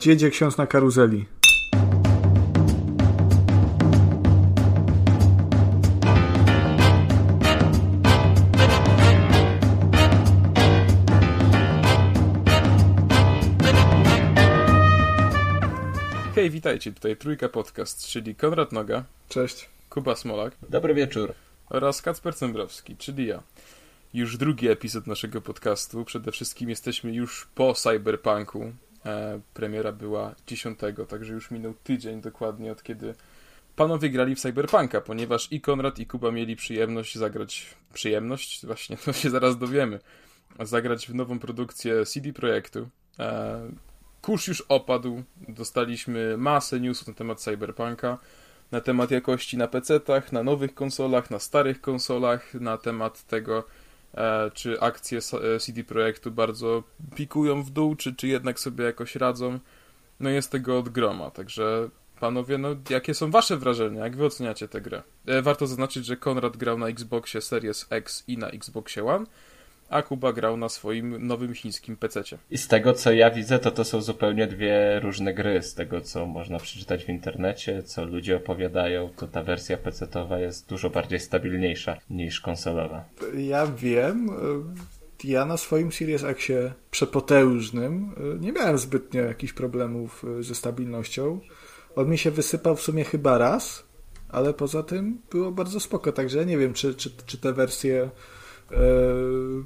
Dziedzie ksiądz na karuzeli. Hej, witajcie, tutaj Trójka Podcast, czyli Konrad Noga, Cześć. Kuba Smolak Dobry wieczór. oraz Kacper Cembrowski, czyli ja. Już drugi epizod naszego podcastu. Przede wszystkim jesteśmy już po Cyberpunku. E, premiera była 10, także już minął tydzień dokładnie od kiedy panowie grali w Cyberpunka, ponieważ i Konrad i Kuba mieli przyjemność zagrać... Przyjemność? Właśnie, to się zaraz dowiemy. Zagrać w nową produkcję CD Projektu. E, kurz już opadł. Dostaliśmy masę newsów na temat Cyberpunka na temat jakości na PC-tach, na nowych konsolach, na starych konsolach, na temat tego, czy akcje e, CD Projektu bardzo pikują w dół, czy, czy jednak sobie jakoś radzą. No jest tego od groma, także panowie, no jakie są wasze wrażenia, jak wy oceniacie tę grę? E, warto zaznaczyć, że Konrad grał na Xboxie Series X i na Xboxie One, a Kuba grał na swoim nowym chińskim PC-cie. I z tego co ja widzę, to to są zupełnie dwie różne gry. Z tego co można przeczytać w internecie, co ludzie opowiadają, to ta wersja PC-towa jest dużo bardziej stabilniejsza niż konsolowa. Ja wiem. y, Ja na swoim Series Xie przepotężnym y, nie miałem zbytnio jakichś problemów y, ze stabilnością. On mi się wysypał w sumie chyba raz, ale poza tym było bardzo spoko. Także ja nie wiem, czy, czy, czy te wersje y,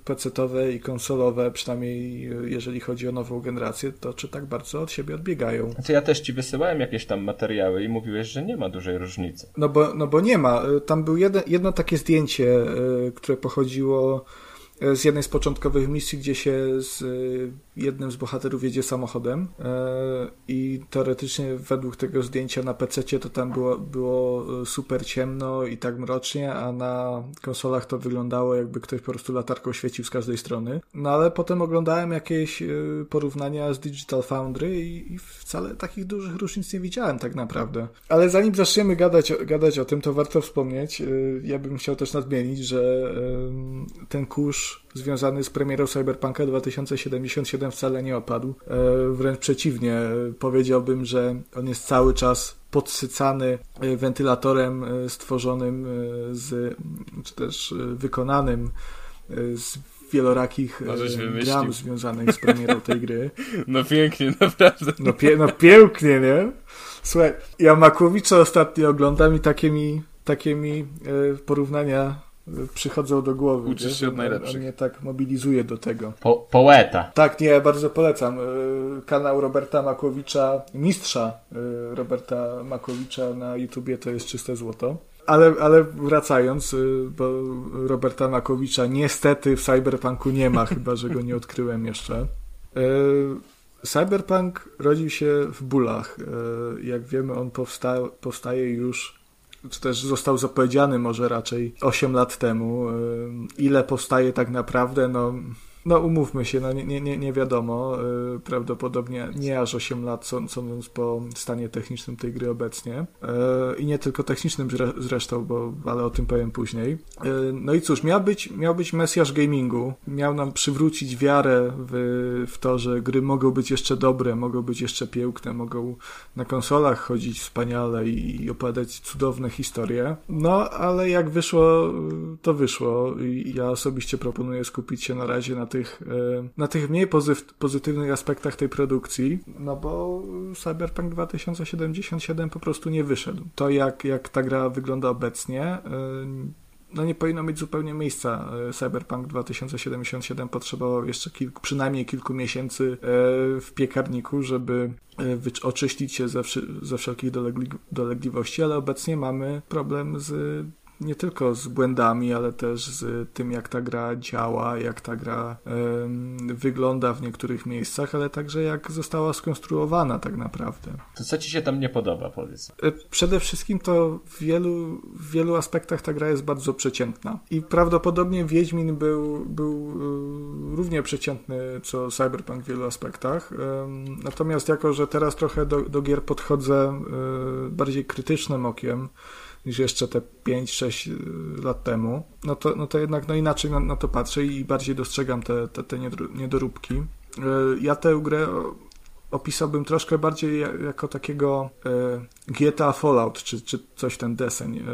PC-towe i konsolowe, przynajmniej y, jeżeli chodzi o nową generację, to czy tak bardzo od siebie odbiegają. Znaczy ja też ci wysyłałem jakieś tam materiały i mówiłeś, że nie ma dużej różnicy. No bo, no bo nie ma. Y, Tam było jedno, jedno takie zdjęcie, które pochodziło z jednej z początkowych misji, gdzie się z jednym z bohaterów jedzie samochodem y, i teoretycznie według tego zdjęcia na PC to tam było, było y, super ciemno i tak mrocznie, a na konsolach to wyglądało jakby ktoś po prostu latarką świecił z każdej strony. No ale potem oglądałem jakieś y, porównania z Digital Foundry i, i wcale takich dużych różnic nie widziałem tak naprawdę. Ale zanim zaczniemy gadać, gadać o tym, to warto wspomnieć, ja bym chciał też nadmienić, że ten kurz związany z premierą Cyberpunka 2077 wcale nie opadł. E, Wręcz przeciwnie, powiedziałbym, że on jest cały czas podsycany e, wentylatorem e, stworzonym z, czy też wykonanym z wielorakich e, No, dram związanych z premierą tej gry. No pięknie, naprawdę. No, pie, no pięknie, nie? Słuchaj, ja Makłowicza ostatnio oglądam i takie mi, takie mi porównania przychodzą do głowy. Uczysz wiesz? się od najlepszych. On mnie tak mobilizuje do tego. Po poeta. Tak, nie, ja bardzo polecam. e, Kanał Roberta Makłowicza, mistrza e, Roberta Makłowicza na YouTubie to jest czyste złoto. Ale, ale wracając, e, bo Roberta Makłowicza niestety w Cyberpunku nie ma, chyba że go nie odkryłem jeszcze. Cyberpunk rodził się w bólach. Jak wiemy, on powsta powstaje już, czy też został zapowiedziany może raczej 8 lat temu. Ile powstaje tak naprawdę, no, no umówmy się, no nie, nie, nie- wiadomo. E, Prawdopodobnie nie aż 8 lat, sąd- sądząc po stanie technicznym tej gry obecnie. E, I nie tylko technicznym zre- zresztą, bo, ale o tym powiem później. E, No i cóż, miał być, miał być mesjasz gamingu. Miał nam przywrócić wiarę w, w to, że gry mogą być jeszcze dobre, mogą być jeszcze piękne, mogą na konsolach chodzić wspaniale i, i opowiadać cudowne historie. No, ale jak wyszło, to wyszło. I ja osobiście proponuję skupić się na razie na tych, e, na tych mniej pozytywnych aspektach tej produkcji, no bo Cyberpunk 2077 po prostu nie wyszedł. To jak, jak ta gra wygląda obecnie, e, no nie powinno mieć zupełnie miejsca. E, Cyberpunk 2077 potrzebował jeszcze kilku, przynajmniej kilku miesięcy w piekarniku, żeby oczyścić się ze, wszelkich dolegli- dolegliwości, ale obecnie mamy problem z nie tylko z błędami, ale też z tym, jak ta gra działa, jak ta gra em, wygląda w niektórych miejscach, ale także jak została skonstruowana tak naprawdę. To co ci się tam nie podoba, powiedz? E, Przede wszystkim to w wielu, w wielu aspektach ta gra jest bardzo przeciętna. I prawdopodobnie Wiedźmin był, był e, równie przeciętny co Cyberpunk w wielu aspektach. Em, Natomiast jako, że teraz trochę do, do gier podchodzę e, bardziej krytycznym okiem, niż jeszcze te 5-6 lat temu, no to, no to jednak no inaczej na, na to patrzę i bardziej dostrzegam te, te, te niedoróbki. E, Ja tę grę opisałbym troszkę bardziej jako takiego e, GTA Fallout, czy, czy coś ten deseń.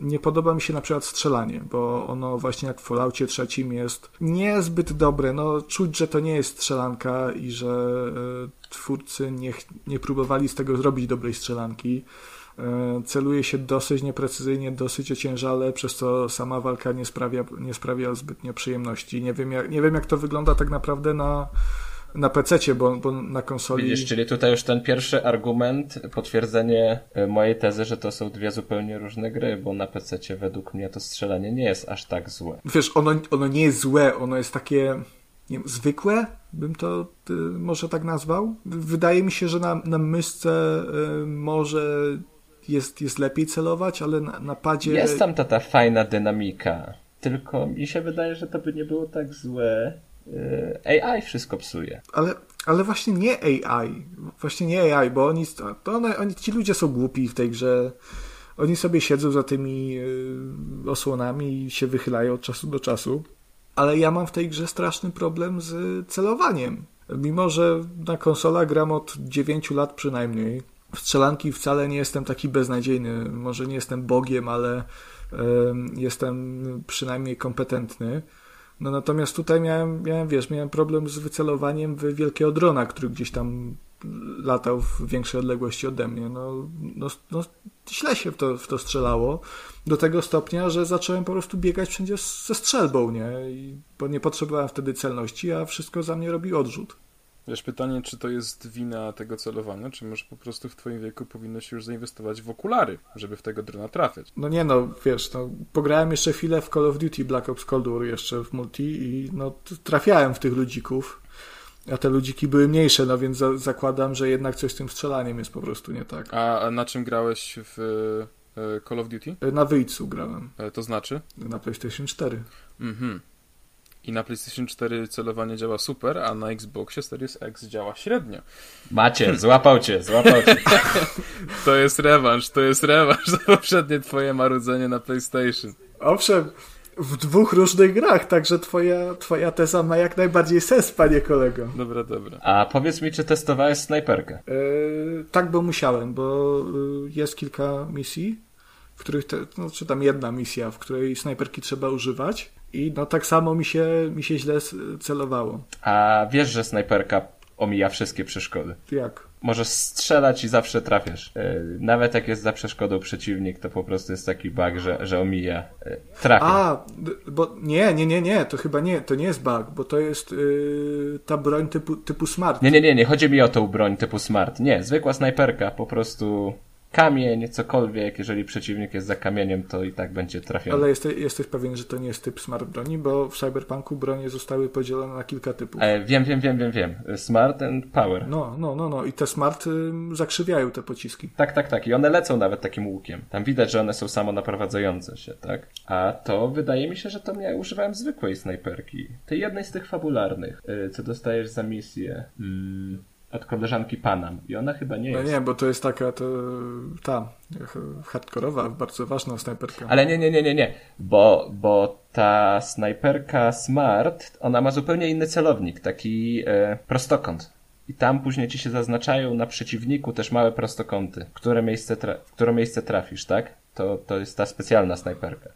Nie podoba mi się na przykład strzelanie, bo ono właśnie jak w Falloutie trzecim jest niezbyt dobre. No, czuć, że to nie jest strzelanka i że twórcy nie, nie próbowali z tego zrobić dobrej strzelanki. E, celuje się dosyć nieprecyzyjnie, dosyć ociężale, przez co sama walka nie sprawia, nie sprawia zbytnio przyjemności. Nie wiem, jak, nie wiem, jak to wygląda tak naprawdę na, na PC, bo, bo na konsoli. Widzisz, czyli tutaj już ten pierwszy argument, potwierdzenie e, mojej tezy, że to są dwie zupełnie różne gry, bo na PC według mnie to strzelanie nie jest aż tak złe. Wiesz, ono, ono nie jest złe, ono jest takie nie wiem, zwykłe, bym to y, może tak nazwał. Wydaje mi się, że na, na myszce y, może jest, jest lepiej celować, ale na, na padzie... Jest tam ta, ta fajna dynamika, tylko mi się wydaje, że to by nie było tak złe. Y, AI wszystko psuje. Ale, ale właśnie nie AI. Właśnie nie AI, bo oni, to one, oni, ci ludzie są głupi w tej grze. Oni sobie siedzą za tymi y, osłonami i się wychylają od czasu do czasu. Ale ja mam w tej grze straszny problem z celowaniem. Mimo, że na konsolach gram od 9 lat przynajmniej, w strzelanki wcale nie jestem taki beznadziejny. Może nie jestem bogiem, ale jestem przynajmniej kompetentny. No natomiast tutaj miałem, miałem, wiesz, miałem problem z wycelowaniem w wielkiego drona, który gdzieś tam latał w większej odległości ode mnie. No, no, no źle się w to, w to strzelało. Do tego stopnia, że zacząłem po prostu biegać wszędzie ze strzelbą, nie? I, bo nie potrzebowałem wtedy celności, a wszystko za mnie robi odrzut. Wiesz, pytanie, czy to jest wina tego celowania, czy może po prostu w twoim wieku powinno się już zainwestować w okulary, żeby w tego drona trafiać? No nie no, wiesz, no, pograłem jeszcze chwilę w Call of Duty Black Ops Cold War jeszcze w multi i no, trafiałem w tych ludzików, a te ludziki były mniejsze, no więc za zakładam, że jednak coś z tym strzelaniem jest po prostu nie tak. A, na czym grałeś w e, Call of Duty? Na wyjcu grałem. E, to znaczy? Na PlayStation 4. Mhm. I na PlayStation 4 celowanie działa super, a na Xboxie Series X działa średnio. Macie, złapał cię, złapał cię. to jest rewanż, to jest rewanż za poprzednie twoje marudzenie na PlayStation. Owszem, w dwóch różnych grach, także twoja, twoja teza ma jak najbardziej sens, panie kolego. Dobra, dobra. A powiedz mi, czy testowałeś snajperkę? Yy, tak, bo musiałem, bo yy, jest kilka misji, w których, te, no, czy tam jedna misja, w której snajperki trzeba używać i no tak samo mi się, mi się źle celowało. A wiesz, że snajperka omija wszystkie przeszkody. Jak? Możesz strzelać i zawsze trafisz. E, nawet jak jest za przeszkodą przeciwnik, to po prostu jest taki bug, że, że omija. E, trafia. A, bo nie, nie, nie, nie, to chyba nie, to nie jest bug, bo to jest yy, ta broń typu, typu smart. Nie, nie, nie, nie, chodzi mi o tą broń typu smart. Nie, zwykła snajperka, po prostu kamień, cokolwiek, jeżeli przeciwnik jest za kamieniem, to i tak będzie trafiony. Ale jesteś, jesteś pewien, że to nie jest typ smart broni, bo w Cyberpunku bronie zostały podzielone na kilka typów. E, wiem, wiem, wiem, wiem, wiem. Smart and power. No, no, no, no. I te smart y, zakrzywiają te pociski. Tak, tak, tak. I one lecą nawet takim łukiem. Tam widać, że one są samo naprowadzające się, tak? A to wydaje mi się, że to ja używałem zwykłej snajperki. Tej jednej z tych fabularnych, y, co dostajesz za misję. Mm od koleżanki Panam. I ona chyba nie no jest. No nie, bo to jest taka to, ta hardkorowa, bardzo ważna snajperka. Ale nie, nie, nie, nie, nie. Bo, bo ta snajperka Smart, ona ma zupełnie inny celownik, taki e, prostokąt. I tam później ci się zaznaczają na przeciwniku też małe prostokąty, które miejsce w które miejsce trafisz, tak? To, to jest ta specjalna snajperka.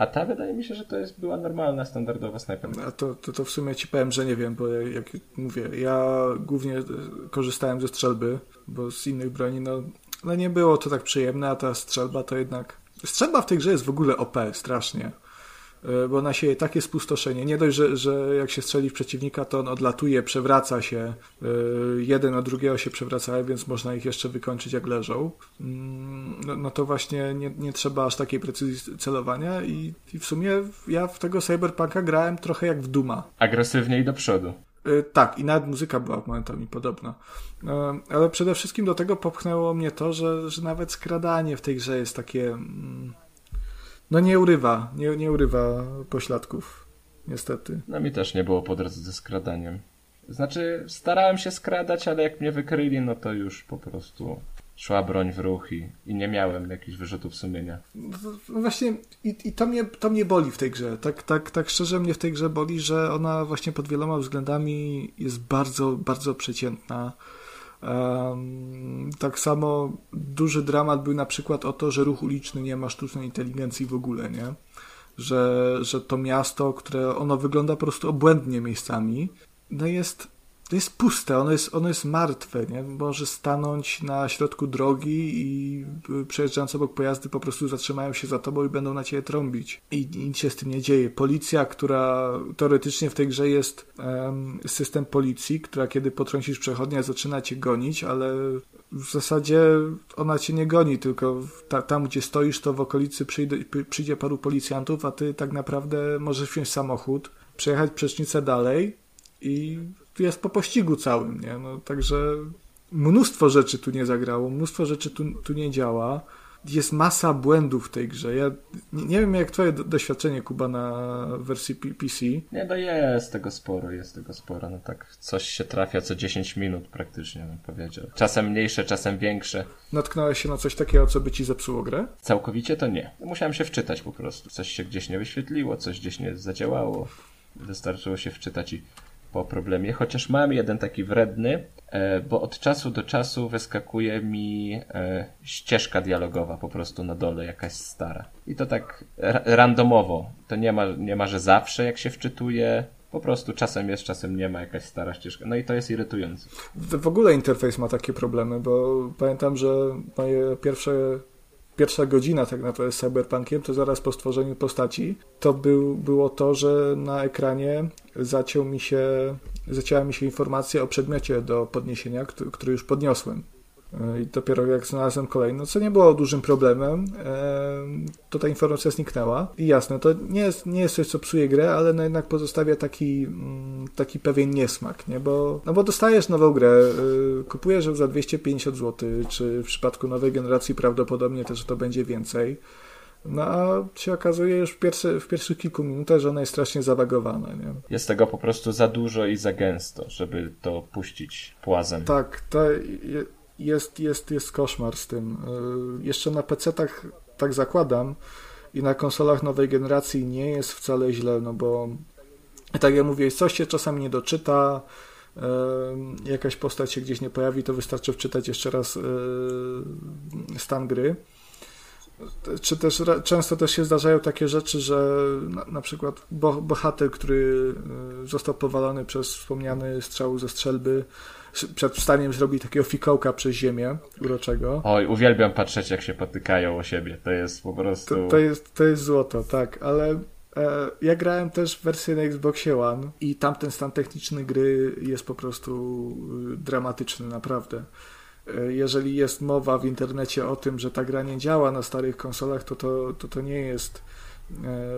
A ta wydaje mi się, że to jest była normalna, standardowa snajperka. A to, to, to w sumie ci powiem, że nie wiem, bo jak mówię, ja głównie korzystałem ze strzelby, bo z innych broni, no, no nie było to tak przyjemne, a ta strzelba to jednak... Strzelba w tej grze jest w ogóle OP, strasznie. E, bo ona sieje takie spustoszenie. Nie dość, że, że jak się strzeli w przeciwnika, to on odlatuje, przewraca się. E, jeden od drugiego się przewracają, więc można ich jeszcze wykończyć jak leżą. Mm, no, no to właśnie nie, nie trzeba aż takiej precyzji celowania i, i w sumie ja w tego Cyberpunka grałem trochę jak w Duma. Agresywniej do przodu. E, tak, i nawet muzyka była momentami podobna. Ale przede wszystkim do tego popchnęło mnie to, że, że nawet skradanie w tej grze jest takie mm, no nie urywa, nie, nie urywa pośladków, niestety. No mi też nie było po drodze ze skradaniem. Znaczy, starałem się skradać, ale jak mnie wykryli, no to już po prostu szła broń w ruch i, i nie miałem jakichś wyrzutów sumienia. No, właśnie i, i to, mnie, to mnie boli w tej grze. Tak, tak, tak szczerze mnie w tej grze boli, że ona właśnie pod wieloma względami jest bardzo, bardzo przeciętna. Tak samo duży dramat był na przykład o to, że ruch uliczny nie ma sztucznej inteligencji w ogóle, nie? Że, że to miasto, które ono wygląda po prostu obłędnie miejscami, no jest to jest puste, ono jest, ono jest martwe, nie? Może stanąć na środku drogi i przejeżdżając obok pojazdy po prostu zatrzymają się za tobą i będą na ciebie trąbić. I nic się z tym nie dzieje. Policja, która teoretycznie w tej grze jest um, system policji, która kiedy potrącisz przechodnia zaczyna cię gonić, ale w zasadzie ona cię nie goni, tylko ta, tam, gdzie stoisz, to w okolicy przyjdzie, przyjdzie paru policjantów, a ty tak naprawdę możesz wziąć samochód, przejechać przecznicę dalej i jest po pościgu całym, nie? No, także mnóstwo rzeczy tu nie zagrało, mnóstwo rzeczy tu, tu nie działa. Jest masa błędów w tej grze. Ja nie, nie wiem, jak twoje doświadczenie, Kuba, na wersji PC. Nie, no jest tego sporo, jest tego sporo. No tak, coś się trafia co 10 minut praktycznie, bym powiedział. Czasem mniejsze, czasem większe. Natknąłeś się na coś takiego, co by ci zepsuło grę? Całkowicie to nie. Musiałem się wczytać po prostu. Coś się gdzieś nie wyświetliło, coś gdzieś nie zadziałało. Wystarczyło się wczytać i po problemie, chociaż mam jeden taki wredny, e, bo od czasu do czasu wyskakuje mi e, ścieżka dialogowa po prostu na dole, jakaś stara. I to tak randomowo. To nie ma, nie ma, że zawsze jak się wczytuje, po prostu czasem jest, czasem nie ma jakaś stara ścieżka. No i to jest irytujące. W ogóle interfejs ma takie problemy, bo pamiętam, że moje pierwsze pierwsza godzina tak naprawdę z Cyberpunkiem, to zaraz po stworzeniu postaci, to był, było to, że na ekranie zaciął mi się, zacięła mi się informacja o przedmiocie do podniesienia, który, który już podniosłem. I dopiero jak znalazłem kolejną, co nie było dużym problemem, to ta informacja zniknęła. I jasne, to nie jest, nie jest coś, co psuje grę, ale no jednak pozostawia taki, mm, taki pewien niesmak, nie? Bo, no bo dostajesz nową grę, y, kupujesz ją za 250 zł, czy w przypadku nowej generacji prawdopodobnie też to będzie więcej. No a się okazuje już w, pierwszy, w pierwszych kilku minutach, że ona jest strasznie zawagowana. Nie? Jest tego po prostu za dużo i za gęsto, żeby to puścić płazem. Tak, to jest, jest, jest koszmar z tym. Y, jeszcze na PC-tach tak zakładam i na konsolach nowej generacji nie jest wcale źle, no bo tak jak mówię, coś się czasami nie doczyta, y, jakaś postać się gdzieś nie pojawi, to wystarczy wczytać jeszcze raz y, stan gry. Czy też często też się zdarzają takie rzeczy, że na, na przykład bohater, który został powalony przez wspomniany strzał ze strzelby, przed wstaniem zrobi takiego fikołka przez ziemię uroczego. Oj, uwielbiam patrzeć, jak się potykają o siebie. To jest po prostu... To, to jest, to jest złoto, tak, ale e, ja grałem też w wersję na Xboxie One i tamten stan techniczny gry jest po prostu y, dramatyczny, naprawdę. E, jeżeli jest mowa w internecie o tym, że ta gra nie działa na starych konsolach, to to, to, to nie jest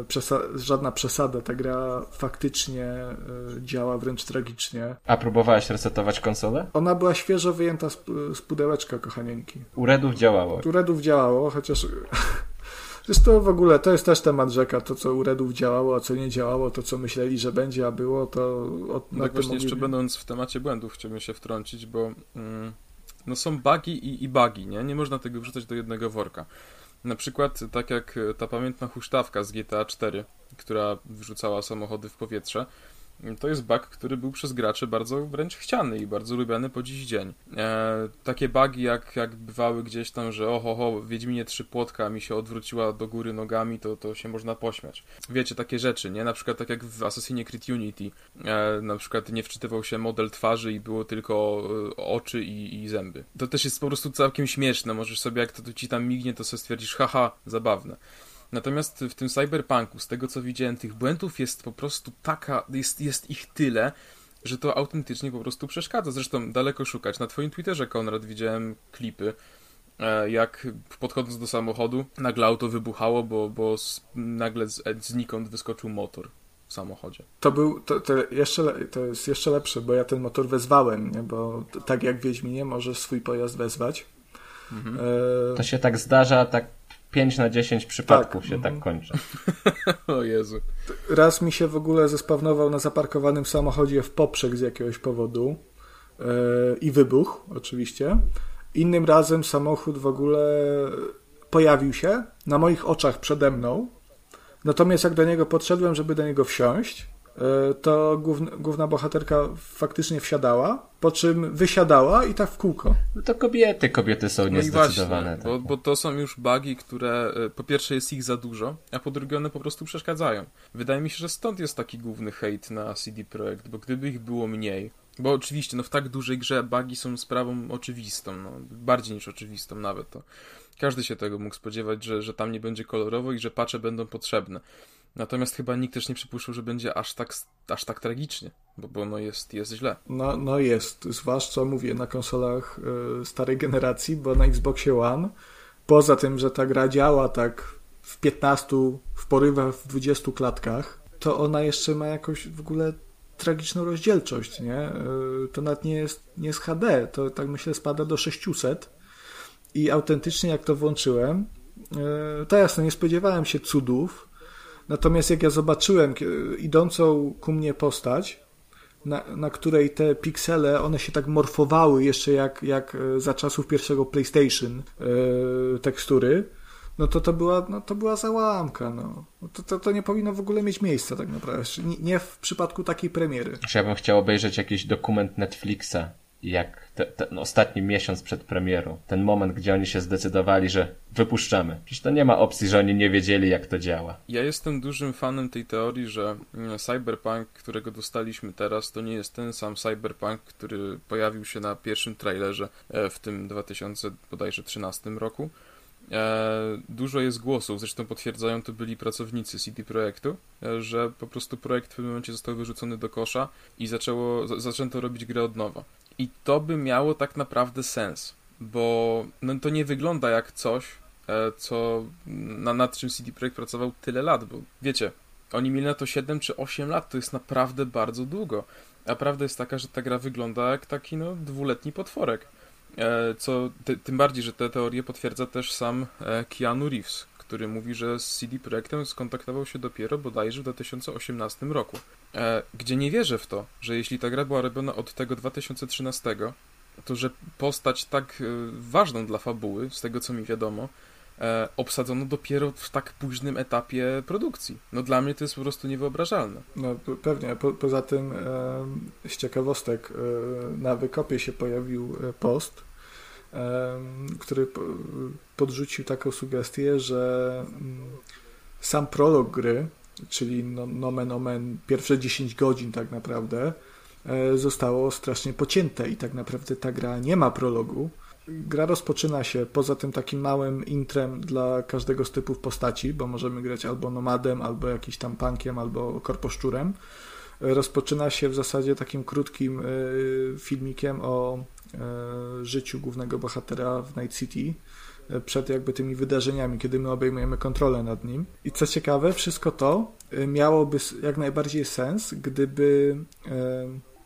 przesa żadna przesada. Ta gra faktycznie e, działa wręcz tragicznie. A próbowałeś resetować konsolę? Ona była świeżo wyjęta z, z pudełeczka, kochanieńki. U Redów działało. U Redów działało, chociaż... Zresztą w ogóle to jest też temat rzeka, to co u Redów działało, a co nie działało, to co myśleli, że będzie, a było, to... Od, no tak właśnie jeszcze będąc w temacie błędów chciałbym się wtrącić, bo mm, no są bugi i, i bugi, nie? Nie można tego wrzucać do jednego worka. Na przykład tak jak ta pamiętna huśtawka z GTA 4, która wrzucała samochody w powietrze, to jest bug, który był przez graczy bardzo wręcz chciany i bardzo lubiany po dziś dzień. E, takie bugi jak, jak bywały gdzieś tam, że oho, ho, Wiedźminie trzy płotka mi się odwróciła do góry nogami, to, to się można pośmiać. Wiecie, takie rzeczy, nie? Na przykład tak jak w Assassinie Creed Unity, e, na przykład nie wczytywał się model twarzy i było tylko e, oczy i, i zęby. To też jest po prostu całkiem śmieszne, możesz sobie, jak to, to ci tam mignie, to sobie stwierdzisz, haha, zabawne. Natomiast w tym cyberpunku, z tego co widziałem, tych błędów jest po prostu taka, jest, jest ich tyle, że to autentycznie po prostu przeszkadza. Zresztą daleko szukać. Na twoim Twitterze, Konrad, widziałem klipy, e, jak podchodząc do samochodu, nagle auto wybuchało, bo, bo nagle z, znikąd wyskoczył motor w samochodzie. To był, to, to, jeszcze, to jest jeszcze lepsze, bo ja ten motor wezwałem, nie? bo tak jak w Wiedźminie możesz swój pojazd wezwać. Mhm. E... To się tak zdarza, tak 5 na 10 przypadków tak. się tak kończy. o Jezu. Raz mi się w ogóle zespawnował na zaparkowanym samochodzie w poprzek z jakiegoś powodu yy, i wybuch oczywiście. Innym razem samochód w ogóle pojawił się na moich oczach przede mną. Natomiast jak do niego podszedłem, żeby do niego wsiąść, to główna, główna bohaterka faktycznie wsiadała, po czym wysiadała i tak w kółko. No to kobiety, kobiety są No niezdecydowane. właśnie, bo, tak. bo to są już bugi, które e, po pierwsze jest ich za dużo, a po drugie one po prostu przeszkadzają. Wydaje mi się, że stąd jest taki główny hejt na CD Projekt, bo gdyby ich było mniej, bo oczywiście no w tak dużej grze bugi są sprawą oczywistą, no, bardziej niż oczywistą nawet to. Każdy się tego mógł spodziewać, że, że tam nie będzie kolorowo i że patche będą potrzebne. Natomiast chyba nikt też nie przypuszczał, że będzie aż tak, aż tak tragicznie, bo, bo no jest, jest źle. No, no jest, zwłaszcza mówię na konsolach y, starej generacji, bo na Xboxie One, poza tym, że ta gra działa tak w 15, w porywach w 20 klatkach, to ona jeszcze ma jakąś w ogóle tragiczną rozdzielczość, nie? Y, to nawet nie jest, nie jest HD, to tak myślę spada do 600 i autentycznie jak to włączyłem, y, to jasne, nie spodziewałem się cudów, natomiast jak ja zobaczyłem kie- idącą ku mnie postać, na, na której te piksele, one się tak morfowały jeszcze jak, jak e, za czasów pierwszego PlayStation e, tekstury, no to to była, no to była załamka, no. No To, to, to nie powinno w ogóle mieć miejsca tak naprawdę. Nie, nie w przypadku takiej premiery. Że ja bym chciał obejrzeć jakiś dokument Netflixa, jak te, ten ostatni miesiąc przed premierą. Ten moment, gdzie oni się zdecydowali, że wypuszczamy. Przecież to nie ma opcji, że oni nie wiedzieli, jak to działa. Ja jestem dużym fanem tej teorii, że mm, Cyberpunk, którego dostaliśmy teraz, to nie jest ten sam Cyberpunk, który pojawił się na pierwszym trailerze e, w tym 2013 roku. E, Dużo jest głosów, zresztą potwierdzają to byli pracownicy CD Projektu, e, że po prostu projekt w pewnym momencie został wyrzucony do kosza i zaczęło, za- zaczęto robić grę od nowa. I to by miało tak naprawdę sens, bo no, to nie wygląda jak coś, e, co na, nad czym CD Projekt pracował tyle lat, bo wiecie, oni mieli na to 7 czy 8 lat, to jest naprawdę bardzo długo. A prawda jest taka, że ta gra wygląda jak taki no dwuletni potworek. E, co ty, tym bardziej, że tę teorię potwierdza też sam e, Keanu Reeves, który mówi, że z CD Projektem skontaktował się dopiero bodajże w 2018 roku. E, gdzie nie wierzę w to, że jeśli ta gra była robiona od tego 2013, to że postać tak ważną dla fabuły, z tego co mi wiadomo, e, obsadzono dopiero w tak późnym etapie produkcji. No dla mnie to jest po prostu niewyobrażalne. No pe- pewnie. Po, poza tym e, z ciekawostek e, na wykopie się pojawił e, post, e, który po, podrzucił taką sugestię, że mm, sam prolog gry, czyli no, nomen omen pierwsze 10 godzin tak naprawdę, e, zostało strasznie pocięte i tak naprawdę ta gra nie ma prologu. Gra rozpoczyna się poza tym takim małym intrem dla każdego z typów postaci, bo możemy grać albo nomadem, albo jakiś tam punkiem, albo korposzczurem. Rozpoczyna się w zasadzie takim krótkim y, filmikiem o y, życiu głównego bohatera w Night City y, przed jakby tymi wydarzeniami, kiedy my obejmujemy kontrolę nad nim. I co ciekawe, wszystko to miałoby jak najbardziej sens, gdyby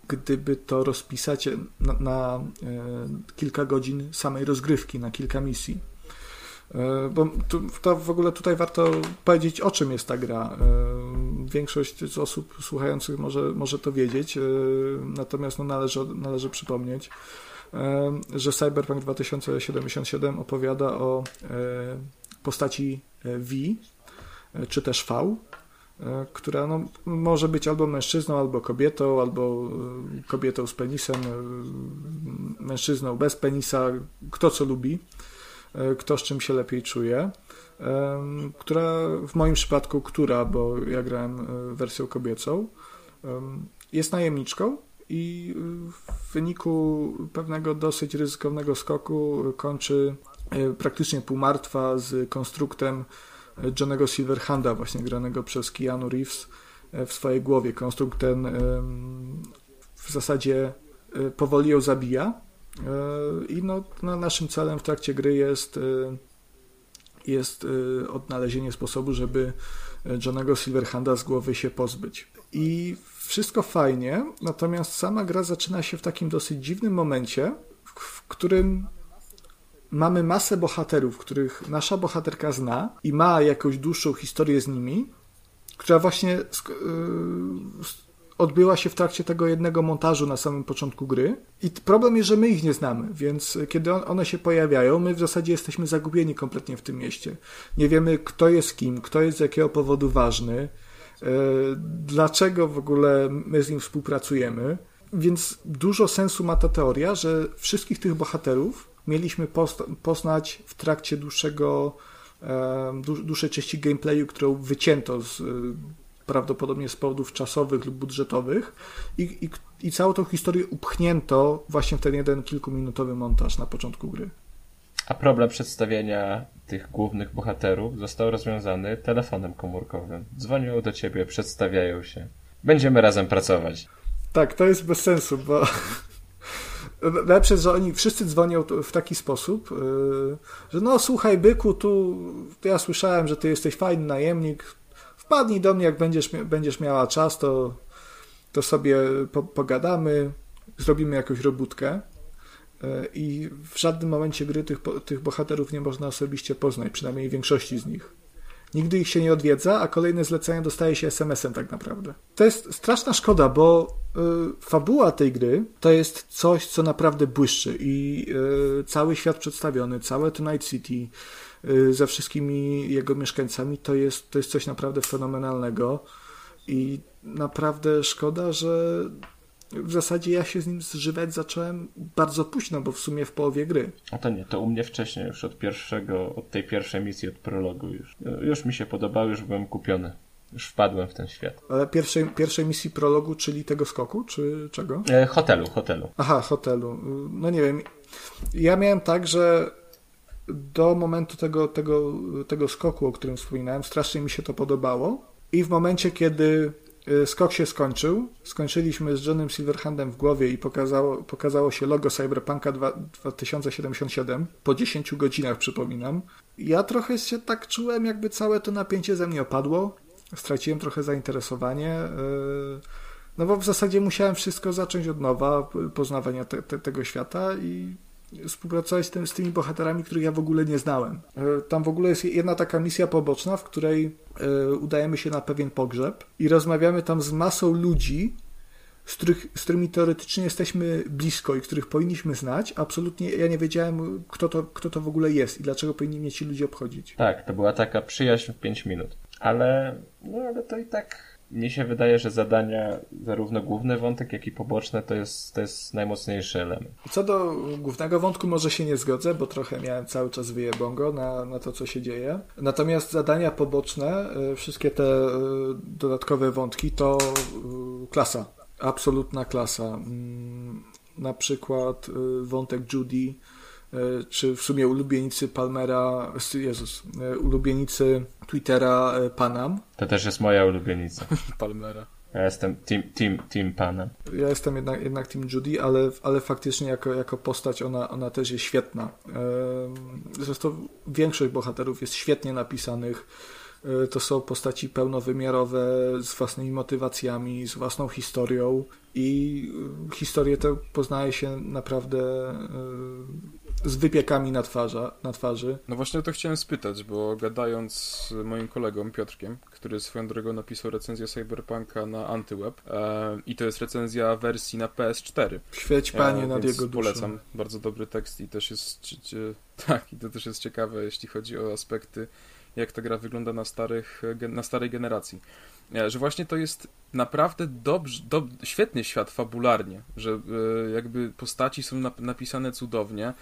gdyby to rozpisać na, na e, kilka godzin samej rozgrywki, na kilka misji. E, Bo tu, to w ogóle tutaj warto powiedzieć, o czym jest ta gra. E, Większość z osób słuchających może, może to wiedzieć, natomiast no należy, należy przypomnieć, że Cyberpunk 2077 opowiada o postaci V, czy też V, która no, może być albo mężczyzną, albo kobietą, albo e, kobietą z penisem, e, mężczyzną bez penisa, kto co lubi, e, kto z czym się lepiej czuje. Która w moim przypadku, która, bo ja grałem e, wersją kobiecą, jest najemniczką i e, w wyniku pewnego dosyć ryzykownego skoku kończy e, praktycznie półmartwa z konstruktem Johnego Silverhanda, właśnie granego przez Keanu Reeves e, w swojej głowie. Konstrukt ten w zasadzie e, powoli ją zabija e, i no, no, naszym celem w trakcie gry jest, jest odnalezienie sposobu, żeby Johnego Silverhanda z głowy się pozbyć. I wszystko fajnie, natomiast sama gra zaczyna się w takim dosyć dziwnym momencie, w którym mamy masę bohaterów, których nasza bohaterka zna i ma jakąś dłuższą historię z nimi, która właśnie s- odbyła się w trakcie tego jednego montażu na samym początku gry. I problem jest, że my ich nie znamy, więc kiedy one się pojawiają, my w zasadzie jesteśmy zagubieni kompletnie w tym mieście. Nie wiemy, kto jest kim, kto jest z jakiego powodu ważny, e, dlaczego w ogóle my z nim współpracujemy. Więc dużo sensu ma ta teoria, że wszystkich tych bohaterów mieliśmy poznać w trakcie dłuższego, dłuższej części gameplayu, którą wycięto z prawdopodobnie z powodów czasowych lub budżetowych i, i, i całą tą historię upchnięto właśnie w ten jeden kilkuminutowy montaż na początku gry. A problem przedstawienia tych głównych bohaterów został rozwiązany telefonem komórkowym. Dzwonią do ciebie, przedstawiają się. Będziemy razem pracować. Tak, to jest bez sensu, bo lepsze, że oni wszyscy dzwonią w taki sposób, yy, że no słuchaj byku, tu ja słyszałem, że ty jesteś fajny najemnik, wpadnij do mnie, jak będziesz, będziesz miała czas, to, to sobie po, pogadamy, zrobimy jakąś robótkę. E, I w żadnym momencie gry tych, tych bohaterów nie można osobiście poznać, przynajmniej większości z nich. Nigdy ich się nie odwiedza, a kolejne zlecenia dostaje się SMS-em tak naprawdę. To jest straszna szkoda, bo y, fabuła tej gry to jest coś, co naprawdę błyszczy i y, cały świat przedstawiony, całe Tonight City, Y, ze wszystkimi jego mieszkańcami, to jest, to jest coś naprawdę fenomenalnego i naprawdę szkoda, że w zasadzie ja się z nim zżywać zacząłem bardzo późno, bo w sumie w połowie gry. A to nie, to u mnie wcześniej, już od pierwszego, od tej pierwszej misji, od prologu już. Już mi się podobało, już byłem kupiony. Już wpadłem w ten świat. Ale pierwszej, pierwszej misji prologu, czyli tego skoku, czy czego? E, hotelu, hotelu. Aha, hotelu. No nie wiem. Ja miałem tak, że do momentu tego, tego, tego skoku, o którym wspominałem, strasznie mi się to podobało. I w momencie, kiedy skok się skończył, skończyliśmy z Johnem Silverhandem w głowie i pokazało, pokazało się logo Cyberpunka 2077 po 10 godzinach, przypominam. Ja trochę się tak czułem, jakby całe to napięcie ze mnie opadło. Straciłem trochę zainteresowanie. Y, no bo w zasadzie musiałem wszystko zacząć od nowa, poznawania te, te, tego świata i współpracować z, tym, z tymi bohaterami, których ja w ogóle nie znałem. E, tam w ogóle jest jedna taka misja poboczna, w której e, udajemy się na pewien pogrzeb i rozmawiamy tam z masą ludzi, z, których, z którymi teoretycznie jesteśmy blisko i których powinniśmy znać. Absolutnie ja nie wiedziałem, kto to, kto to w ogóle jest i dlaczego powinni mnie ci ludzie obchodzić. Tak, to była taka przyjaźń w 5 minut. Ale, no ale to i tak mnie się wydaje, że zadania, zarówno główny wątek, jak i poboczne, to jest, to jest najmocniejszy element. Co do głównego wątku może się nie zgodzę, bo trochę miałem cały czas wyjebongo na, na to, co się dzieje. Natomiast zadania poboczne, e, wszystkie te e, dodatkowe wątki, to e, klasa. Absolutna klasa. Mm, na przykład wątek Judy, czy w sumie ulubienicy Palmera, Jezus, e, ulubienicy Twittera e, Panam. To też jest moja ulubienica. Palmera. Ja jestem team, team, team Panam. Ja jestem jednak, jednak team Judy, ale, ale faktycznie jako, jako postać ona, ona też jest świetna. Zresztą większość bohaterów jest świetnie napisanych. To są postaci pełnowymiarowe z własnymi motywacjami, z własną historią i historię tę poznaje się naprawdę z wypiekami na, twarza, na twarzy. No właśnie o to chciałem spytać, bo gadając z moim kolegą Piotrkiem, który swoją drogą napisał recenzję Cyberpunka na Antyweb e, i to jest recenzja wersji na PS4. Świeć panie e, nad jego duszą. Polecam, bardzo dobry tekst i też jest tak, i to też jest ciekawe, jeśli chodzi o aspekty jak ta gra wygląda na, starych, na starej generacji. E, że właśnie to jest naprawdę dobrze, do, świetny świat fabularnie, że e, jakby postaci są napisane cudownie,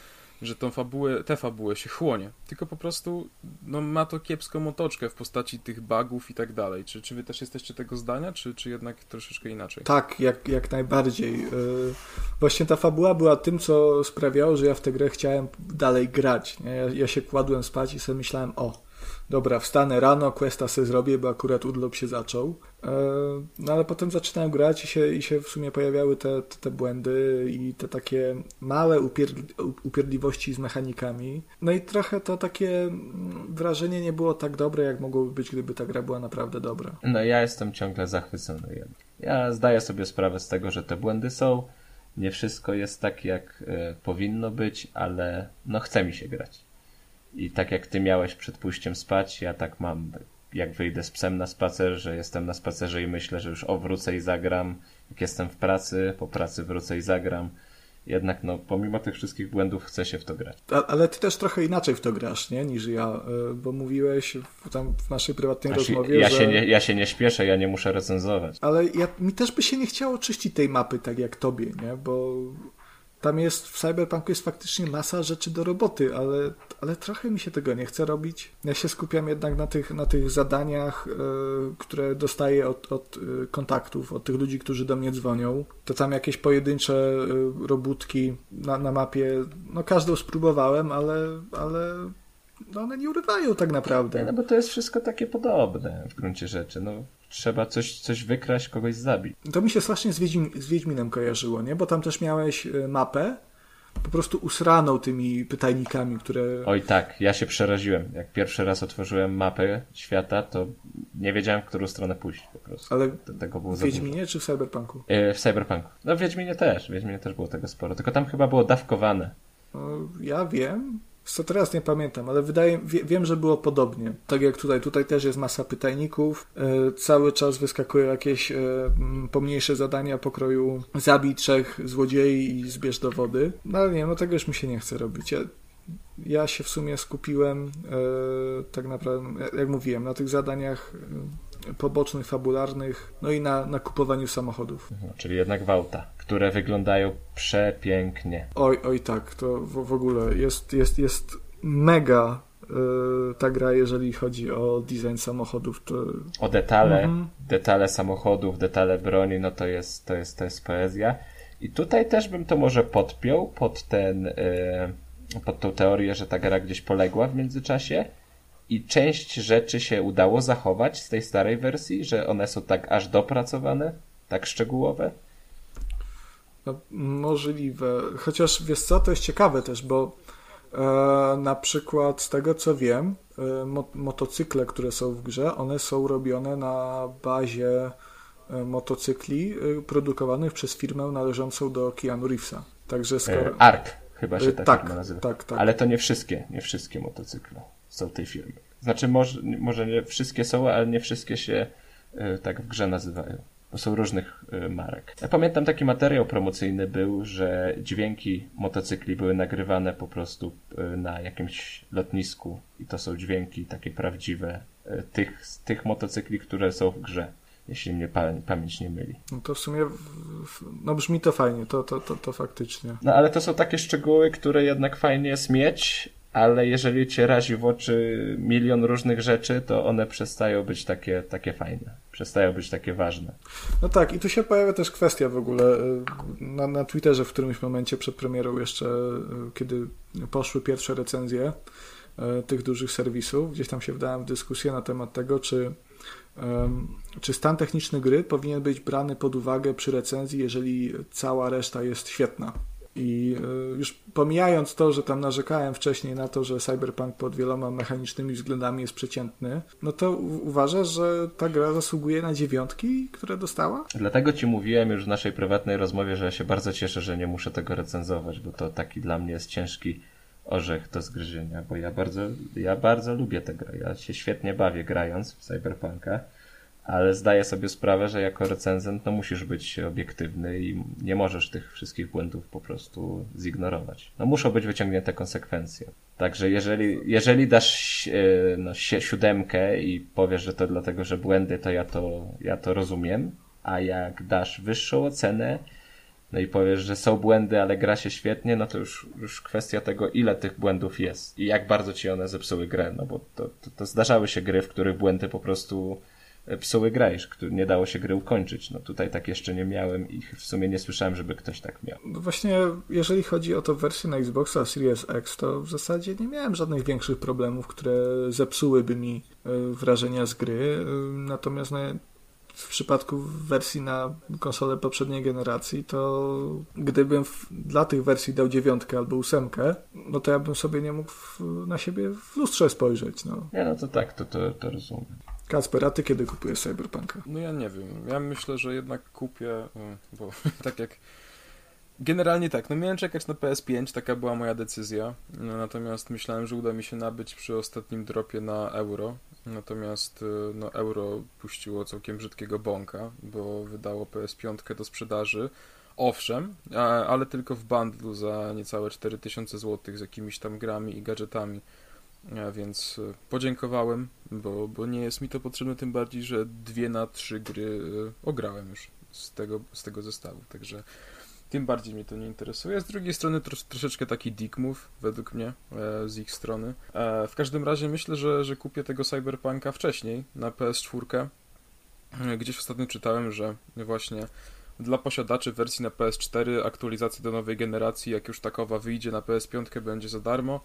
że tą fabułę, tę fabułę się chłonie, tylko po prostu no, ma to kiepską otoczkę w postaci tych bugów i tak dalej. Czy, czy wy też jesteście tego zdania, czy, czy jednak troszeczkę inaczej? Tak, jak, jak najbardziej. Yy, właśnie ta fabuła była tym, co sprawiało, że ja w tę grę chciałem dalej grać. Ja, ja się kładłem spać i sobie myślałem, o, dobra, wstanę rano, questa sobie zrobię, bo akurat urlop się zaczął. E, no ale potem zaczynałem grać i się, i się w sumie pojawiały te, te, te błędy i te takie małe upierdli, upierdliwości z mechanikami. No i trochę to takie mm, wrażenie nie było tak dobre, jak mogłoby być, gdyby ta gra była naprawdę dobra. No ja jestem ciągle zachwycony. Ja zdaję sobie sprawę z tego, że te błędy są. Nie wszystko jest tak, jak y, powinno być, ale no chce mi się grać. I tak jak ty miałeś przed pójściem spać, ja tak mam jak wyjdę z psem na spacer, że jestem na spacerze i myślę, że już o wrócę i zagram. Jak jestem w pracy, po pracy wrócę i zagram jednak no, pomimo tych wszystkich błędów chce się w to grać. A, ale ty też trochę inaczej w to grasz, nie? Niż ja, y, bo mówiłeś w, tam w naszej prywatnej znaczy, rozmowie, ja że... Się nie, ja się nie śpieszę, ja nie muszę recenzować. Ale ja, mi też by się nie chciało czyścić tej mapy tak jak tobie, nie? Bo tam jest, w Cyberpunku jest faktycznie masa rzeczy do roboty, ale, ale trochę mi się tego nie chce robić. Ja się skupiam jednak na tych, na tych zadaniach, y, które dostaję od, od y, kontaktów, od tych ludzi, którzy do mnie dzwonią. To tam jakieś pojedyncze y, robótki na, na mapie, no każdą spróbowałem, ale, ale no one nie urywają tak naprawdę. No bo to jest wszystko takie podobne w gruncie rzeczy. No, trzeba coś, coś wykraść, kogoś zabić. To mi się strasznie z, Wiedźmin, z Wiedźminem kojarzyło, nie? Bo tam też miałeś e, mapę, po prostu usraną tymi pytajnikami, które... Oj tak, ja się przeraziłem. Jak pierwszy raz otworzyłem mapę świata, to nie wiedziałem, w którą stronę pójść po prostu. Ale tego było w Wiedźminie czy w Cyberpunku? Yy, w Cyberpunku. No w Wiedźminie też, w Wiedźminie też było tego sporo, tylko tam chyba było dawkowane. No, ja wiem, co teraz nie pamiętam, ale wydaje, wie, wiem, że było podobnie. Tak jak tutaj, tutaj też jest masa pytajników, e, cały czas wyskakują jakieś e, pomniejsze zadania pokroju zabij trzech złodziei i zbierz dowody. No ale nie, no tego już mi się nie chce robić. Ja, ja się w sumie skupiłem e, tak naprawdę, jak mówiłem, na tych zadaniach pobocznych, fabularnych, no i na, na kupowaniu samochodów. Mhm, czyli jednak Wałta, które wyglądają przepięknie. Oj, oj tak, to w, w ogóle jest, jest, jest mega yy, ta gra, jeżeli chodzi o design samochodów. To... O detale, mhm. detale samochodów, detale broni, no to jest, to jest, to jest poezja. I tutaj też bym to może podpiął pod ten, yy, pod tą teorię, że ta gra gdzieś poległa w międzyczasie i część rzeczy się udało zachować z tej starej wersji, że one są tak aż dopracowane, tak szczegółowe? No, możliwe. Chociaż wiesz co, to jest ciekawe też, bo e, na przykład z tego co wiem, e, mo motocykle, które są w grze, one są robione na bazie e, motocykli e, produkowanych przez firmę należącą do Keanu Reevesa. Także skoro... E, ARK chyba się tak, tak nazywa. Tak, tak. Ale to nie wszystkie, nie wszystkie motocykle są tej firmy. Znaczy, może, może nie wszystkie są, ale nie wszystkie się y, tak w grze nazywają. Bo są różnych y, marek. Ja pamiętam taki materiał promocyjny był, że dźwięki motocykli były nagrywane po prostu y, na jakimś lotnisku i to są dźwięki takie prawdziwe tych, tych motocykli, które są w grze jeśli mnie pamięć nie myli. No to w sumie, no brzmi to fajnie, to, to, to, to faktycznie. No ale to są takie szczegóły, które jednak fajnie jest mieć, ale jeżeli cię razi w oczy milion różnych rzeczy, to one przestają być takie, takie fajne. Przestają być takie ważne. No tak, i tu się pojawia też kwestia w ogóle y, na, na Twitterze w którymś momencie przed premierą jeszcze, y, kiedy poszły pierwsze recenzje y, tych dużych serwisów, gdzieś tam się wdałem w dyskusję na temat tego, czy, czy stan techniczny gry powinien być brany pod uwagę przy recenzji, jeżeli cała reszta jest świetna. I e, już pomijając to, że tam narzekałem wcześniej na to, że Cyberpunk pod wieloma mechanicznymi względami jest przeciętny, no to uważasz, że ta gra zasługuje na dziewiątki, które dostała? Dlatego ci mówiłem już w naszej prywatnej rozmowie, że ja się bardzo cieszę, że nie muszę tego recenzować, bo to taki dla mnie jest ciężki orzech do zgryzienia, bo ja bardzo, ja bardzo lubię tę grę. Ja się świetnie bawię grając w Cyberpunka ale zdaję sobie sprawę, że jako recenzent no musisz być obiektywny i nie możesz tych wszystkich błędów po prostu zignorować. No muszą być wyciągnięte konsekwencje. Także jeżeli, jeżeli dasz e, no, siódemkę i powiesz, że to dlatego, że błędy, to ja to, ja to rozumiem, a jak dasz wyższą ocenę, no i powiesz, że są błędy, ale gra się świetnie, no to już, już kwestia tego, ile tych błędów jest i jak bardzo ci one zepsuły grę, no bo to, to, to zdarzały się gry, w których błędy po prostu psuły grajsz, który nie dało się gry ukończyć. No tutaj tak jeszcze nie miałem i w sumie nie słyszałem, żeby ktoś tak miał. No właśnie, jeżeli chodzi o to wersję na Xboxa Series X, to w zasadzie nie miałem żadnych większych problemów, które zepsułyby mi e, wrażenia z gry. E, natomiast no, w przypadku wersji na konsolę poprzedniej generacji, to gdybym w, dla tych wersji dał dziewiątkę albo ósemkę, no to ja bym sobie nie mógł w, na siebie w lustrze spojrzeć. No. Nie, no to tak, to, to, to rozumiem. Kasper, a ty kiedy kupujesz Cyberpunka? No ja nie wiem. Ja myślę, że jednak kupię, y, bo tak jak... Generalnie tak, no miałem czekać na PS5, taka była moja decyzja, no, natomiast myślałem, że uda mi się nabyć przy ostatnim dropie na euro Natomiast y, no, euro puściło całkiem brzydkiego bąka, bo wydało PS5 do sprzedaży. Owszem, ale tylko w bundlu za niecałe 4000 zł z jakimiś tam grami i gadżetami. Więc y, podziękowałem, bo, bo nie jest mi to potrzebne, tym bardziej, że dwie na trzy gry y, ograłem już z tego, z tego zestawu. Także tym bardziej mnie to nie interesuje. Z drugiej strony trosz, troszeczkę taki dick move, według mnie, e, z ich strony. E, w każdym razie myślę, że, że kupię tego Cyberpunka wcześniej, na PS4. E, gdzieś ostatnio czytałem, że właśnie dla posiadaczy wersji na PS4 aktualizacja do nowej generacji, jak już takowa wyjdzie na PS5, będzie za darmo.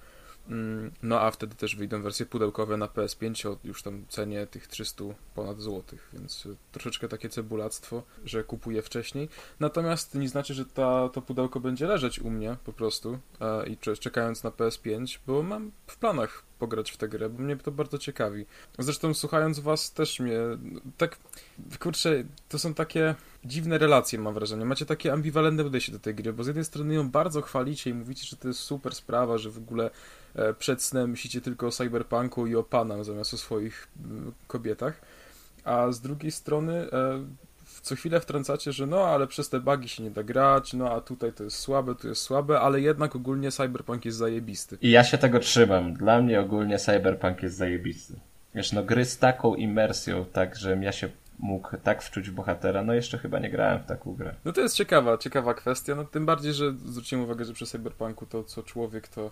Mm, no a wtedy też wyjdą wersje pudełkowe na PS5 o już tam cenie tych 300 ponad złotych, więc troszeczkę takie cebulactwo, że kupuję wcześniej. Natomiast nie znaczy, że ta, to pudełko będzie leżeć u mnie po prostu e, i czekając na PS5, bo mam w planach pograć w tę grę, bo mnie to bardzo ciekawi. Zresztą słuchając was też mnie tak kurczę, to są takie dziwne relacje mam wrażenie. Macie takie ambiwalentne podejście do tej gry, bo z jednej strony ją bardzo chwalicie i mówicie, że to jest super sprawa, że w ogóle e, przed snem myślicie tylko o cyberpunku i o panam zamiast o swoich kobietach, a z drugiej strony e, co chwilę wtrącacie, że no, ale przez te bugi się nie da grać, no a tutaj to jest słabe, tu jest słabe, ale jednak ogólnie Cyberpunk jest zajebisty. I ja się tego trzymam. Dla mnie ogólnie Cyberpunk jest zajebisty. Wiesz, no gry z taką imersją, tak, żebym ja się mógł tak wczuć w bohatera, no jeszcze chyba nie grałem w taką grę. No to jest ciekawa, ciekawa kwestia, no tym bardziej, że zwróciłem uwagę, że przy Cyberpunku to co człowiek to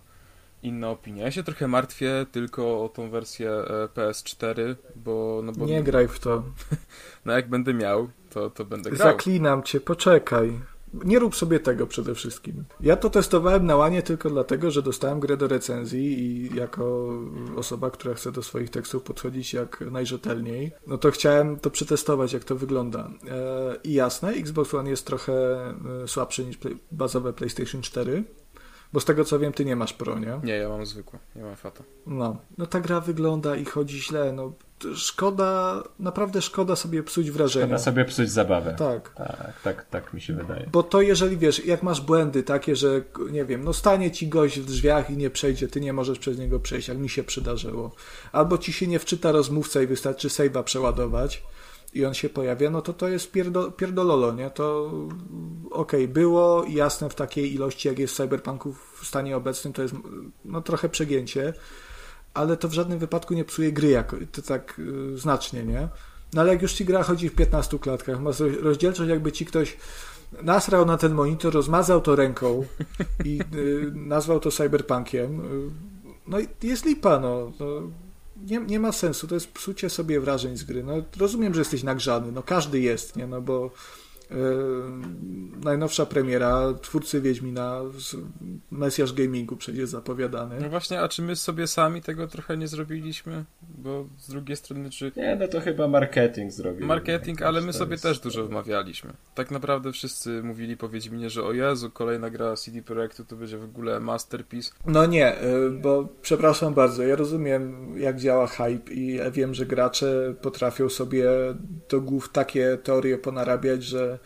inna opinia. Ja się trochę martwię tylko o tą wersję e, PS4, bo... No bo nie graj w to. no jak będę miał, to, to będę grał. Zaklinam cię, poczekaj. Nie rób sobie tego przede wszystkim. Ja to testowałem na łanie tylko dlatego, że dostałem grę do recenzji i jako osoba, która chce do swoich tekstów podchodzić jak najrzetelniej, no to chciałem to przetestować, jak to wygląda. E, I jasne, Xbox One jest trochę e, słabszy niż bazowe PlayStation 4, bo z tego co wiem, ty nie masz Pro, nie? Nie, ja mam zwykłe, nie mam Fata. No, no ta gra wygląda i chodzi źle, no szkoda, naprawdę szkoda sobie psuć wrażenie. Szkoda sobie psuć zabawę. Tak. Tak, tak, tak mi się wydaje. Bo to jeżeli wiesz, jak masz błędy takie, że nie wiem, no stanie ci gość w drzwiach i nie przejdzie, ty nie możesz przez niego przejść, jak mi się przydarzyło. Albo ci się nie wczyta rozmówca i wystarczy save'a przeładować i on się pojawia, no to to jest pierdo, pierdololo, nie? To okej, okay, było jasne w takiej ilości, jak jest cyberpunków w stanie obecnym, to jest no trochę przegięcie, ale to w żadnym wypadku nie psuje gry jako, to tak yy, znacznie, nie? No ale jak już ci gra chodzi w 15 klatkach, masz rozdzielczość, jakby ci ktoś nasrał na ten monitor, rozmazał to ręką i yy, nazwał to cyberpunkiem, yy, no i jest lipa, no. no nie, nie ma sensu, to jest psucie sobie wrażeń z gry. No, rozumiem, że jesteś nagrzany, no każdy jest, nie? No bo najnowsza premiera twórcy Wiedźmina Mesjasz Gamingu przecież zapowiadany. No właśnie, a czy my sobie sami tego trochę nie zrobiliśmy? Bo z drugiej strony, czy... Nie, no to chyba marketing zrobił. Marketing, ale my sobie też dużo wmawialiśmy. Tak naprawdę wszyscy mówili po Wiedźminie, że o Jezu, kolejna gra CD Projektu to będzie w ogóle masterpiece. No nie, yy, bo przepraszam bardzo, ja rozumiem jak działa hype i ja wiem, że gracze potrafią sobie do głów takie teorie ponarabiać, że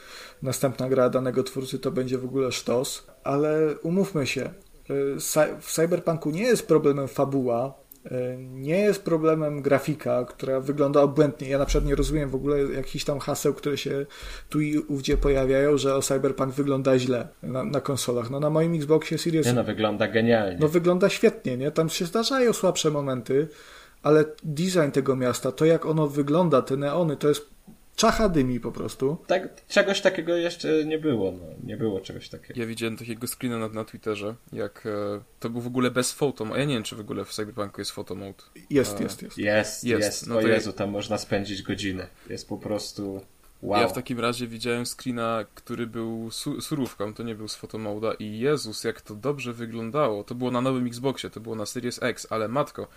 następna gra danego twórcy to będzie w ogóle sztos, ale umówmy się, y, w Cyberpunku nie jest problemem fabuła, y, nie jest problemem grafika, która wygląda obłędnie. Ja na przykład nie rozumiem w ogóle jakichś tam haseł, które się tu i ówdzie pojawiają, że o Cyberpunk wygląda źle na, na konsolach. No na moim Xboxie Series... Nie no, wygląda genialnie. No wygląda świetnie, nie? Tam się zdarzają słabsze momenty, ale design tego miasta, to jak ono wygląda, te neony, to jest czacha dymi po prostu. Tak, czegoś takiego jeszcze nie było, no. Nie było czegoś takiego. Ja widziałem takiego screena na, na Twitterze, jak e, to był w ogóle bez foto. Ja nie wiem, czy w ogóle w Cyberpunku jest photo mode. Jest, e, jest, jest. Jest, jest. jest. No o Jezu, tam można spędzić godzinę. Jest po prostu... Wow. Ja w takim razie widziałem screena, który był su surówką, to nie był z fotomoda i Jezus, jak to dobrze wyglądało. To było na nowym Xboxie, to było na Series X, ale matko,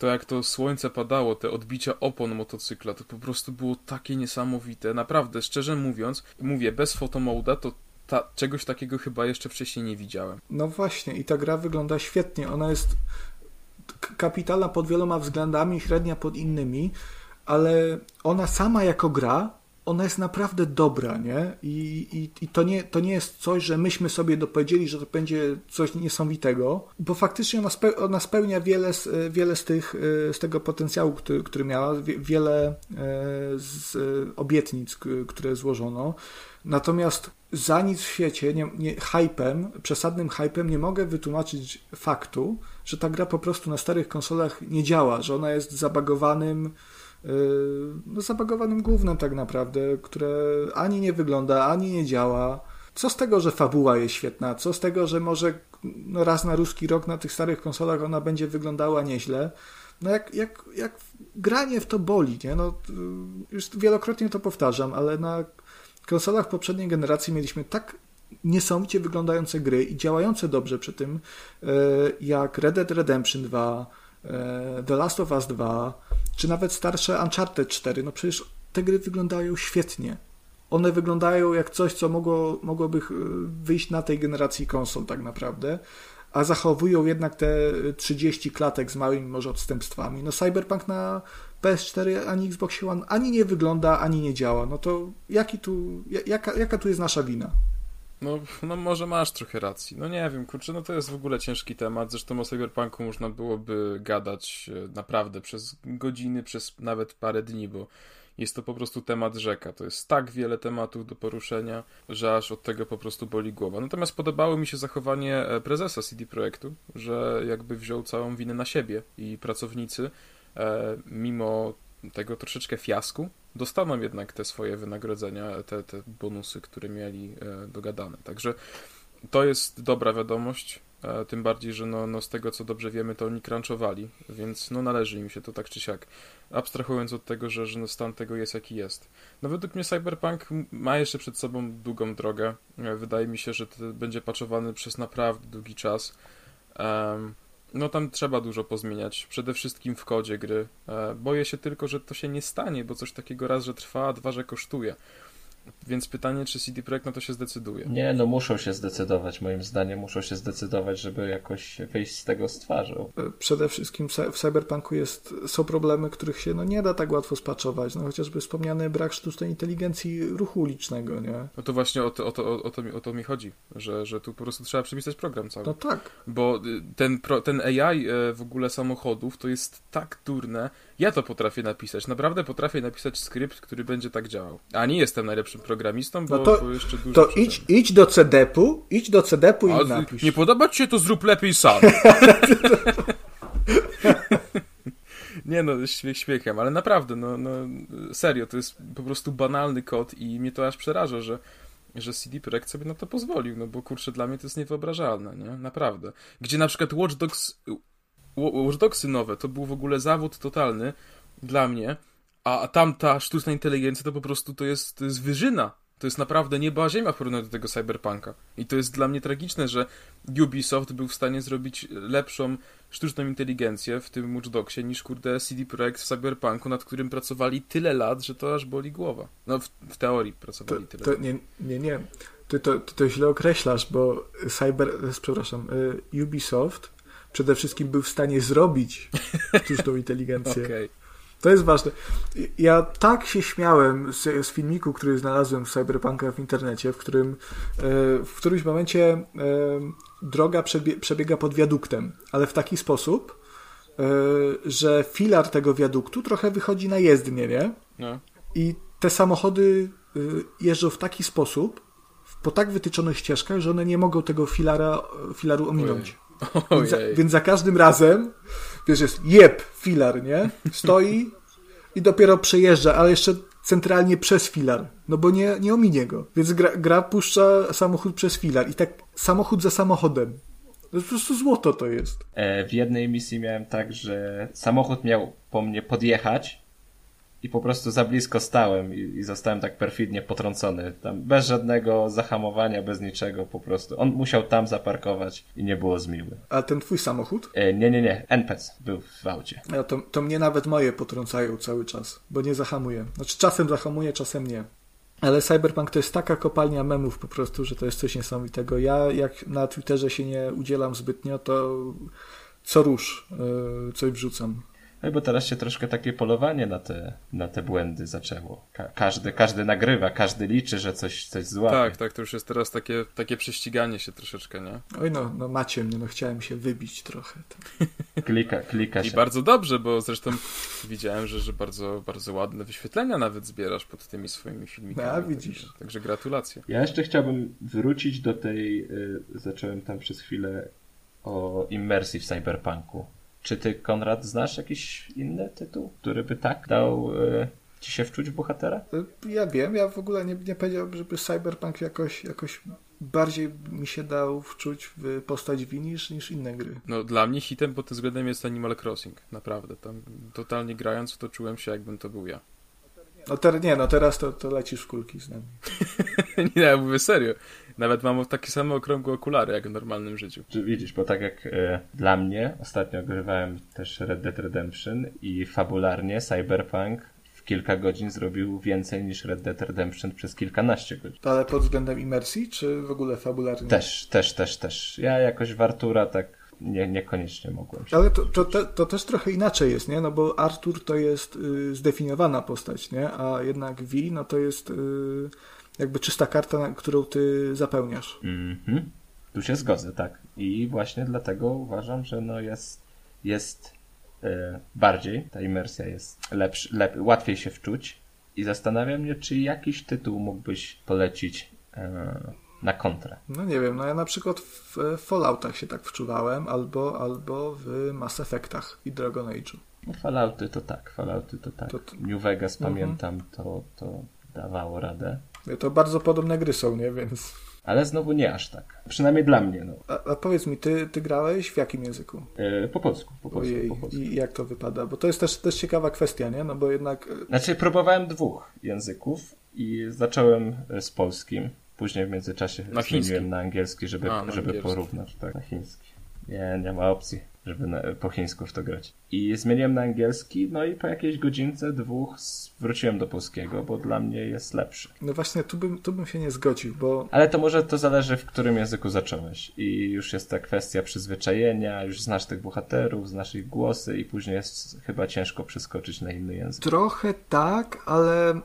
to jak to słońce padało, te odbicia opon motocykla, to po prostu było takie niesamowite. Naprawdę, szczerze mówiąc, mówię, bez fotomoda to ta, czegoś takiego chyba jeszcze wcześniej nie widziałem. No właśnie, i ta gra wygląda świetnie. Ona jest kapitalna pod wieloma względami, średnia pod innymi, ale ona sama jako gra ona jest naprawdę dobra, nie? I, i, i to, nie, to nie jest coś, że myśmy sobie dopowiedzieli, że to będzie coś niesamowitego, bo faktycznie ona, ona spełnia wiele, z, wiele z, tych, z tego potencjału, który, który miała, wiele e, z obietnic, które złożono. Natomiast za nic w świecie, nie, nie, hypem, przesadnym hypem nie mogę wytłumaczyć faktu, że ta gra po prostu na starych konsolach nie działa, że ona jest zabagowanym, no, zabagowanym głównym tak naprawdę, które ani nie wygląda, ani nie działa. Co z tego, że fabuła jest świetna? Co z tego, że może no, raz na ruski rok na tych starych konsolach ona będzie wyglądała nieźle? No jak, jak, jak granie w to boli, nie? No, już wielokrotnie to powtarzam, ale na konsolach poprzedniej generacji mieliśmy tak niesamowicie wyglądające gry i działające dobrze przy tym, e, jak Red Dead Redemption 2, e, The Last of Us 2, czy nawet starsze Uncharted 4. No przecież te gry wyglądają świetnie. One wyglądają jak coś, co mogło, mogłoby e, wyjść na tej generacji konsol tak naprawdę, a zachowują jednak te 30 klatek z małymi może odstępstwami. No Cyberpunk na PS4 ani Xbox One ani nie wygląda, ani nie działa. No to jaki tu, jaka, jaka tu jest nasza wina? No, no może masz trochę racji. No nie wiem, kurczę, no to jest w ogóle ciężki temat. Zresztą o Cyberpunku można byłoby gadać e, naprawdę przez godziny, przez nawet parę dni, bo jest to po prostu temat rzeka. To jest tak wiele tematów do poruszenia, że aż od tego po prostu boli głowa. Natomiast podobało mi się zachowanie e, prezesa CD Projektu, że jakby wziął całą winę na siebie i pracownicy E, mimo tego troszeczkę fiasku, dostaną jednak te swoje wynagrodzenia, te, te bonusy, które mieli e, dogadane. Także to jest dobra wiadomość, e, tym bardziej, że no, no z tego co dobrze wiemy, to oni crunchowali, więc no należy im się to tak czy siak. Abstrahując od tego, że, że no stan tego jest jaki jest. No według mnie Cyberpunk ma jeszcze przed sobą długą drogę. Wydaje mi się, że będzie paczowany przez naprawdę długi czas. Um, no tam trzeba dużo pozmieniać, przede wszystkim w kodzie gry. E, boję się tylko, że to się nie stanie, bo coś takiego raz, że trwa, a dwa, że kosztuje. Więc pytanie, czy CD Projekt na to się zdecyduje? Nie, no muszą się zdecydować, moim zdaniem. Muszą się zdecydować, żeby jakoś wyjść z tego z twarzą. E, przede wszystkim w Cyberpunku jest, są problemy, których się no, nie da tak łatwo spaczować. No, chociażby wspomniany brak sztucznej inteligencji ruchu ulicznego, nie? No to właśnie o to, o to, o to, o to mi chodzi, że, że tu po prostu trzeba przepisać program cały. No tak. Bo y, ten, ten AI e, w ogóle samochodów to jest tak durne, ja to potrafię napisać. Naprawdę potrafię napisać skrypt, który będzie tak działał. A nie jestem najlepszym programistą, bo, no to, bo jeszcze dużo To idź, idź do CDP-u, idź do CDP-u i napisz. Nie podoba ci się, to zrób lepiej sam. Nie no, śmiech śmiechem, ale naprawdę, no, no serio, to jest po prostu banalny kod i mnie to aż przeraża, że, że CD Projekt sobie na to pozwolił, no bo kurczę, dla mnie to jest niewyobrażalne, nie? Naprawdę. Gdzie na przykład Watch Dogs Watch Dogsy nowe to był w ogóle zawód totalny dla mnie, a tamta sztuczna inteligencja to po prostu to jest, to jest wyżyna. To jest naprawdę nieba ziemia w porównaniu do tego cyberpunka. I to jest dla mnie tragiczne, że Ubisoft był w stanie zrobić lepszą sztuczną inteligencję w tym Watch Dogsie niż kurde CD Projekt w cyberpunku, nad którym pracowali tyle lat, że to aż boli głowa. No w, w teorii pracowali to, tyle to, lat. Nie, nie, nie. Ty to, ty to źle określasz, bo cyber, przepraszam, y, Ubisoft przede wszystkim był w stanie zrobić sztuczną inteligencję. okay. To jest ważne. Ja tak się śmiałem z, z, filmiku, który znalazłem w Cyberpunka w internecie, w którym e, w którymś momencie e, droga przebiega pod wiaduktem, ale w taki sposób, e, że filar tego wiaduktu trochę wychodzi na jezdnię, nie? No. I te samochody jeżdżą w taki sposób, po tak wytyczonych ścieżkach, że one nie mogą tego filara, filaru ominąć. Ojej. Więc za, więc za, każdym razem, wiesz, jest jeb, filar, nie? Stoi i dopiero przejeżdża, ale jeszcze centralnie przez filar, no bo nie, nie ominie go. Więc gra, gra puszcza samochód przez filar i tak samochód za samochodem. No po prostu złoto to jest. E, w jednej misji miałem tak, że samochód miał po mnie podjechać, i po prostu za blisko stałem i, i zostałem tak perfidnie potrącony. Tam bez żadnego zahamowania, bez niczego po prostu. On musiał tam zaparkować i nie było zmiły. A ten twój samochód? E, nie, nie, nie. NPC był w aucie. Ja, to, to mnie nawet moje potrącają cały czas, bo nie zahamuję. Znaczy czasem zahamuję, czasem nie. Ale Cyberpunk to jest taka kopalnia memów po prostu, że to jest coś niesamowitego. Ja jak na Twitterze się nie udzielam zbytnio, to co rusz yy, coś wrzucam. No bo teraz się troszkę takie polowanie na te, na te błędy zaczęło. Ka każdy, każdy nagrywa, każdy liczy, że coś, coś złapie. Tak, tak, to już jest teraz takie, takie prześciganie się troszeczkę, nie? Oj no, no macie mnie, no chciałem się wybić trochę. Tak. Klika, klika się. I bardzo dobrze, bo zresztą widziałem, że, że bardzo, bardzo ładne wyświetlenia nawet zbierasz pod tymi swoimi filmikami. A, widzisz. Także, także gratulacje. Ja jeszcze chciałbym wrócić do tej, y, zacząłem tam przez chwilę o immersji w cyberpunku. Czy ty, Konrad, znasz jakiś inny tytuł, który by tak dał y, ci się wczuć w bohatera? Ja wiem, ja w ogóle nie, nie powiedziałbym, żeby Cyberpunk jakoś, jakoś bardziej mi się dał wczuć w postać Wii niż, niż inne gry. No dla mnie hitem pod tym względem jest Animal Crossing, naprawdę. Tam totalnie grając to czułem się jakbym to był ja. No ter, nie, no teraz to, to lecisz w kulki z nami. nie, ja mówię serio. Nawet mam takie same okrągłe okulary jak w normalnym życiu. Czy widzisz, bo tak jak e, dla mnie, ostatnio grywałem też Red Dead Redemption i fabularnie Cyberpunk w kilka godzin zrobił więcej niż Red Dead Redemption przez kilkanaście godzin. Ale pod względem imersji, czy w ogóle fabularnie? Też, też, też, też. Ja jakoś w Artura tak nie, niekoniecznie mogłem się. Ale to, to, to, to, też trochę inaczej jest, nie? No bo Artur to jest y, zdefiniowana postać, nie? A jednak V, no to jest y, jakby czysta karta, którą ty zapełniasz. Mhm. Tu się zgodzę, tak. I właśnie dlatego uważam, że no jest, jest y, bardziej, ta imersja jest lepszy, lep, łatwiej się wczuć. I zastanawiam się, czy jakiś tytuł mógłbyś polecić y, na kontrę. No nie wiem, no ja na przykład w Falloutach się tak wczuwałem, albo, albo w Mass Effectach i Dragon Age'u. No Fallouty to tak, Fallouty to tak. To t- New Vegas Mhm. pamiętam, to, to dawało radę. To bardzo podobne gry są, nie? Więc... Ale znowu nie aż tak. Przynajmniej dla mnie, no. A, a powiedz mi, ty, ty grałeś w jakim języku? E, po polsku, po polsku, Ojej, po polsku. i jak to wypada? Bo to jest też, też ciekawa kwestia, nie? No bo jednak... e, Znaczy, próbowałem dwóch języków i zacząłem e, z polskim. Później w międzyczasie Na zmieniłem chiński. na angielski, żeby, A, na żeby angielski. porównać. Tak, na chiński. Nie, nie ma opcji, żeby na, po chińsku w to grać. I zmieniłem na angielski, no i po jakiejś godzince, dwóch wróciłem do polskiego, bo dla mnie jest lepszy. No właśnie, tu bym, tu bym się nie zgodził, bo Ale to może to zależy, w którym języku zacząłeś. I już jest ta kwestia przyzwyczajenia, już znasz tych bohaterów, znasz ich głosy i później jest chyba ciężko przeskoczyć na inny język. trochę tak, ale e,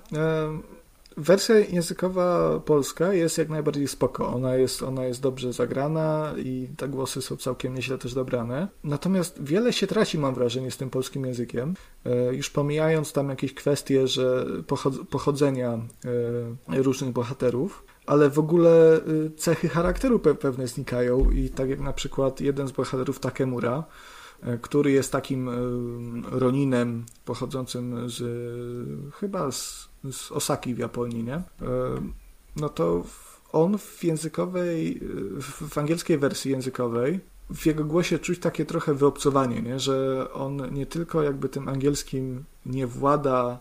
wersja językowa polska jest jak najbardziej spoko. Ona jest, ona jest dobrze zagrana i te głosy są całkiem nieźle też dobrane. Natomiast wiele się traci, mam wrażenie, z tym polskim językiem. E, już pomijając tam jakieś kwestie, że pochod- pochodzenia e, różnych bohaterów, ale w ogóle y, cechy charakteru pe- pewne znikają i tak jak na przykład jeden z bohaterów Takemura, e, który jest takim e, Roninem pochodzącym z chyba z, z Osaki w Japonii, nie? E, No to on w językowej, w angielskiej wersji językowej w jego głosie czuć takie trochę wyobcowanie, nie? że on nie tylko jakby tym angielskim nie włada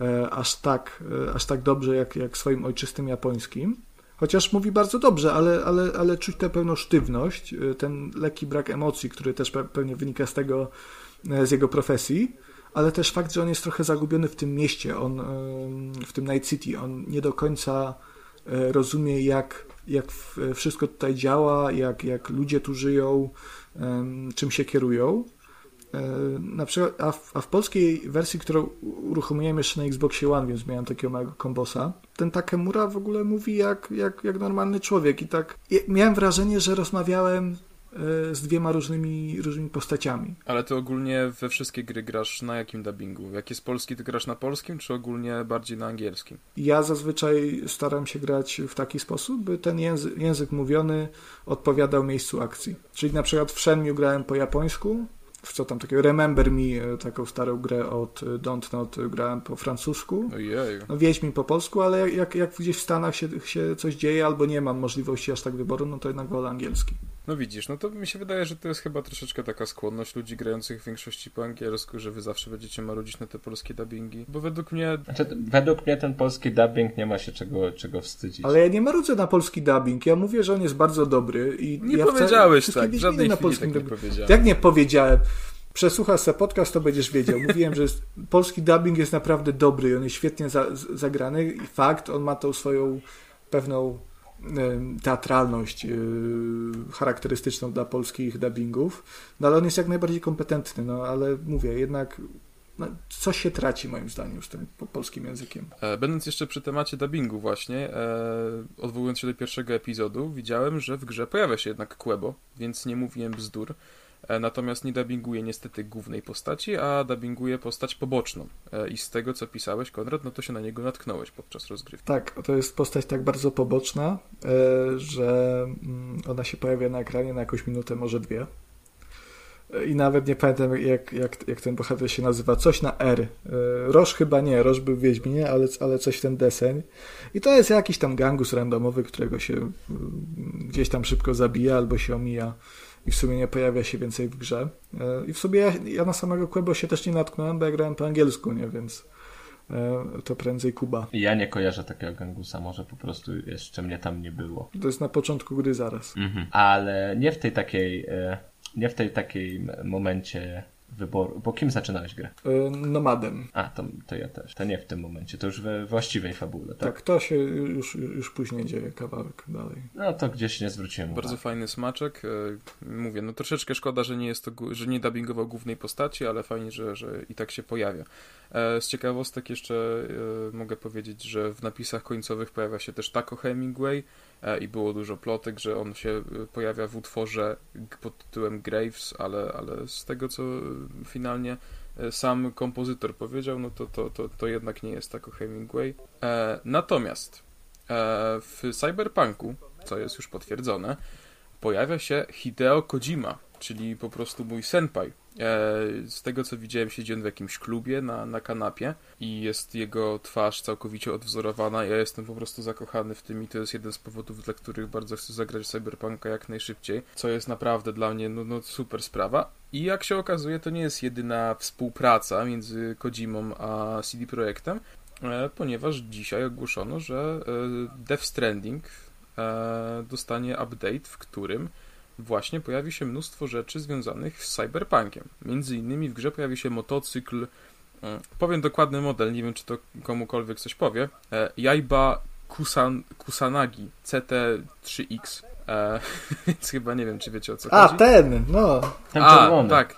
e, aż tak, e, aż tak dobrze jak, jak swoim ojczystym japońskim, chociaż mówi bardzo dobrze, ale, ale, ale czuć tę pewną sztywność, ten lekki brak emocji, który też pe- pewnie wynika z tego, z jego profesji, ale też fakt, że on jest trochę zagubiony w tym mieście, on, w tym Night City, on nie do końca e, rozumie, jak, jak wszystko tutaj działa, jak, jak ludzie tu żyją, czym się kierują. E, Na przykład, a w, a w polskiej wersji, którą uruchomiłem jeszcze na Xboxie One, więc miałem takiego małego kombosa, ten Takemura w ogóle mówi jak, jak, jak normalny człowiek i tak miałem wrażenie, że rozmawiałem z dwiema różnymi, różnymi postaciami. Ale ty ogólnie we wszystkie gry grasz na jakim dubbingu? Jak jest polski, to grasz na polskim, czy ogólnie bardziej na angielskim? Ja zazwyczaj staram się grać w taki sposób, by ten język, język mówiony odpowiadał miejscu akcji. Czyli na przykład w Shenmue grałem po japońsku, w co tam takiego Remember Me, e, taką starą grę od e, Don't Not e, grałem po francusku. Ojej. No Wiedźmin po polsku, ale jak, jak, jak gdzieś w Stanach się, się coś dzieje albo nie mam możliwości aż tak wyboru, no to jednak wolę angielski. No widzisz, no to mi się wydaje, że to jest chyba troszeczkę taka skłonność ludzi grających w większości po angielsku, że wy zawsze będziecie marudzić na te polskie dubbingi. Bo według mnie Znaczy, według mnie ten polski dubbing nie ma się czego, czego wstydzić. Ale ja nie marudzę na polski dubbing, ja mówię, że on jest bardzo dobry i nie ja powiedziałeś tak, w żadnej na chwili polskim tak nie powiedziałem. Jak nie powiedziałem? Przesłuchasz sobie podcast, to będziesz wiedział. Mówiłem, że jest, polski dubbing jest naprawdę dobry, on jest świetnie za, z- zagrany i fakt, on ma tą swoją pewną teatralność charakterystyczną dla polskich dubbingów, no ale on jest jak najbardziej kompetentny, no ale mówię, jednak no, coś się traci moim zdaniem z tym polskim językiem. E, będąc jeszcze przy temacie dubbingu właśnie, e, odwołując się do pierwszego epizodu, widziałem, że w grze pojawia się jednak Quebo, więc nie mówiłem bzdur. E, natomiast nie dubbinguje niestety głównej postaci, a dubbinguje postać poboczną. I z tego, co pisałeś, Konrad, no to się na niego natknąłeś podczas rozgrywki. Tak, to jest postać tak bardzo poboczna, że mm, ona się pojawia na ekranie na jakąś minutę, może dwie i nawet nie pamiętam jak, jak, jak ten bohater się nazywa, coś na R. E, Roż chyba nie, Roż był w Wiedźminie, ale, ale coś w ten deseń. I to jest jakiś tam gangus randomowy, którego się mm, gdzieś tam szybko zabija albo się omija i w sumie nie pojawia się więcej w grze. E, I w sumie ja, ja na samego Quebo się też nie natknąłem, bo ja grałem po angielsku, nie, więc e, to prędzej Kuba. Ja nie kojarzę takiego gangusa, może po prostu jeszcze mnie tam nie było. To jest na początku gry zaraz. Mhm. Ale nie w tej takiej nie w tej takiej momencie wyboru. Bo kim zaczynałeś grę? E, nomadem. A, to, to ja też. To nie w tym momencie, to już we właściwej fabule, tak? Tak, to się już, już później dzieje kawałek dalej. No to gdzieś nie zwróciłem Bardzo uwagi. fajny smaczek. E, mówię, no troszeczkę szkoda, że nie jest to, że nie dubbingował głównej postaci, ale fajnie, że, że i tak się pojawia. E, z ciekawostek jeszcze mogę powiedzieć, że w napisach końcowych pojawia się też Taco Hemingway, i było dużo plotek, że on się e, pojawia w utworze pod tytułem Graves, ale, ale z tego co finalnie e, sam kompozytor powiedział, no to, to, to, to jednak nie jest tak o Hemingway. natomiast w Cyberpunku, co jest już potwierdzone, pojawia się Hideo Kojima, czyli po prostu mój senpai, E, z tego co widziałem, siedzi on w jakimś klubie na, na kanapie i jest jego twarz całkowicie odwzorowana. Ja jestem po prostu zakochany w tym i to jest jeden z powodów, dla których bardzo chcę zagrać Cyberpunka jak najszybciej, co jest naprawdę dla mnie no, no super sprawa. I jak się okazuje, to nie jest jedyna współpraca między Kojimą a CD Projektem, e, ponieważ dzisiaj ogłoszono, że e, Death Stranding dostanie update, w którym właśnie pojawi się mnóstwo rzeczy związanych z cyberpunkiem. Między innymi w grze pojawi się motocykl, e, powiem dokładny model, nie wiem czy to komukolwiek coś powie, e, Jaiba Kusan, Kusanagi CT3X. E, więc chyba nie wiem, czy wiecie o co A, chodzi. A, ten, no. Ten A, tak,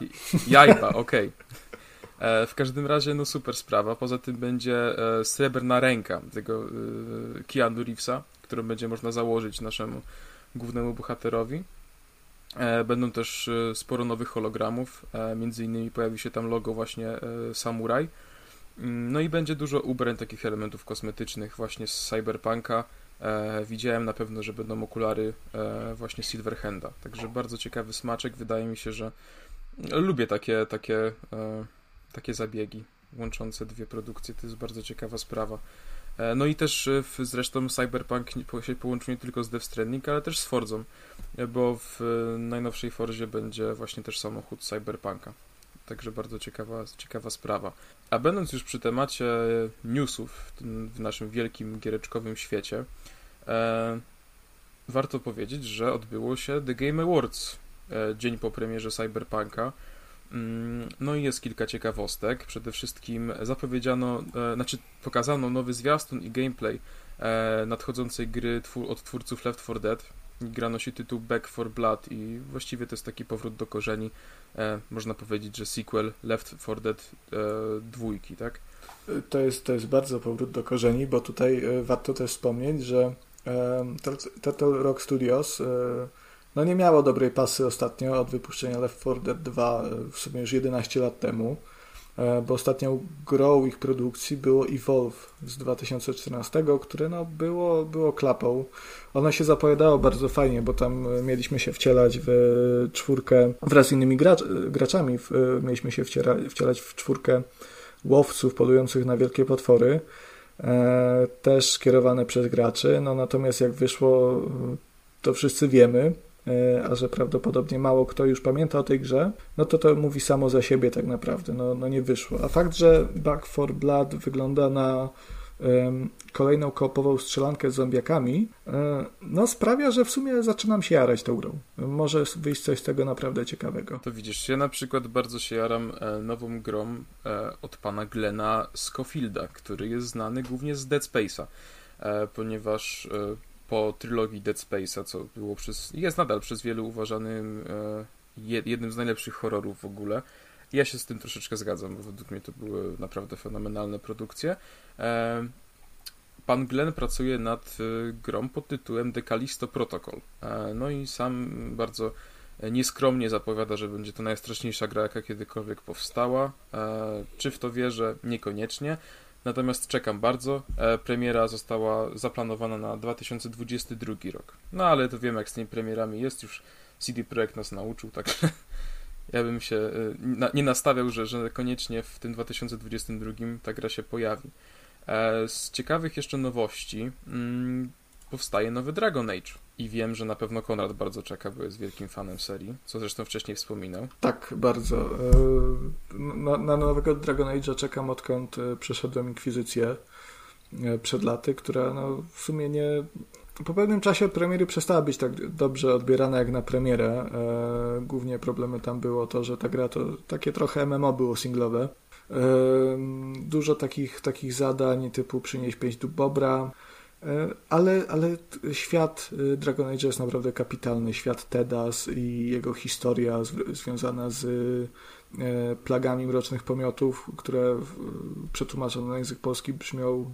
Jaiba, okej. Okay. W każdym razie, no super sprawa. Poza tym będzie srebrna ręka tego Keanu Reevesa, którą będzie można założyć naszemu głównemu bohaterowi. E, będą też e, sporo nowych hologramów, e, między innymi pojawi się tam logo właśnie Samurai. Mm, no i będzie dużo ubrań, takich elementów kosmetycznych właśnie z Cyberpunka. Widziałem na pewno, że będą okulary właśnie Silverhanda. Także bardzo ciekawy smaczek. Wydaje mi się, że lubię takie, takie, takie zabiegi łączące dwie produkcje. To jest bardzo ciekawa sprawa. E, no i też e, w, zresztą Cyberpunk się połączył nie tylko z Death Stranding, ale też z Forzą, e, bo w najnowszej Forzie będzie właśnie też samochód Cyberpunka. Także bardzo ciekawa, ciekawa sprawa. A będąc już przy temacie newsów w naszym wielkim giereczkowym świecie, e, warto powiedzieć, że odbyło się The Game Awards e, dzień po premierze Cyberpunka. Mm, no i jest kilka ciekawostek. Przede wszystkim zapowiedziano, e, znaczy pokazano nowy zwiastun i gameplay e, nadchodzącej gry od twórców Left 4 Dead. Gra nosi tytuł Back 4 Blood i właściwie to jest taki powrót do korzeni. E, można powiedzieć, że sequel Left 4 Dead dwójki, tak? To jest, to jest bardzo powrót do korzeni, bo tutaj warto też wspomnieć, że Turtle Rock Studios no nie miało dobrej pasy ostatnio od wypuszczenia Left 4 Dead 2 e, w sumie już 11 lat temu, e, bo ostatnią grą ich produkcji było Evolve z 2014, które no było, było klapą. Ono się zapowiadało bardzo fajnie, bo tam e, mieliśmy się wcielać w czwórkę wraz z innymi gracz, graczami, w, mieliśmy się wciera, wcielać w czwórkę łowców polujących na wielkie potwory, e, też skierowane przez graczy, no natomiast jak wyszło, to wszyscy wiemy, a że prawdopodobnie mało kto już pamięta o tej grze, no to to mówi samo za siebie tak naprawdę, no, no nie wyszło. A fakt, że Back for Blood wygląda na um, kolejną koopową strzelankę z zombiakami, um, no sprawia, że w sumie zaczynam się jarać tą grą. Może wyjść coś z tego naprawdę ciekawego. To widzisz, ja na przykład bardzo się jaram e, nową grą e, od pana Glena Scofielda, który jest znany głównie z Dead Space'a, ponieważ po trylogii Dead Space'a, co było przez, jest nadal przez wielu uważanym jednym z najlepszych horrorów w ogóle. Ja się z tym troszeczkę zgadzam, bo według mnie to były naprawdę fenomenalne produkcje. Pan Glenn pracuje nad grą pod tytułem Decalisto Protocol. No i sam bardzo nieskromnie zapowiada, że będzie to najstraszniejsza gra, jaka kiedykolwiek powstała. Czy w to wierzę? Niekoniecznie. Natomiast czekam bardzo. E, premiera została zaplanowana na 2022 rok. No ale to wiem, jak z tymi premierami jest. Już CD Projekt nas nauczył, także ja bym się e, nie nastawiał, że, że koniecznie w tym 2022 ta gra się pojawi. E, z ciekawych jeszcze nowości mm, powstaje nowy Dragon Age. I wiem, że na pewno Konrad bardzo czeka, bo jest wielkim fanem serii, co zresztą wcześniej wspominał. Tak, bardzo. E, na, na nowego Dragon Age'a czekam odkąd e, przeszedłem Inkwizycję e, przed laty, która no, w sumie nie... Po pewnym czasie od premiery przestała być tak dobrze odbierana jak na premierę. Głównie problemem tam było to, że ta gra to takie trochę MMO było singlowe. Dużo takich, takich zadań typu przynieść pięć du bobra, ale, ale świat e, Dragon Age jest naprawdę kapitalny. Świat Tedas i jego historia związana z e, plagami mrocznych pomiotów, które przetłumaczone na język polski brzmią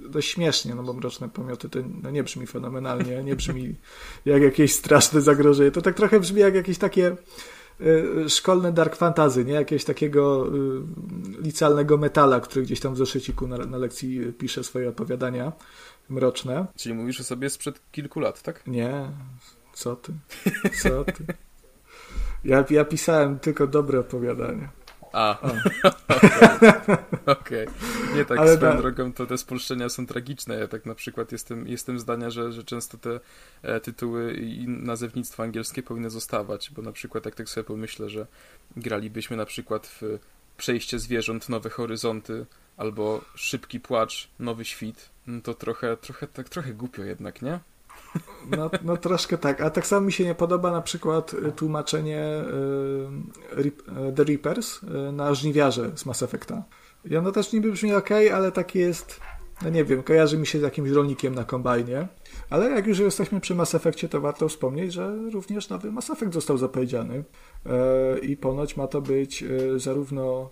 dość śmiesznie, no bo mroczne pomioty to no nie brzmi fenomenalnie, nie brzmi jak jakieś straszne zagrożenie. To tak trochę brzmi jak jakieś takie szkolne dark fantasy, nie? Jakiegoś takiego licealnego metala, który gdzieś tam w zeszyciku na, na lekcji pisze swoje opowiadania mroczne. Czyli mówisz o sobie sprzed kilku lat, tak? Nie, co ty? Co ty? Ja, ja pisałem tylko dobre opowiadania. A, okej. Okay. Nie tak Ale swoją drogą, to te spolszczenia są tragiczne. Ja tak na przykład jestem, jestem zdania, że, że często te e, tytuły i nazewnictwo angielskie powinny zostawać, bo na przykład jak tak sobie pomyślę, że gralibyśmy na przykład w Przejście zwierząt, Nowe Horyzonty, albo Szybki Płacz, Nowy Świt, no to trochę, trochę, tak, trochę głupio jednak, nie? No, no troszkę tak, a tak samo mi się nie podoba na przykład y, tłumaczenie y, y, The Reapers na żniwiarze z Mass Effecta. I ono też niby brzmi ok, ale taki jest, no nie wiem, kojarzy mi się z jakimś rolnikiem na kombajnie. Ale jak już jesteśmy przy Mass Effectie, to warto wspomnieć, że również nowy Mass Effect został zapowiedziany i ponoć ma to być zarówno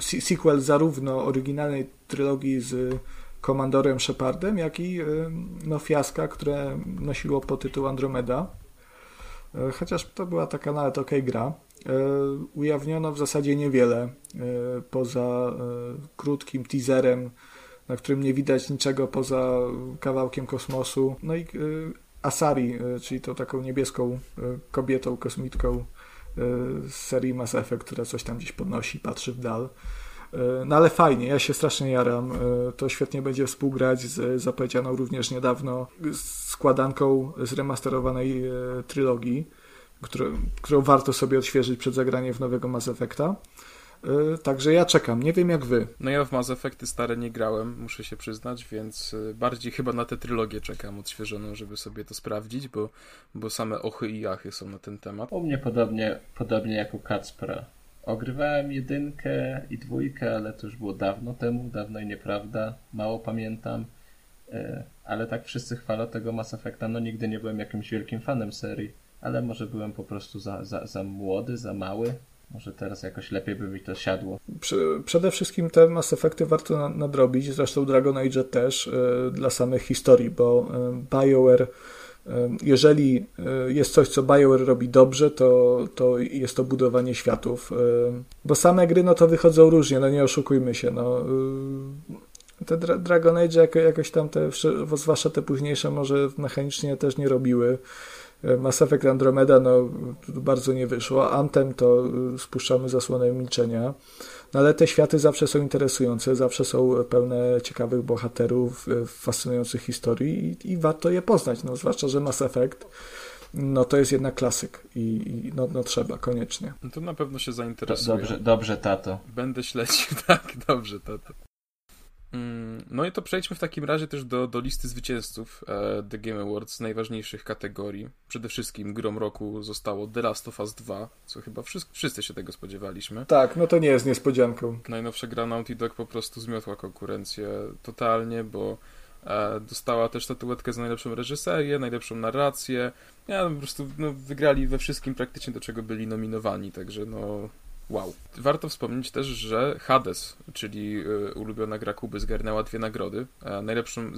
sequel zarówno oryginalnej trylogii z komandorem Shepardem, jak i e, no, fiaska, które nosiło po tytuł Andromeda. E, chociaż to była taka nawet ok gra. Ujawniono w zasadzie niewiele, poza krótkim teaserem, na którym nie widać niczego poza kawałkiem kosmosu. No i Asari, czyli to taką niebieską kobietą, kosmitką z serii Mass Effect, która coś tam gdzieś podnosi, patrzy w dal. E, no ale fajnie, ja się strasznie jaram. E, to świetnie będzie współgrać z zapowiedzianą również niedawno składanką zremasterowanej trylogii, którą, którą warto sobie odświeżyć przed zagraniem w nowego Mass Effecta. Także ja czekam, nie wiem jak wy. No ja w Mass Effecty stare nie grałem, muszę się przyznać, więc bardziej chyba na tę trylogię czekam odświeżoną, żeby sobie to sprawdzić, bo, bo same ochy i jachy są na ten temat. U mnie podobnie, podobnie jak u Kacpra. Ogrywałem jedynkę i dwójkę, ale to już było dawno temu, dawno i nieprawda, mało pamiętam. E, ale tak wszyscy chwalą tego Mass Effecta, no nigdy nie byłem jakimś wielkim fanem serii, ale może byłem po prostu za, za, za młody, za mały. Może teraz jakoś lepiej by mi to siadło. Przede wszystkim te Mass Effecty warto nadrobić, zresztą Dragon Age też yy, dla samych historii, bo yy, BioWare jeżeli e, jest coś, co BioWare robi dobrze, to, to jest to budowanie światów. Bo same gry, no to wychodzą różnie, no nie oszukujmy się, no. E, te Dragon Age jakoś tam te, zwłaszcza te późniejsze, może mechanicznie też nie robiły. Mass Effect Andromeda, no bardzo nie wyszło. Anthem to spuszczamy zasłonę milczenia. No ale te światy zawsze są interesujące, zawsze są pełne ciekawych bohaterów, e, fascynujących historii i, i warto je poznać. No, zwłaszcza, że Mass Effect no to jest jednak klasyk i, i no, no, trzeba, koniecznie. No to na pewno się zainteresuje. Dobrze, dobrze, tato. Będę śledził, tak, dobrze, tato. Mm, no i to przejdźmy w takim razie też do, do listy zwycięzców e, The Game Awards z najważniejszych kategorii. Przede wszystkim grom roku zostało The Last of Us 2, co chyba wszyscy, wszyscy się tego spodziewaliśmy. Tak, no to nie jest niespodzianką. Najnowsza gra Naughty Dog po prostu zmiotła konkurencję totalnie, bo E, dostała też statuetkę za najlepszą reżyserię, najlepszą narrację. Ja, po prostu no, wygrali we wszystkim praktycznie, do czego byli nominowani, także no wow. Warto wspomnieć też, że Hades, czyli y, ulubiona gra Kuby, zgarnęła dwie nagrody. E,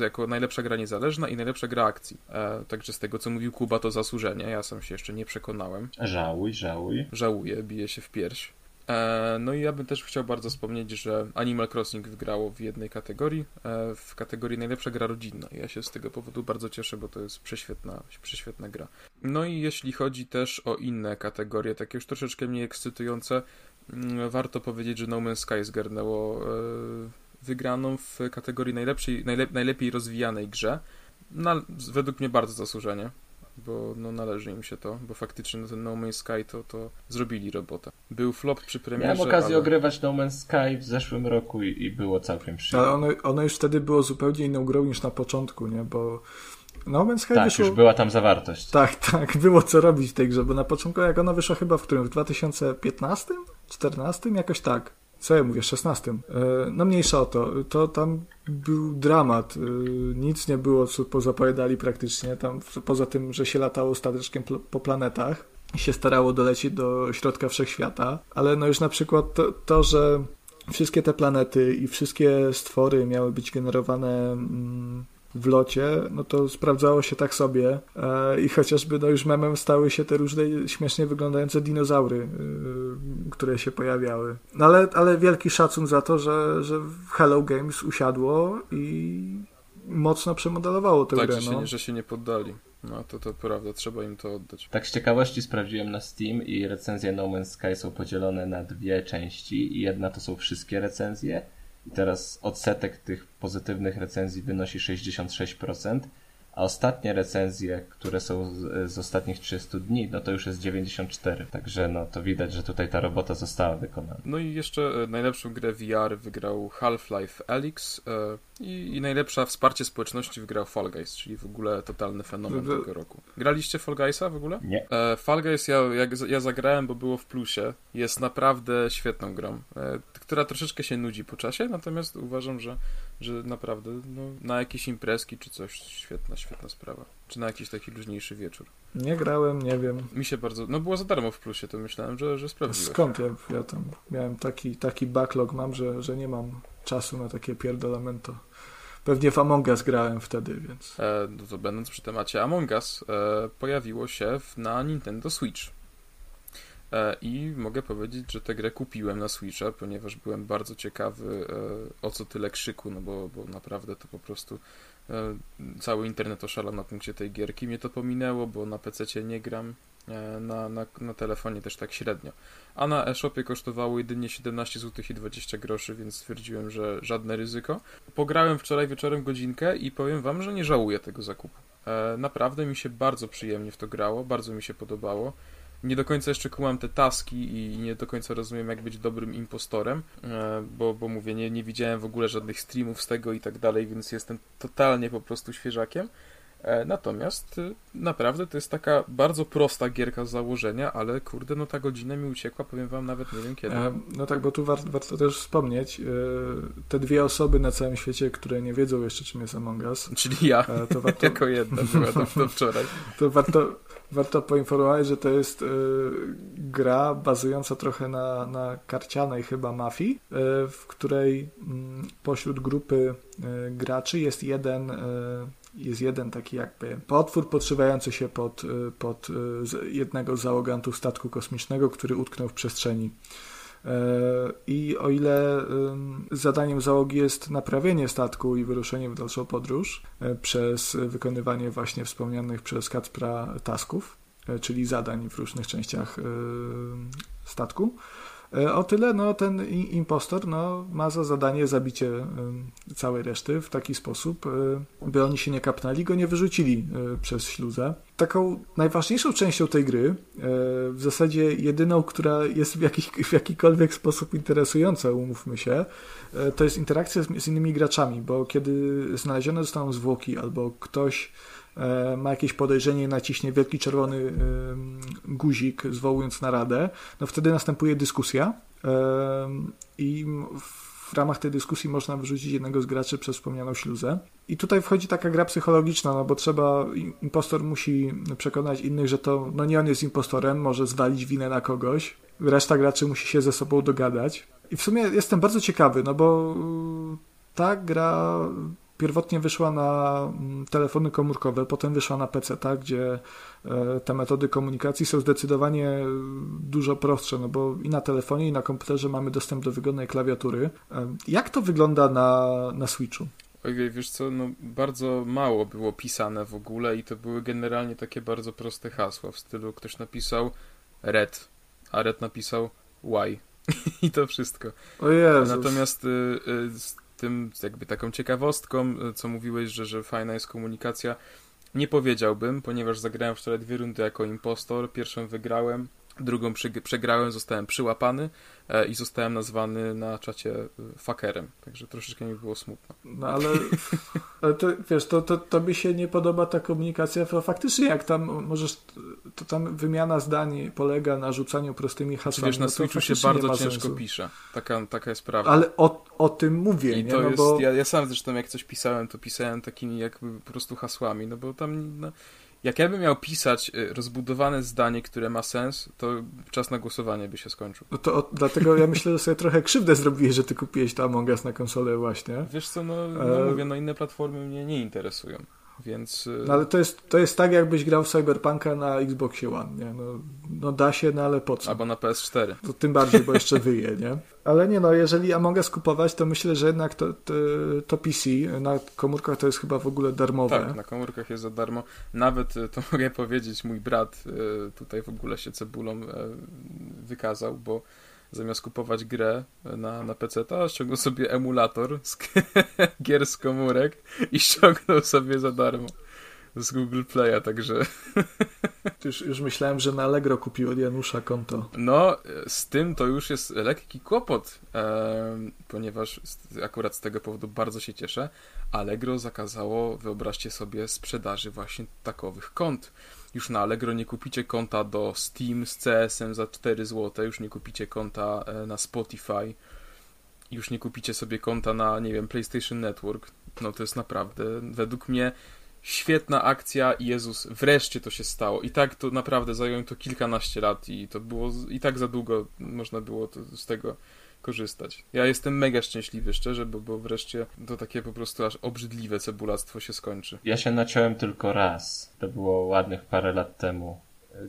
jako najlepsza gra niezależna i najlepsza gra akcji. E, także z tego, co mówił Kuba, to zasłużenie. Ja sam się jeszcze nie przekonałem. Żałuj, żałuj. Żałuję, bije się w pierś. E, no i ja bym też chciał bardzo wspomnieć, że Animal Crossing wygrało w jednej kategorii, e, w kategorii najlepsza gra rodzinna. Ja się z tego powodu bardzo cieszę, bo to jest prześwietna, prześwietna gra. No i jeśli chodzi też o inne kategorie, takie już troszeczkę mniej ekscytujące, mm, warto powiedzieć, że No Man's Sky zgarnęło e, wygraną w kategorii najlepszej, najlep najlepiej rozwijanej grze. Na, według mnie bardzo zasłużenie bo no, należy im się to, bo faktycznie no, ten No Man's Sky to, to zrobili robotę. Był flop przy premierze. Miałem okazję ale... ogrywać No Man's Sky w zeszłym roku i, i było całkiem przyjemnie. Ale ono, ono już wtedy było zupełnie inną grą niż na początku, nie? Bo no Man's Sky tak, wyszło... już była tam zawartość. Tak, tak, było co robić w tej grze, bo na początku jak ona wyszła chyba w którym? W 2015? 14? Jakoś tak co ja mówię, 16. E, no mniejsza o to, to tam był dramat, e, nic nie było, co pozapowiadali praktycznie, tam poza tym, że się latało stateczkiem po planetach i się starało dolecieć do środka wszechświata, ale no już na przykład to, to że wszystkie te planety i wszystkie stwory miały być generowane mm, w locie, no to sprawdzało się tak sobie e, i chociażby no już memem stały się te różne śmiesznie wyglądające dinozaury, e, które się pojawiały. No ale, ale wielki szacun za to, że, że Hello Games usiadło i mocno przemodelowało tę tak, grę. Tak, że, no. się, że się nie poddali. No to to prawda, trzeba im to oddać. Tak z ciekawości sprawdziłem na Steam i recenzje No Man's Sky są podzielone na dwie części i jedna to są wszystkie recenzje, i teraz odsetek tych pozytywnych recenzji wynosi 66%, a ostatnie recenzje, które są z, z, ostatnich 30 dni, no to już jest 94. Także no to widać, że tutaj ta robota została wykonana. No i jeszcze e, najlepszą grę VR wygrał Half-Life Alyx e, i, i najlepsza wsparcie społeczności wygrał Fall Guys, czyli w ogóle totalny fenomen tego roku. Graliście Fall Guysa w ogóle? Nie. E, Fall Guys ja, jak, ja zagrałem, bo było w plusie. Jest naprawdę świetną grą, e, która troszeczkę się nudzi po czasie, natomiast uważam, że, że naprawdę no, na jakieś imprezki czy coś świetna, świetna sprawa. Czy na jakiś taki luźniejszy wieczór. Nie grałem, nie wiem. Mi się bardzo... No było za darmo w plusie, to myślałem, że, że sprawdziłeś. Skąd ja, ja tam miałem taki, taki backlog mam, że, że nie mam czasu na takie pierdolamento. Pewnie w Among Us grałem wtedy, więc... E, no to będąc przy temacie Among Us, e, pojawiło się w, na Nintendo Switch. E, I mogę powiedzieć, że tę grę kupiłem na Switcha, ponieważ byłem bardzo ciekawy, e, o co tyle krzyku, no bo, bo naprawdę to po prostu e, cały internet oszalał na punkcie tej gierki. Mnie to pominęło, bo na PC nie gram, na, na, na telefonie też tak średnio. A na e-shopie kosztowało jedynie 17 zł i 20 groszy, więc stwierdziłem, że żadne ryzyko. Pograłem wczoraj wieczorem godzinkę i powiem wam, że nie żałuję tego zakupu. Naprawdę mi się bardzo przyjemnie w to grało, bardzo mi się podobało nie do końca jeszcze kumam te taski i nie do końca rozumiem, jak być dobrym impostorem, e, bo, bo mówię, nie, nie widziałem w ogóle żadnych streamów z tego i tak dalej, więc jestem totalnie po prostu świeżakiem. E, natomiast y, naprawdę to jest taka bardzo prosta gierka z założenia, ale kurde, no ta godzina mi uciekła, powiem wam nawet nie wiem kiedy. E, no tak, bo tu warto, warto też wspomnieć, te dwie osoby na całym świecie, które nie wiedzą jeszcze czym jest Among Us. Czyli ja, to warto... jako jedna była to, to wczoraj. To warto, warto poinformować, że to jest y, gra bazująca trochę na, na karcianej chyba mafii, y, w której y, pośród grupy graczy jest jeden jest jeden taki jakby potwór podszywający się pod, pod jednego z załogantów statku kosmicznego, który utknął w przestrzeni. I o ile zadaniem załogi jest naprawienie statku i wyruszenie w dalszą podróż e, przez wykonywanie właśnie wspomnianych przez Kacpra tasków, e, czyli zadań w różnych częściach e, statku, E, o tyle no, ten impostor no, ma za zadanie zabicie całej reszty w taki sposób, e, by oni się nie kapnęli, go nie wyrzucili e, przez śluzę. Taką najważniejszą częścią tej gry, w zasadzie jedyną, która jest w, jakich, w jakikolwiek sposób interesująca, umówmy się, to jest interakcja z, z innymi graczami, bo kiedy znalezione zostaną zwłoki albo ktoś E, ma jakieś podejrzenie, naciśnie wielki czerwony e, guzik, zwołując naradę, no wtedy następuje dyskusja e, i w ramach tej dyskusji można wyrzucić jednego z graczy przez wspomnianą śluzę. I tutaj wchodzi taka gra psychologiczna, no bo trzeba, impostor musi przekonać innych, że to, no nie on jest impostorem, może zwalić winę na kogoś. Reszta graczy musi się ze sobą dogadać. I w sumie jestem bardzo ciekawy, no bo ta gra pierwotnie wyszła na mm, telefony komórkowe, potem wyszła na PC, tak, gdzie e, te metody komunikacji są zdecydowanie dużo prostsze, no bo i na telefonie, i na komputerze mamy dostęp do wygodnej klawiatury. E, jak to wygląda na, na Switchu? Ojej, wiesz co, no bardzo mało było pisane w ogóle i to były generalnie takie bardzo proste hasła w stylu ktoś napisał red, a red napisał Y. I to wszystko. O Jezus. Natomiast y, y, tym jakby taką ciekawostką, e, co mówiłeś, że, że fajna jest komunikacja. Nie powiedziałbym, ponieważ zagrałem wczoraj dwie rundy jako impostor. Pierwszą wygrałem, drugą przegrałem, zostałem przyłapany e, i zostałem nazwany na czacie e, fakerem, także troszeczkę mi było smutno. No ale, ale to, wiesz, to, to, to mi się nie podoba ta komunikacja, faktycznie jak tam możesz, to tam wymiana zdań polega na rzucaniu prostymi hasłami. Wiesz, na no Switchu się bardzo ciężko sensu. pisze, taka, taka jest prawda. Ale o, o tym mówię, I nie? to no jest, bo... ja, ja sam zresztą jak coś pisałem, to pisałem takimi jakby po prostu hasłami, no bo tam... No, jak ja bym miał pisać y, rozbudowane zdanie, które ma sens, to czas na głosowanie by się skończył. No to dlatego ja myślę, że sobie trochę krzywdę zrobiłeś, że ty kupiłeś to Among Us na konsolę właśnie. Wiesz co, no, no e... mówię, no inne platformy mnie nie interesują. Więc... Y, no ale to jest, to jest tak, jakbyś grał w Cyberpunka na Xboxie One, nie? No, no da się, no ale po co? Albo na PS4. To tym bardziej, bo jeszcze wyje, nie? Ale nie no, jeżeli Among Us kupować, to myślę, że jednak to, to, to, PC, na komórkach to jest chyba w ogóle darmowe. Tak, na komórkach jest za darmo. Nawet, y, to mogę powiedzieć, mój brat y, tutaj w ogóle się cebulą wykazał, bo zamiast kupować grę na, na PC, ściągnął sobie emulator z gier z komórek i ściągnął sobie za darmo z Google Play'a, także... Już, już myślałem, że na Allegro kupił od Janusza konto. No, z tym to już jest lekki kłopot, e, ponieważ akurat z tego powodu bardzo się cieszę. Allegro zakazało, wyobraźcie sobie, sprzedaży właśnie takowych kont. Już na Allegro nie kupicie konta do Steam z CS-em za 4 zł, już nie kupicie konta e, na Spotify, już nie kupicie sobie konta na, nie wiem, PlayStation Network. No to jest naprawdę, według mnie, świetna akcja i Jezus, wreszcie to się stało. I tak to naprawdę zajęło to kilkanaście lat i to było, i tak za długo można było to, z tego korzystać. Ja jestem mega szczęśliwy, szczerze, bo, bo wreszcie to takie po prostu aż obrzydliwe cebulactwo się skończy. Ja się naciąłem tylko raz. To było ładnych parę lat temu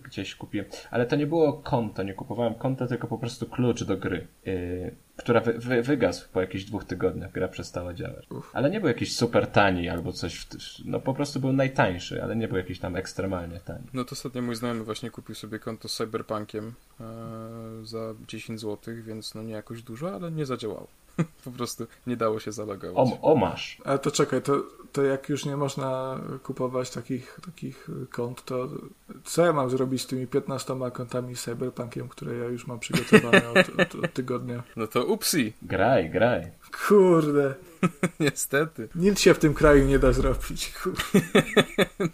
gdzieś kupiłem. Ale to nie było konto, nie kupowałem konta, tylko po prostu klucz do gry, yy, która wy, wy, wygasł po jakichś dwóch tygodniach. Gra przestała działać. Uf. Ale nie był jakiś super tani albo coś, no po prostu był najtańszy, ale nie był jakiś tam ekstremalnie tani. No to ostatnio mój znajomy właśnie kupił sobie konto z Cyberpunkiem e, za 10 zł, więc no nie jakoś dużo, ale nie zadziałało. po prostu nie dało się zalogować. O, o masz. Ale to czekaj, to, to jak już nie można kupować takich, takich kont, to co ja mam zrobić z tymi 15 kontami Cyberpunkiem, które ja już mam przygotowane od, od, od tygodnia? No to upsi. Graj, graj. Kurde. Niestety. Nic się w tym kraju nie da zrobić.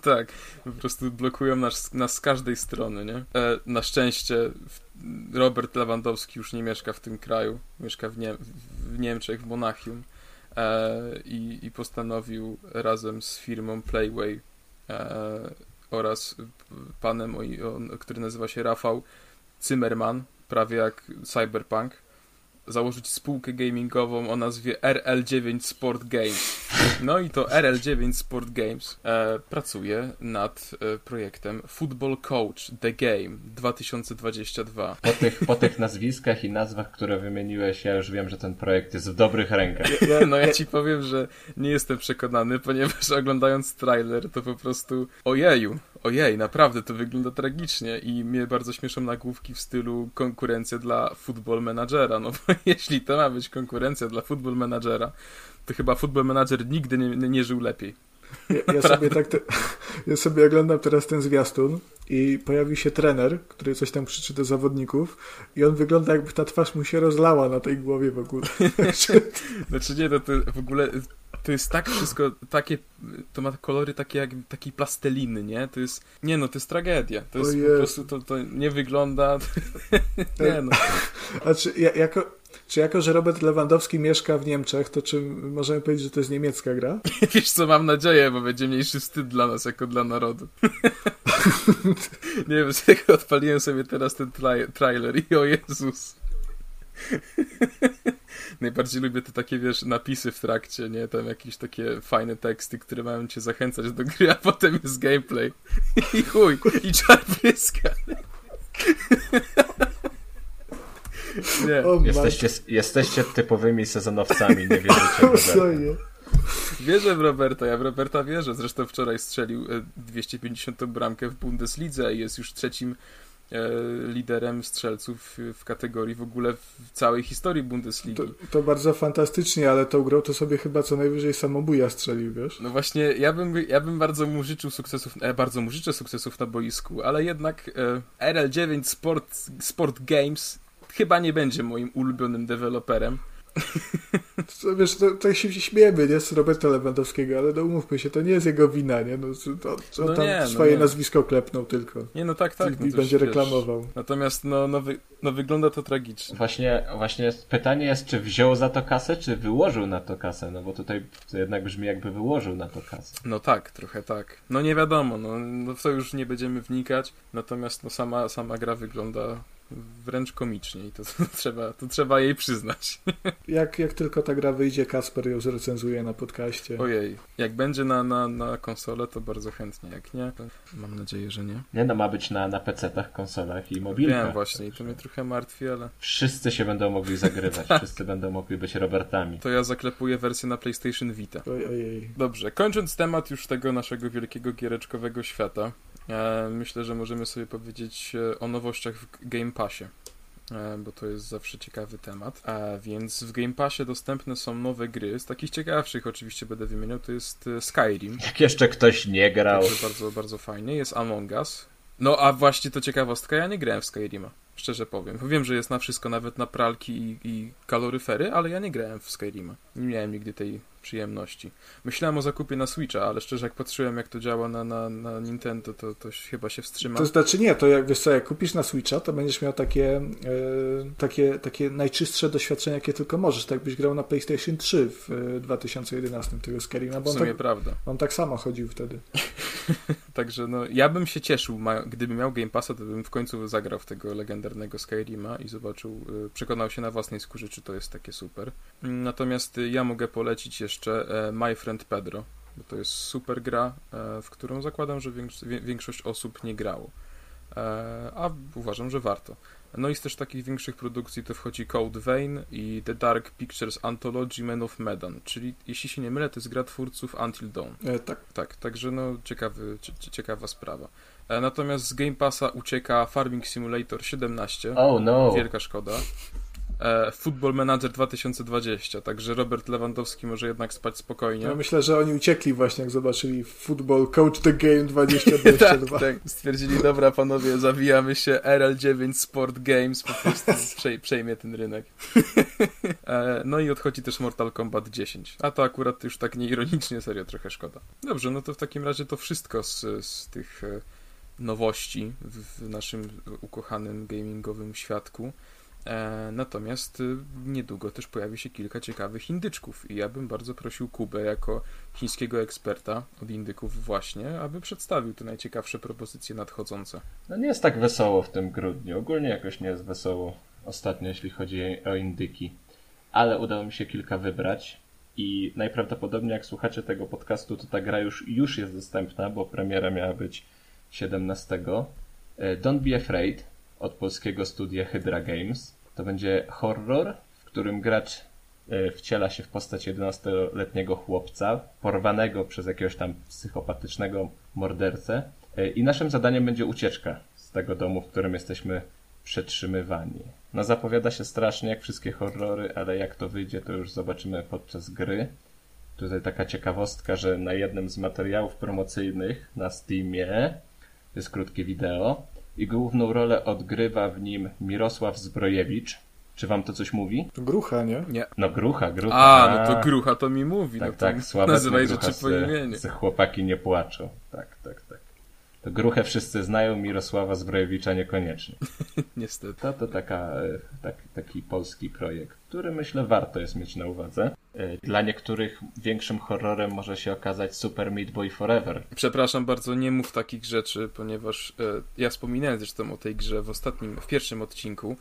tak, po prostu blokują nas, nas z każdej strony, nie? E, na szczęście Robert Lewandowski już nie mieszka w tym kraju, mieszka w, nie w Niemczech, w Monachium e, i, i, postanowił razem z firmą Playway e, oraz panem, który nazywa się Rafał Zimmerman, prawie jak Cyberpunk, założyć spółkę gamingową o nazwie RL9 Sport Games. No i to RL9 Sport Games e, pracuje nad e, projektem Football Coach The Game 2022. Po tych, po tych nazwiskach i nazwach, które wymieniłeś, ja już wiem, że ten projekt jest w dobrych rękach. No ja ci powiem, że nie jestem przekonany, ponieważ oglądając trailer to po prostu ojeju, ojej, naprawdę to wygląda tragicznie i mnie bardzo śmieszą nagłówki w stylu konkurencja dla football managera, no bo jeśli to ma być konkurencja dla football managera, to chyba football manager nigdy nie, nie, nie żył lepiej. Ja, ja sobie tak te, ja sobie oglądam teraz ten zwiastun i pojawił się trener, który coś tam krzyczy do zawodników i on wygląda jakby ta twarz mu się rozlała na tej głowie w ogóle. znaczy nie, to, to w ogóle to jest tak wszystko, takie, to ma kolory takie jak takiej plasteliny, nie? To jest, nie no, to jest tragedia. To jest po prostu, to, to nie wygląda, nie no. Znaczy, ja, jako, czy jako, że Robert Lewandowski mieszka w Niemczech, to czy możemy powiedzieć, że to jest niemiecka gra? Wiesz co, mam nadzieję, bo będzie mniejszy wstyd dla nas, jako dla narodu. nie wiem, jak odpaliłem sobie teraz ten tra- trailer i o Jezus. Najbardziej lubię te takie, wiesz, napisy w trakcie, nie? Tam jakieś takie fajne teksty, które mają cię zachęcać do gry, a potem jest gameplay. I chuj, i czar pryska. Nie. Jesteście, jesteście typowymi sezonowcami, nie wierzycie w Wierzę w Roberta, ja w Roberta wierzę. Zresztą wczoraj strzelił 250 e, bramkę w Bundeslidze i jest już trzecim e, liderem strzelców w kategorii w ogóle w całej historii Bundesligi. To, to, bardzo fantastycznie, ale tą grą to sobie chyba co najwyżej samobuja strzelił, wiesz? No właśnie, ja bym, ja bym bardzo mu życzył sukcesów, e, bardzo mu życzę sukcesów na boisku, ale jednak e, RL9 Sport, Sport Games chyba nie będzie moim ulubionym deweloperem. To, wiesz, to, to się śmiejemy, nie, z Roberta Lewandowskiego, ale no umówmy się, to nie jest jego wina, nie? No, to, to no tam nie, no swoje no nazwisko klepnął tylko. Nie, no tak, tak. I, no i będzie wiesz, reklamował. Natomiast no, no, wy, no wygląda to tragicznie. Właśnie, właśnie pytanie jest, czy wziął za to kasę, czy wyłożył na to kasę, no bo tutaj to jednak brzmi jakby wyłożył na to kasę. No tak, trochę tak. No nie wiadomo, no, no w to już nie będziemy wnikać, natomiast no sama, sama gra wygląda wręcz komicznie i to, to, trzeba, to trzeba jej przyznać. Jak, jak tylko ta gra wyjdzie, Kasper ją zrecenzuje na podcaście. Ojej, jak będzie na, na, na konsolę, to bardzo chętnie, jak nie, to mam nadzieję, że nie. Nie no, ma być na, na PC-tach, konsolach i mobilkach. Wiem właśnie i to mnie trochę martwi, ale... Wszyscy się będą mogli zagrywać, wszyscy będą mogli być Robertami. To ja zaklepuję wersję na PlayStation Vita. Ojej. Dobrze, kończąc temat już tego naszego wielkiego giereczkowego świata, myślę, że możemy sobie powiedzieć e, o nowościach w Game Passie e, bo to jest zawsze ciekawy temat. A więc w Game Passie dostępne są nowe gry. Z takich ciekawszych oczywiście będę wymieniał, to jest Skyrim. Jak jeszcze ktoś nie grał. Także bardzo, bardzo fajnie. Jest Among Us. No a właśnie to ciekawostka, ja nie grałem w Skyrima. Szczerze powiem. Wiem, że jest na wszystko, nawet na pralki i, i kaloryfery, ale ja nie grałem w Skyrima. Nie miałem nigdy tej przyjemności. Myślałem o zakupie na Switcha, ale szczerze jak patrzyłem jak to działa na, na, na Nintendo, to, to chyba się wstrzymam. To znaczy nie, to jak wiesz co, jak kupisz na Switcha, to będziesz miał takie, e, takie, takie najczystsze doświadczenia, jakie tylko możesz. Tak byś grał na PlayStation 3 w e, 2011 tego Skyrima. W sumie tak, prawda. On tak samo chodził wtedy. Także no, ja bym się cieszył, gdybym miał Game Passa, to bym w końcu zagrał w tego legendarnego Skyrima i zobaczył, e, przekonał się na własnej skórze, czy to jest takie super. Natomiast ja mogę polecić jeszcze e, My Friend Pedro, bo to jest super gra, e, w którą zakładam, że większość osób nie grało. A uważam, że warto. No i z też takich większych produkcji to wchodzi Code Vein i The Dark Pictures Anthology Men of Medan, czyli jeśli się nie mylę, to jest gra twórców Until Dawn. E, tak. Tak, także no ciekawy, ciekawa sprawa. E, natomiast z Game Passa ucieka Farming Simulator 17. Oh no. Wielka szkoda. E, Football Manager 2020, także Robert Lewandowski może jednak spać spokojnie. Ja myślę, że oni uciekli właśnie, jak zobaczyli Football Coach the Game 2022. tak, tak, stwierdzili, dobra panowie, zawijamy się, RL9 Sport Games po prostu przejmie ten rynek. E, no i odchodzi też Mortal Kombat 10, a to akurat już tak nieironicznie, serio trochę szkoda. Dobrze, no to w takim razie to wszystko z, z tych e, nowości w naszym ukochanym gamingowym świadku. E, natomiast y, niedługo też pojawi się kilka ciekawych indyczków i ja bym bardzo prosił Kubę jako chińskiego eksperta od indyków właśnie, aby przedstawił te najciekawsze propozycje nadchodzące. No nie jest tak wesoło w tym grudniu. Ogólnie jakoś nie jest wesoło ostatnio, jeśli chodzi o indyki. Ale udało mi się kilka wybrać i najprawdopodobniej jak słuchacie tego podcastu, to ta gra już, już jest dostępna, bo premiera miała być 17. E, Don't Be Afraid od polskiego studia Hydra Games. To będzie horror, w którym gracz e, wciela się w postać 11-letniego chłopca, porwanego przez jakiegoś tam psychopatycznego mordercę. E, I naszym zadaniem będzie ucieczka z tego domu, w którym jesteśmy przetrzymywani. No zapowiada się strasznie jak wszystkie horrory, ale jak to wyjdzie, to już zobaczymy podczas gry. Tutaj taka ciekawostka, że na jednym z materiałów promocyjnych na Steamie jest krótkie wideo, i główną rolę odgrywa w nim Mirosław Zbrojewicz. Czy wam to coś mówi? To grucha, nie? Nie. No grucha, grucha. A, no to grucha to mi mówi. Tak, no tak, sławetna nazywaj rzeczy po imieniu. chłopaki nie płaczą. Tak, tak, tak. to Gruchę wszyscy znają, Mirosława Zbrojewicza niekoniecznie. Niestety. To to taka, e, tak, taki polski projekt, który myślę warto jest mieć na uwadze. E, Dla niektórych większym horrorem może się okazać Super Meat Boy Forever. Przepraszam bardzo, nie mów takich rzeczy, ponieważ e, ja wspominałem zresztą o tej grze w ostatnim, w pierwszym odcinku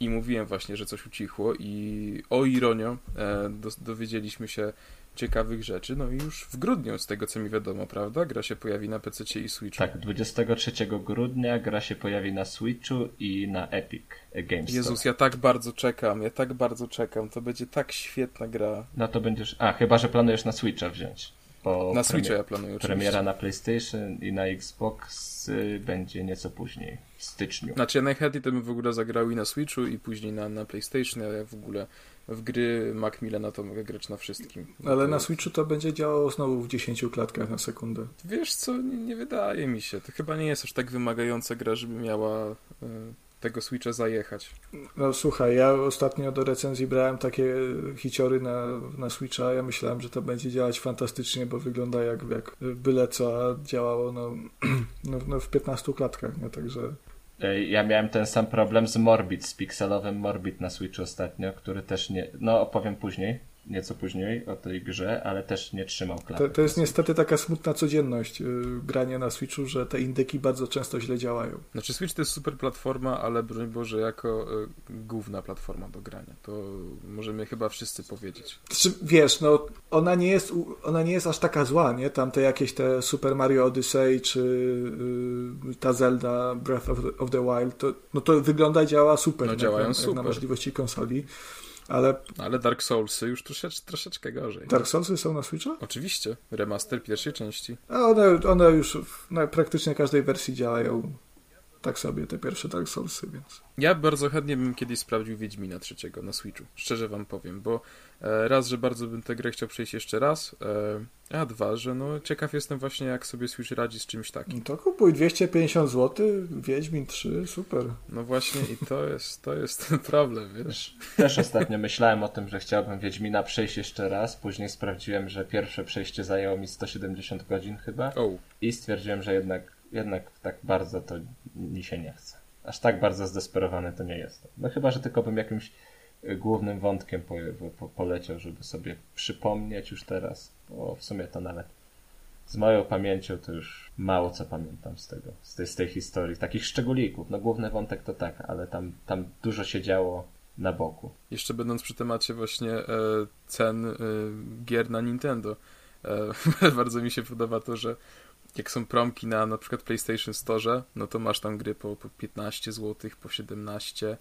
i mówiłem właśnie, że coś ucichło i o ironio e, do, dowiedzieliśmy się ciekawych rzeczy, no i już w grudniu z tego co mi wiadomo, prawda? Gra się pojawi na PC i Switchu. Tak, 23 grudnia gra się pojawi na Switchu i na Epic Games Store. Jezus, ja tak bardzo czekam, ja tak bardzo czekam, to będzie tak świetna gra. No to będziesz... A, chyba, że planujesz na Switcha wziąć. Bo Na Switcha ja planuję oczywiście. Premiera na PlayStation i na Xbox y, będzie nieco później, w styczniu. Znaczy ja najchętniej to bym w ogóle zagrał i na Switchu i później na, na PlayStation, a ja w ogóle w gry Macmillana to mogę grać na wszystkim. Ale To- na Switchu to będzie działało znowu w 10 klatkach na sekundę. Wiesz co, nie, nie wydaje mi się. To chyba nie jest aż tak wymagająca gra, żeby miała e, tego Switcha zajechać. No słuchaj, ja ostatnio do recenzji brałem takie hiciory na, na Switcha. Ja myślałem, że to będzie działać fantastycznie, bo wygląda jak, jak byle co, a działało no, no, no w 15 klatkach, nie? Także Y, Ja miałem ten sam problem z Morbid, z pikselowym Morbid na Switchu ostatnio, który też nie... No opowiem później, nieco później o tej grze, ale też nie trzymał to, klatek. to jest niestety taka smutna codzienność y, grania na Switchu, że te indyki bardzo często źle działają. Znaczy Switch to jest super platforma, ale broń Boże jako e, główna platforma do grania. To możemy chyba wszyscy powiedzieć. Znaczy, wiesz, no ona nie jest ona nie jest aż taka zła, nie? Tam te jakieś te Super Mario Odyssey czy y, ta Zelda Breath of the, of the Wild, to, no to wygląda i działa super. No jak działają na, jak super. na możliwości konsoli. Ale Ale Dark Soulsy już troszecz, troszeczkę gorzej. Dark Soulsy są na Switcha? Oczywiście, remaster pierwszej części. A one, one już w na praktycznie każdej wersji działają tak sobie, te pierwsze Dark Soulsy, więc... Ja bardzo chętnie bym kiedyś sprawdził Wiedźmina trzeciego na Switchu. Szczerze wam powiem, bo e, raz, że bardzo bym tę grę chciał przejść jeszcze raz, e, a dwa, że no ciekaw jestem właśnie jak sobie Switch radzi z czymś takim. No to kupuj 250 zł, Wiedźmin 3, super. No właśnie i to jest, to jest ten problem, wiesz. Też, też ostatnio myślałem o tym, że chciałbym Wiedźmina przejść jeszcze raz. Później sprawdziłem, że pierwsze przejście zajęło mi 170 godzin chyba. O, I stwierdziłem, że jednak, jednak tak bardzo to mi się nie chce. Aż tak bardzo zdesperowany to nie jestem. No chyba, że tylko bym jakimś y, głównym wątkiem po, po, poleciał, żeby sobie przypomnieć już teraz, bo w sumie to nawet z moją pamięcią to już mało co pamiętam z tego, z tej, z tej historii. Takich szczególików. No główny wątek to tak, ale tam, tam dużo się działo na boku. jeszcze będąc przy temacie właśnie e, cen e, gier na Nintendo, e, bardzo mi się podoba to, że jak są promki na na przykład PlayStation Store, no to masz tam gry po, po 15 zł, po 17.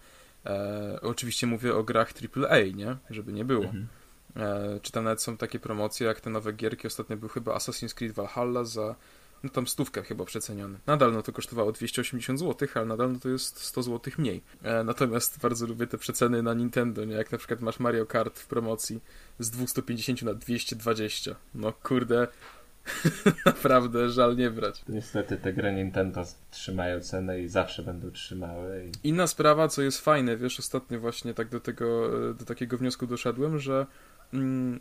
E, oczywiście mówię o grach AAA, nie? Żeby nie było. Mhm. E, czy tam nawet są takie promocje, jak te nowe gierki. Ostatnio był chyba Assassin's Creed Valhalla za no tam stówkę chyba przeceniony. Nadal no to kosztowało 280 zł, ale nadal no to jest 100 zł mniej. E, natomiast bardzo lubię te przeceny na Nintendo, nie? Jak na przykład masz Mario Kart w promocji z 250 na 220. No kurde, naprawdę żal nie brać. Niestety te gry Nintendo trzymają cenę i zawsze będą trzymały. I... Inna sprawa, co jest fajne, wiesz, ostatnio właśnie tak do tego, do takiego wniosku doszedłem, że mm,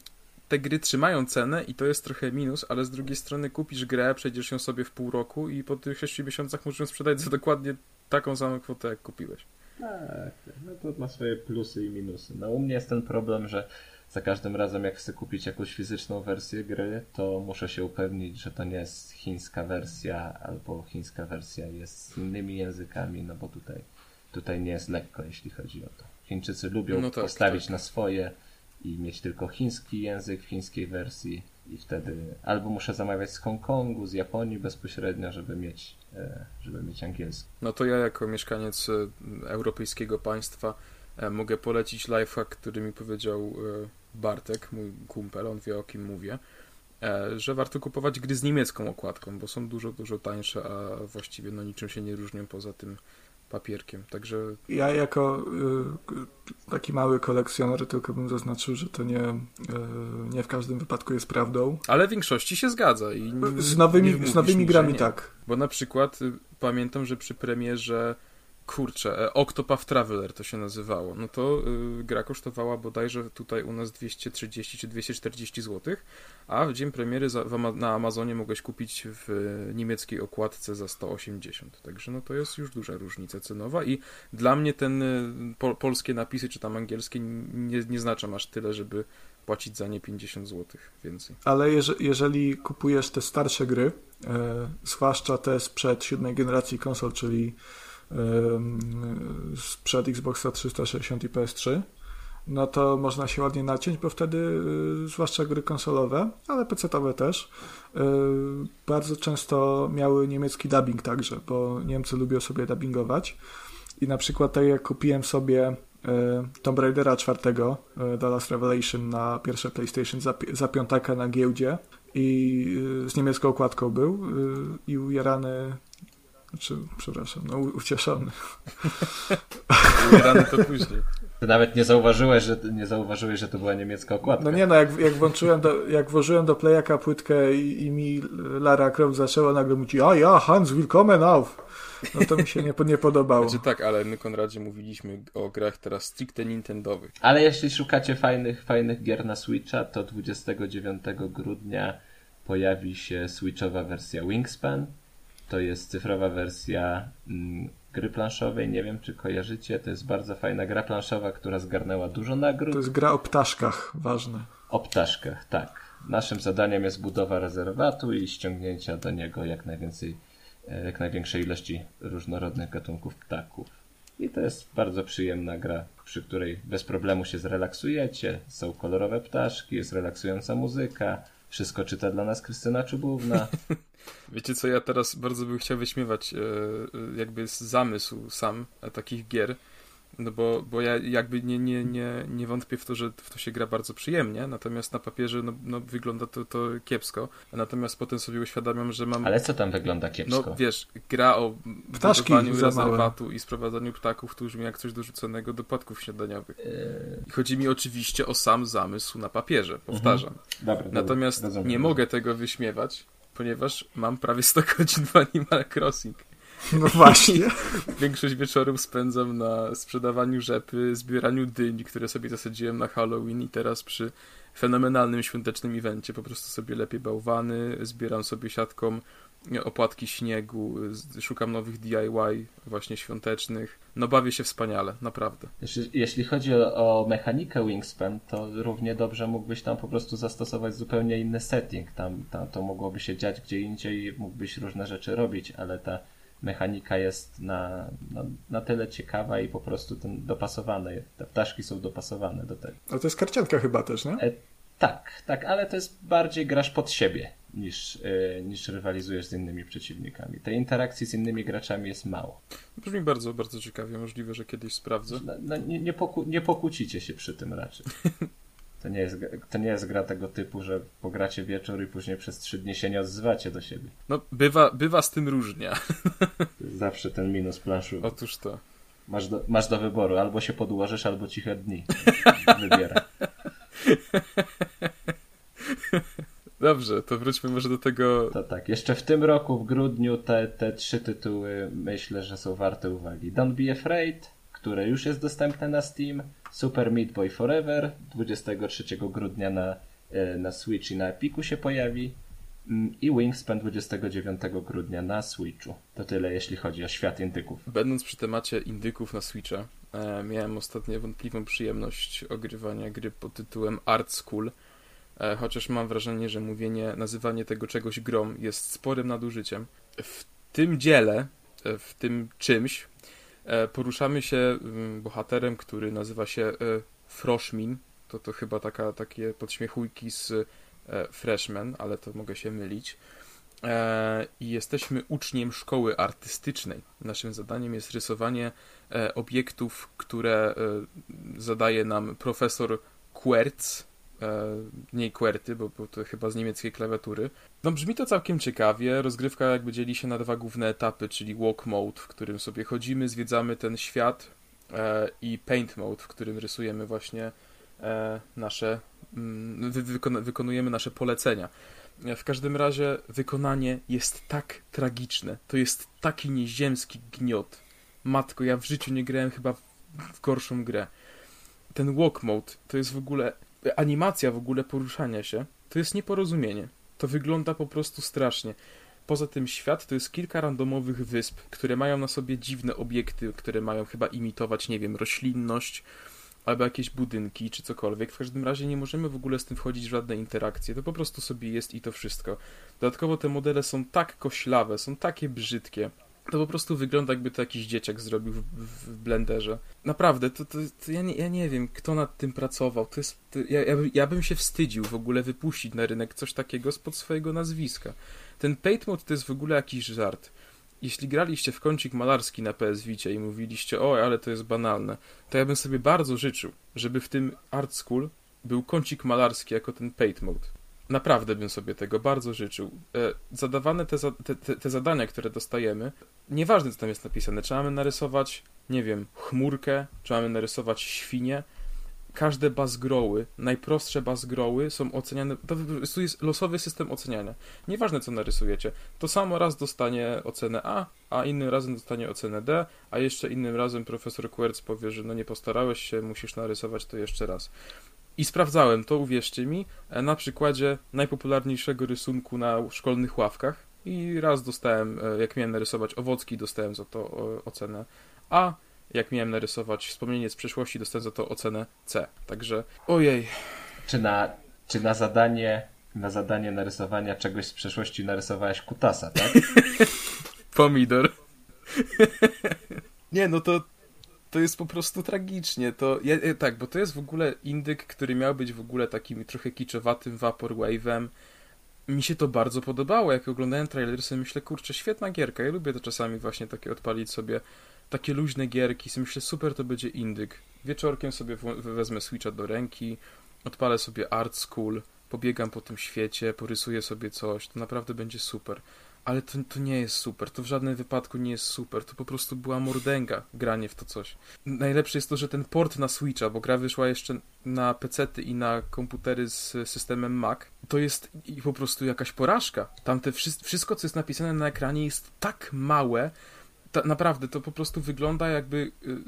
te gry trzymają cenę i to jest trochę minus, ale z drugiej strony kupisz grę, przejdziesz ją sobie w pół roku i po tych 6 miesiącach możesz ją sprzedać za dokładnie taką samą kwotę, jak kupiłeś. Tak, no to ma swoje plusy i minusy. No u mnie jest ten problem, że za każdym razem jak chcę kupić jakąś fizyczną wersję gry, to muszę się upewnić, że to nie jest chińska wersja, albo chińska wersja jest z innymi językami, no bo tutaj, tutaj nie jest lekko, jeśli chodzi o to. Chińczycy lubią No tak, postawić tak. na swoje i mieć tylko chiński język w chińskiej wersji i wtedy albo muszę zamawiać z Hongkongu, z Japonii bezpośrednio, żeby mieć, e, żeby mieć angielski. No to ja jako mieszkaniec e, europejskiego państwa e, mogę polecić lifehack, który mi powiedział Bartek, mój kumpel, on wie o kim mówię, e, że warto kupować gry z niemiecką okładką, bo są dużo, dużo tańsze, a właściwie no niczym się nie różnią poza tym papierkiem. Także Ja jako y, taki mały kolekcjoner tylko bym zaznaczył, że to nie, y, nie w każdym wypadku jest prawdą. Ale w większości się zgadza. I nie- Z nowymi, z nowymi grami tak. Bo na przykład y, pamiętam, że przy premierze Kurczę, e, Octopath Traveler to się nazywało. No to y, gra kosztowała bodajże tutaj u nas 230 czy 240 zł, a w dzień premiery za, w, na Amazonie mogłeś kupić w niemieckiej okładce za 180. Także no to jest już duża różnica cenowa i dla mnie ten y, po, polskie napisy czy tam angielskie nie, nie znaczą aż tyle, żeby płacić za nie 50 zł więcej. Ale jeże, jeżeli kupujesz te starsze gry, e, zwłaszcza te sprzed siódmej generacji konsol, czyli sprzed Xboxa 360 i PS3, no to można się ładnie naciąć, bo wtedy, y, zwłaszcza gry konsolowe, ale PC-owe też, y, bardzo często miały niemiecki dubbing także, bo Niemcy lubią sobie dubbingować. I na przykład tak jak kupiłem sobie y, Tomb Raidera 4, The Last Revelation na pierwsze PlayStation za, za piątaka na giełdzie i z niemiecką okładką był i ujarany znaczy, przepraszam, no ucieszony. Rany to później. Ty nawet nie zauważyłeś, że nie zauważyłeś, że to była niemiecka okładka. No nie, no jak, jak włączyłem do, jak włożyłem do playaka płytkę i, i mi Lara Croft zaczęła nagle mówić, a ja, Hans, willkommen auf. No to mi się nie, nie podobało. Znaczy tak, ale my Konradzie mówiliśmy o grach teraz stricte Nintendowych. Ale jeśli szukacie fajnych, fajnych gier na Switcha, to 29 grudnia pojawi się Switchowa wersja Wingspan to jest cyfrowa wersja mm, gry planszowej. Nie wiem, czy kojarzycie. To jest bardzo fajna gra planszowa, która zgarnęła dużo nagród. To jest gra o ptaszkach, ważne. O ptaszkach, tak. Naszym zadaniem jest budowa rezerwatu i ściągnięcia do niego jak najwięcej, e, jak największej ilości różnorodnych gatunków ptaków. I to jest bardzo przyjemna gra, przy której bez problemu się zrelaksujecie. Są kolorowe ptaszki, jest relaksująca muzyka, wszystko czyta dla nas Krystyna Czubówna. Wiecie co, ja teraz bardzo bym chciał wyśmiewać e, e, jakby zamysł sam takich gier, no bo, bo ja jakby nie, nie, nie, nie wątpię w to, że w to się gra bardzo przyjemnie, natomiast na papierze no, no wygląda to, to kiepsko, natomiast potem sobie uświadamiam, że mam... Ale co tam wygląda kiepsko? No wiesz, gra o Ptaszki budowaniu rezerwatu i sprowadzaniu ptaków, to brzmi jak coś dorzuconego do płatków śniadaniowych. Yy... Chodzi mi oczywiście o sam zamysł na papierze, powtarzam. Mhm. Dobra, natomiast dobra, nie mogę tego wyśmiewać, ponieważ mam prawie 100 godzin w Animal Crossing. No właśnie. Większość wieczorów spędzam na sprzedawaniu rzepy, zbieraniu dyń, które sobie zasadziłem na Halloween i teraz przy fenomenalnym świątecznym evencie po prostu sobie lepiej bałwany, zbieram sobie siatką opłatki śniegu, szukam nowych DIY właśnie świątecznych. No bawię się wspaniale, naprawdę. Jeśli, chodzi o, o, mechanikę Wingspan, to równie dobrze mógłbyś tam po prostu zastosować zupełnie inny setting. Tam, tam to mogłoby się dziać gdzie indziej, mógłbyś różne rzeczy robić, ale ta mechanika jest na, na, na tyle ciekawa i po prostu ten dopasowane, te ptaszki są dopasowane do tego. Ale to jest karcianka chyba też, nie? E, tak, tak, ale to jest bardziej grasz pod siebie niż, e, niż rywalizujesz z innymi przeciwnikami. Tej interakcji z innymi graczami jest mało. Brzmi bardzo, bardzo ciekawie. Możliwe, że kiedyś sprawdzę. No, no, nie, nie, poku, nie pokłócicie się przy tym raczej. To nie, jest, to nie jest gra tego typu, że pogracie wieczór i później przez trzy dni się nie odzywacie do siebie. No, bywa, bywa z tym różnie. Zawsze ten minus planszu. Otóż to. Masz do, masz do wyboru, albo się podłożysz, albo ciche dni. Wybiera. Dobrze, to wróćmy może do tego. To tak, jeszcze w tym roku, w grudniu, te, te trzy tytuły myślę, że są warte uwagi. Don't Be Afraid, które już jest dostępne na Steam. Super Meat Boy Forever 23 grudnia na, e, na Switch i na Epiku się pojawi. Mm, I Wingspan 29 grudnia na Switchu. To tyle, jeśli chodzi o świat indyków. Będąc przy temacie indyków na Switcha, e, miałem ostatnio wątpliwą przyjemność ogrywania gry pod tytułem Art School. E, chociaż mam wrażenie, że mówienie, nazywanie tego czegoś grom jest sporym nadużyciem. W tym dziele, e, w tym czymś, poruszamy się mm, bohaterem, który nazywa się e, Froshmin. To to chyba taka, takie podśmiechujki z e, Freshman, ale to mogę się mylić. I jesteśmy uczniem szkoły artystycznej. Naszym zadaniem jest rysowanie obiektów, które zadaje nam profesor Quertz, mniej QWERTY, bo, bo to chyba z niemieckiej klawiatury. No brzmi to całkiem ciekawie. Rozgrywka jakby dzieli się na dwa główne etapy, czyli walk mode, w którym sobie chodzimy, zwiedzamy ten świat e, i paint mode, w którym rysujemy właśnie e, nasze, mm, wy, wykonujemy nasze polecenia. E, w każdym razie wykonanie jest tak tragiczne, to jest taki nieziemski gniot, Matko, ja w życiu nie grałem chyba w gorszą grę. Ten walk mode to jest w ogóle animacja w ogóle poruszania się. To jest nieporozumienie. To wygląda po prostu strasznie. Poza tym świat to jest kilka randomowych wysp, które mają na sobie dziwne obiekty, które mają chyba imitować, nie wiem, roślinność albo jakieś budynki czy cokolwiek. W każdym razie nie możemy w ogóle z tym wchodzić w żadne interakcje. To po prostu sobie jest i to wszystko. Dodatkowo te modele są tak koślawe, są takie brzydkie. To po prostu wygląda jakby to jakiś dzieciak zrobił w, w Blenderze. Naprawdę, to, to, to ja, nie, ja nie wiem, kto nad tym pracował. To jest, to, ja, ja, ja bym się wstydził w ogóle wypuścić na rynek coś takiego spod swojego nazwiska. Ten paint mode to jest w ogóle jakiś żart. Jeśli graliście w kącik malarski na PS Vicie i mówiliście, o, ale to jest banalne, to ja bym sobie bardzo życzył, żeby w tym Art School był kącik malarski jako ten paint mode. Naprawdę bym sobie tego bardzo życzył. E, zadawane te, te, te, zadania, które dostajemy, nieważne co tam jest napisane, czy mamy narysować, nie wiem, chmurkę, czy mamy narysować świnię, każde bazgroły, najprostsze bazgroły są oceniane, to jest losowy system oceniania. Nieważne co narysujecie, to samo raz dostanie ocenę A, a innym razem dostanie ocenę D, a jeszcze innym razem profesor Querc powie, że no nie postarałeś się, musisz narysować to jeszcze raz. I sprawdzałem to, uwierzcie mi, e, na przykładzie najpopularniejszego rysunku na szkolnych ławkach i raz dostałem, e, jak miałem narysować owocki, dostałem za to ocenę A, jak miałem narysować wspomnienie z przeszłości, dostałem za to ocenę C. Także, ojej. Czy na, czy na zadanie na zadanie narysowania czegoś z przeszłości narysowałeś kutasa, tak? Pomidor. Nie, no to to jest po prostu tragicznie. To, ja, tak, bo to jest w ogóle indyk, który miał być w ogóle takim trochę kiczowatym vaporwave'em. Mi się to bardzo podobało. Jak oglądałem trailer, sobie myślę, kurczę, świetna gierka. Ja lubię to czasami właśnie takie odpalić sobie takie luźne gierki. Sobie myślę, super, to będzie indyk. Wieczorkiem sobie wezmę Switcha do ręki, odpalę sobie Art School, pobiegam po tym świecie, porysuję sobie coś. To naprawdę będzie super ale to, to nie jest super, to w żadnym wypadku nie jest super, to po prostu była mordęga granie w to coś. Najlepsze jest to, że ten port na Switcha, bo gra wyszła jeszcze na PC-ty i na komputery z systemem Mac, to jest po prostu jakaś porażka. Tam te wszystko, co jest napisane na ekranie jest tak małe, ta, naprawdę, to po prostu wygląda jakby y,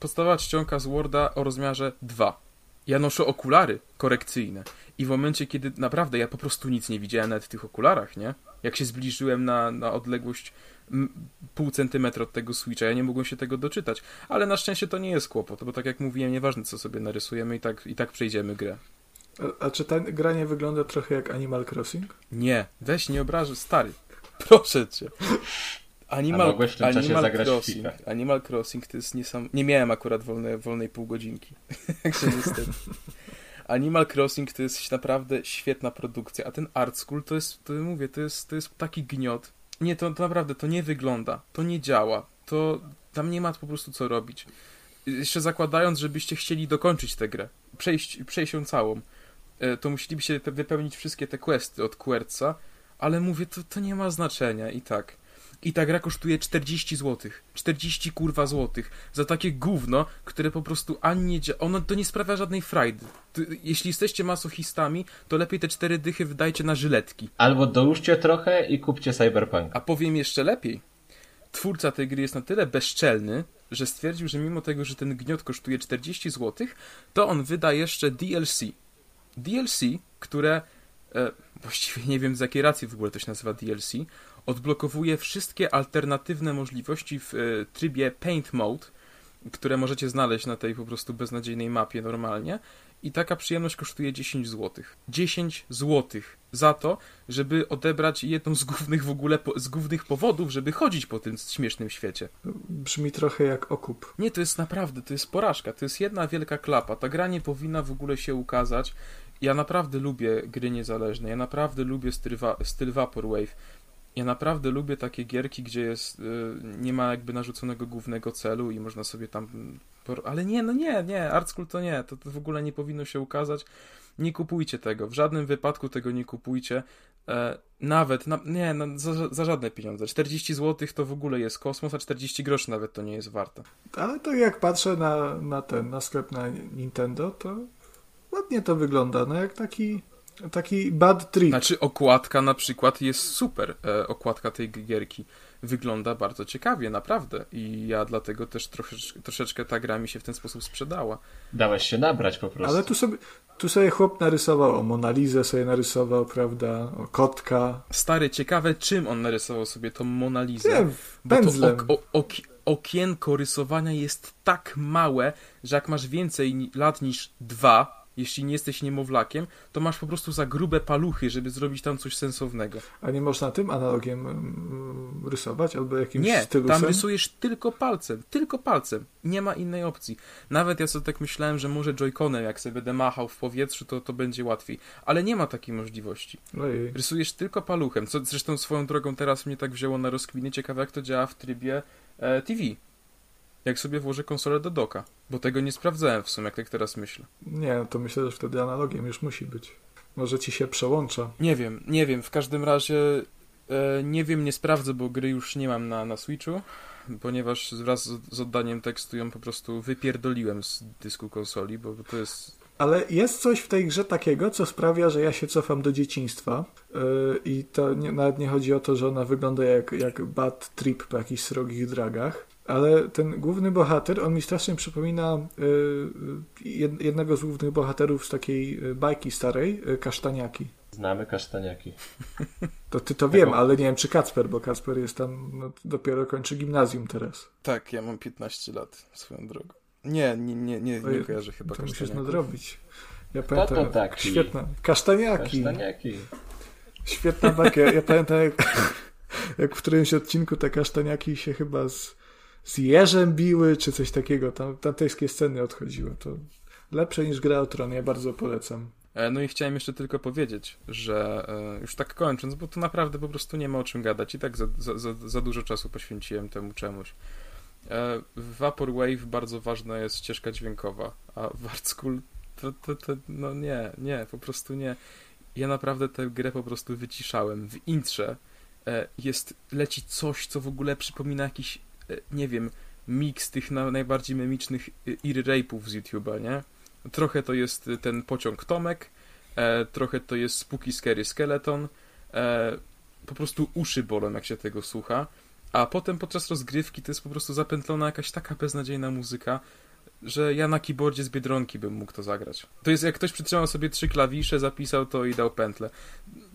podstawowa czcionka z Worda o rozmiarze 2. Ja noszę okulary korekcyjne i w momencie, kiedy naprawdę ja po prostu nic nie widziałem nawet w tych okularach, nie? Jak się zbliżyłem na, na odległość pół centymetra od tego switcha, ja nie mogłem się tego doczytać. Ale na szczęście to nie jest kłopot, bo tak jak mówiłem, nieważne co sobie narysujemy i tak, i tak przejdziemy grę. A, a czy ta gra nie wygląda trochę jak Animal Crossing? Nie, weź nie obrażę, stary. Proszę cię. Animal, Animal Crossing. Animal Crossing to jest niesam... Nie miałem akurat wolne, wolnej pół godzinki. Także niestety. Animal Crossing to jest naprawdę świetna produkcja, a ten Art School to jest, to mówię, to jest, to jest taki gniot. Nie, to, to naprawdę, to nie wygląda, to nie działa, to tam nie ma po prostu co robić. Jeszcze zakładając, żebyście chcieli dokończyć tę grę, przejść, przejść ją całą, e, to musielibyście wypełnić wszystkie te questy od Querca, ale mówię, to, to nie ma znaczenia i tak. I ta gra kosztuje 40 zł. 40 kurwa złotych. Za takie gówno, które po prostu ani nie dzia... Ono to nie sprawia żadnej frajdy. Jeśli jesteście masochistami, to lepiej te cztery dychy wydajcie na żyletki. Albo dołóżcie trochę i kupcie Cyberpunk. A powiem jeszcze lepiej. Twórca tej gry jest na tyle bezczelny, że stwierdził, że mimo tego, że ten gniot kosztuje 40 zł, to on wyda jeszcze DLC. DLC, które... E, właściwie nie wiem z jakiej racji w ogóle to się nazywa DLC, odblokowuje wszystkie alternatywne możliwości w e, trybie Paint Mode, które możecie znaleźć na tej po prostu beznadziejnej mapie normalnie. I taka przyjemność kosztuje 10 zł. 10 zł za to, żeby odebrać jedną z głównych w ogóle z głównych powodów, żeby chodzić po tym śmiesznym świecie. Brzmi trochę jak okup. Nie, to jest naprawdę, to jest porażka. To jest jedna wielka klapa. Ta gra nie powinna w ogóle się ukazać. Ja naprawdę lubię gry niezależne. Ja naprawdę lubię styl, styl Vaporwave ja naprawdę lubię takie gierki, gdzie jest, y, nie ma jakby narzuconego głównego celu i można sobie tam. Ale nie, no nie, nie, Art School to nie, to, to w ogóle nie powinno się ukazać. Nie kupujcie tego, w żadnym wypadku tego nie kupujcie. E, nawet, na, nie, na, za, za, żadne pieniądze. 40 zł to w ogóle jest kosmos, a 40 groszy nawet to nie jest warte. Ale to jak patrzę na, na ten, na sklep na Nintendo, to ładnie to wygląda, no jak taki taki bad trip. Znaczy okładka na przykład jest super, e, okładka tej gierki wygląda bardzo ciekawie, naprawdę. I ja dlatego też troszeczkę, troszeczkę ta gra mi się w ten sposób sprzedała. Dałeś się nabrać po prostu. Ale tu sobie, tu sobie chłop narysował, o Monalizę sobie narysował, prawda, o kotka. Stary, ciekawe czym on narysował sobie tą Monalizę. Nie, bo to ok, ok, okienko rysowania jest tak małe, że jak masz więcej lat niż dwa, jeśli nie jesteś niemowlakiem, to masz po prostu za grube paluchy, żeby zrobić tam coś sensownego. A nie można tym analogiem mm, rysować albo jakimś Nie, stylusem? tam rysujesz tylko palcem, tylko palcem. Nie ma innej opcji. Nawet ja sobie tak myślałem, że może joyconem, jak sobie będę machał w powietrzu, to, to będzie łatwiej. Ale nie ma takiej możliwości. Ojej. Rysujesz tylko paluchem, co zresztą swoją drogą teraz mnie tak wzięło na rozkminy. Ciekawe jak to działa w trybie e, TV. Jak sobie włożę konsolę do doka. Bo tego nie sprawdzałem w sumie, jak tak teraz myślę. Nie, to myślę, że wtedy analogiem już musi być. Może ci się przełącza. Nie wiem, nie wiem. W każdym razie e, nie wiem, nie sprawdzę, bo gry już nie mam na, na Switchu, ponieważ wraz z, z oddaniem tekstu ją po prostu wypierdoliłem z dysku konsoli, bo to jest Ale jest coś w tej grze takiego, co sprawia, że ja się cofam do dzieciństwa yy, i to nie, nawet nie chodzi o to, że ona wygląda jak, jak bad trip po jakichś srogich dragach, ale ten główny bohater, on mi strasznie przypomina yy, jed, jednego z głównych bohaterów z takiej yy, bajki starej, Kasztaniaki. Znamy kasztaniaki. To ty to wiem, ale nie wiem czy Kacper, bo Kacper jest tam, no, dopiero kończy gimnazjum teraz. Tak, ja mam 15 lat swoją drogą. Nie, nie, nie, nie, nie kojarzę chyba To musisz nadrobić. Ja to pamiętam, taki? świetna, Kasztaniaki. Kasztaniaki. Świetna bajka. Ja, ja pamiętam, jak, jak w którymś odcinku te kasztaniaki się chyba z, z jeżem biły, czy coś takiego. Tam tamtejskie sceny odchodziły. To lepsze niż gra o tron. Ja bardzo polecam. E, No i chciałem jeszcze tylko powiedzieć, że e, już tak kończąc, bo tu naprawdę po prostu nie ma o czym gadać i tak za, za, za, dużo czasu poświęciłem temu czemuś. E, W Vaporwave bardzo ważna jest ścieżka dźwiękowa, a w Art School to, to, to no nie, nie, po prostu nie. Ja naprawdę tę grę po prostu wyciszałem. W intrze e, jest, leci coś, co w ogóle przypomina jakiś, e, nie wiem, miks tych na, najbardziej memicznych e, ear rape'ów z YouTube'a, nie? Trochę to jest y, ten pociąg Tomek, e, trochę to jest Spooky Scary Skeleton, e, po prostu uszy bolą, jak się tego słucha, a potem podczas rozgrywki to jest po prostu zapętlona jakaś taka beznadziejna muzyka, że ja na keyboardzie z Biedronki bym mógł to zagrać. To jest jak ktoś przytrzymał sobie trzy klawisze, zapisał to i dał pętlę.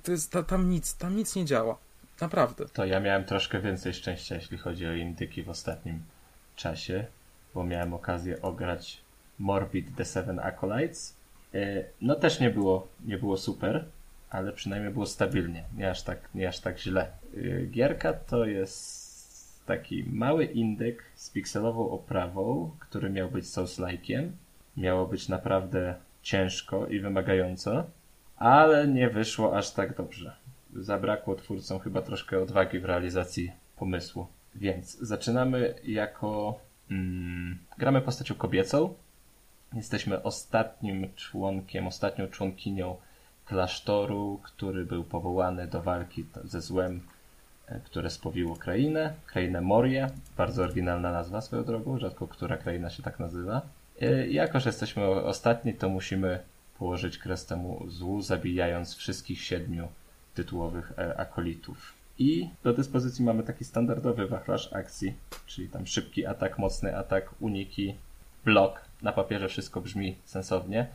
To jest, ta, tam nic, tam nic nie działa. Naprawdę. To ja miałem troszkę więcej szczęścia, jeśli chodzi o indyki w ostatnim czasie, bo miałem okazję ograć Morbid The Seven Acolytes. E, No też nie było, nie było super, ale przynajmniej było stabilnie, nie aż tak, nie aż tak źle. E, Gierka to jest taki mały indyk z pikselową oprawą, który miał być Souls-like'iem. Miało być naprawdę ciężko i wymagająco, ale nie wyszło aż tak dobrze. Zabrakło twórcom chyba troszkę odwagi w realizacji pomysłu. Więc zaczynamy jako. Mm, gramy postacią kobiecą. Jesteśmy ostatnim członkiem, ostatnią członkinią klasztoru, który był powołany do walki ze złem, e, które spowiło krainę. Krainę Moria. Bardzo oryginalna nazwa swoją drogą, rzadko która kraina się tak nazywa. E, i Jako, że jesteśmy ostatni, to musimy położyć kres temu złu, zabijając wszystkich siedmiu tytułowych e, akolitów. I do dyspozycji mamy taki standardowy wachlarz akcji, czyli tam szybki atak, mocny atak, uniki, blok. Na papierze wszystko brzmi sensownie,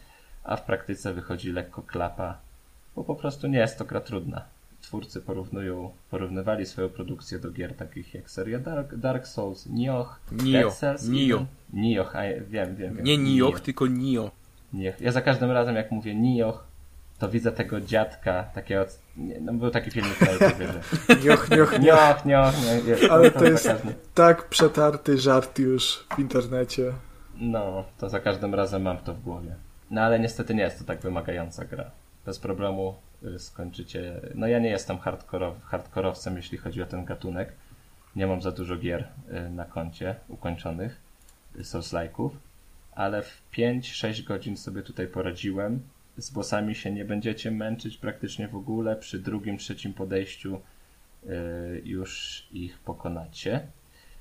a w praktyce wychodzi lekko klapa, bo po prostu nie jest to gra trudna. Twórcy porównują, porównywali swoją produkcję do gier takich jak seria Dark, Dark Souls, Nioh, Nio, Dead Cells, Nio. Nioh, a, wiem, wiem, wiem. Nie Nioh, tylko Nio. Nioh. Ja za każdym razem jak mówię Nioh, to widzę tego dziadka, takiego, no był taki filmik na YouTube, że Nioch, nioch, nioch. Nie, nie, Ale to jest każdym- tak przetarty żart już w internecie. No, to za każdym razem mam to w głowie. No ale niestety nie jest to tak wymagająca gra. Bez problemu y, skończycie. No ja nie jestem hardkorow, hardkorowcem, jeśli chodzi o ten gatunek. Nie mam za dużo gier y, na koncie ukończonych, y, Souls-like'ów, ale w 5-6 godzin sobie tutaj poradziłem. Z bossami się nie będziecie męczyć praktycznie w ogóle. Przy drugim, trzecim podejściu y, już ich pokonacie.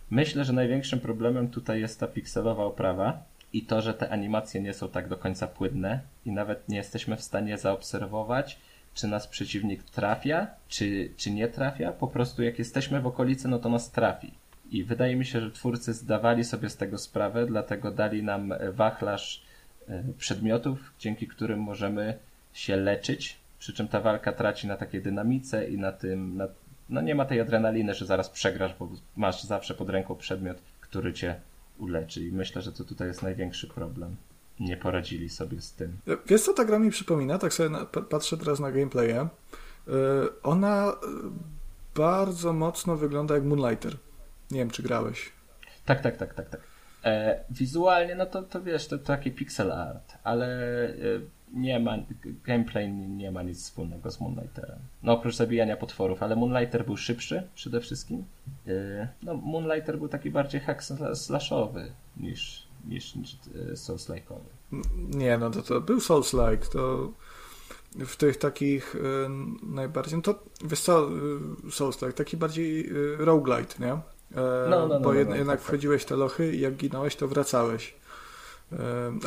Myślę, że największym problemem tutaj jest ta pikselowa oprawa, i to, że te animacje nie są tak do końca płynne i nawet nie jesteśmy w stanie zaobserwować, czy nas przeciwnik trafia, czy, czy nie trafia. Po prostu jak jesteśmy w okolicy, no to nas trafi. I wydaje mi się, że twórcy zdawali sobie z tego sprawę, dlatego dali nam wachlarz przedmiotów, dzięki którym możemy się leczyć, przy czym ta walka traci na takiej dynamice i na tym, na, no nie ma tej adrenaliny, że zaraz przegrasz, bo masz zawsze pod ręką przedmiot, który cię uleczy i myślę, że to tutaj jest największy problem. Nie poradzili sobie z tym. Wiesz co ta gra mi przypomina? Tak sobie na, patrzę teraz na gameplaye. Yy, ona e, bardzo mocno wygląda jak Moonlighter. Nie wiem, czy grałeś. Tak, tak, tak, tak, tak. E, wizualnie, no to, to wiesz, to, to taki pixel art, ale e, nie ma, gameplay nie ma nic wspólnego z Moonlighterem. No oprócz zabijania potworów, ale Moonlighter był szybszy przede wszystkim. E, no Moonlighter był taki bardziej hack slashowy niż, niż, niż Souls-like'owy. Nie, no to, to był Souls-like, to w tych takich najbardziej, no to wiesz co, Souls-like, taki bardziej roguelite, nie? E, no, no, no, bo no, no, jednak tak, wchodziłeś w te lochy i jak ginąłeś, to wracałeś. E,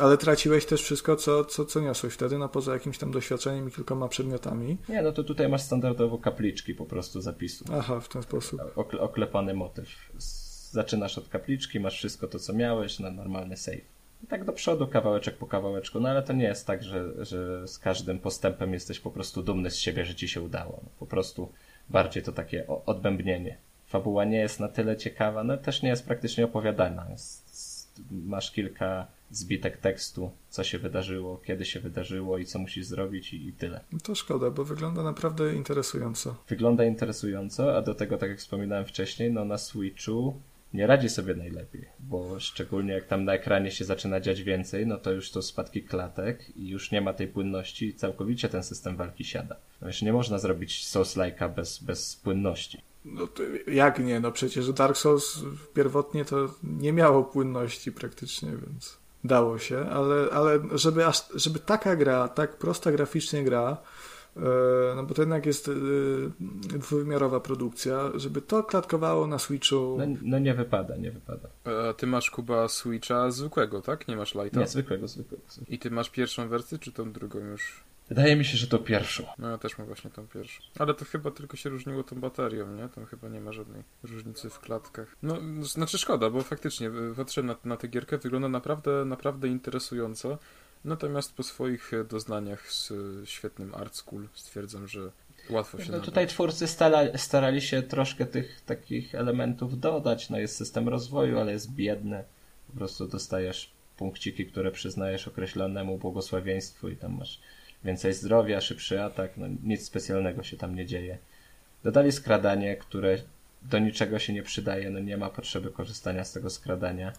ale traciłeś też wszystko, co, co, co niosłeś wtedy, no poza jakimś tam doświadczeniem i kilkoma przedmiotami. Nie, no to tutaj masz standardowo kapliczki po prostu zapisu. Aha, w ten sposób. Okle, oklepany motyw. Zaczynasz od kapliczki, masz wszystko to, co miałeś na normalny save. I tak do przodu, kawałeczek po kawałeczku, no ale to nie jest tak, że, że z każdym postępem jesteś po prostu dumny z siebie, że ci się udało. Po prostu bardziej to takie odbębnienie fabuła nie jest na tyle ciekawa, no też nie jest praktycznie opowiadana. Jest, masz kilka zbitek tekstu, co się wydarzyło, kiedy się wydarzyło i co musisz zrobić i, i tyle. To szkoda, bo wygląda naprawdę interesująco. Wygląda interesująco, a do tego, tak jak wspominałem wcześniej, no na Switchu nie radzi sobie najlepiej, bo szczególnie jak tam na ekranie się zaczyna dziać więcej, no to już to spadki klatek i już nie ma tej płynności i całkowicie ten system walki siada. No już nie można zrobić Souls-like'a bez, bez płynności. No jak nie? No przecież Dark Souls pierwotnie to nie miało płynności praktycznie, więc dało się, ale, ale żeby, aż, żeby taka gra, tak prosta graficznie gra, no bo to jednak jest e, dwuwymiarowa produkcja, żeby to klatkowało na Switchu. No, no nie wypada, nie wypada. A ty masz Kuba Switcha zwykłego, tak? Nie masz Lighta? Nie, zwykłego, zwykłego. zwykłego. I ty masz pierwszą wersję, czy tą drugą już? Wydaje mi się, że to pierwszą. No ja też mam właśnie tą pierwszą. Ale to chyba tylko się różniło tą baterią, nie? Tam chyba nie ma żadnej różnicy w klatkach. No, znaczy szkoda, bo faktycznie patrzę na, na tę gierkę, wygląda naprawdę, naprawdę interesująco. Natomiast po swoich doznaniach z świetnym Art School stwierdzam, że łatwo się No tutaj twórcy stara, starali się troszkę tych takich elementów dodać. No jest system rozwoju, ale jest biedny. Po prostu dostajesz punkciki, które przyznajesz określonemu błogosławieństwu i tam masz więcej zdrowia, szybszy atak, no nic specjalnego się tam nie dzieje. Dodali skradanie, które do niczego się nie przydaje, no nie ma potrzeby korzystania z tego skradania.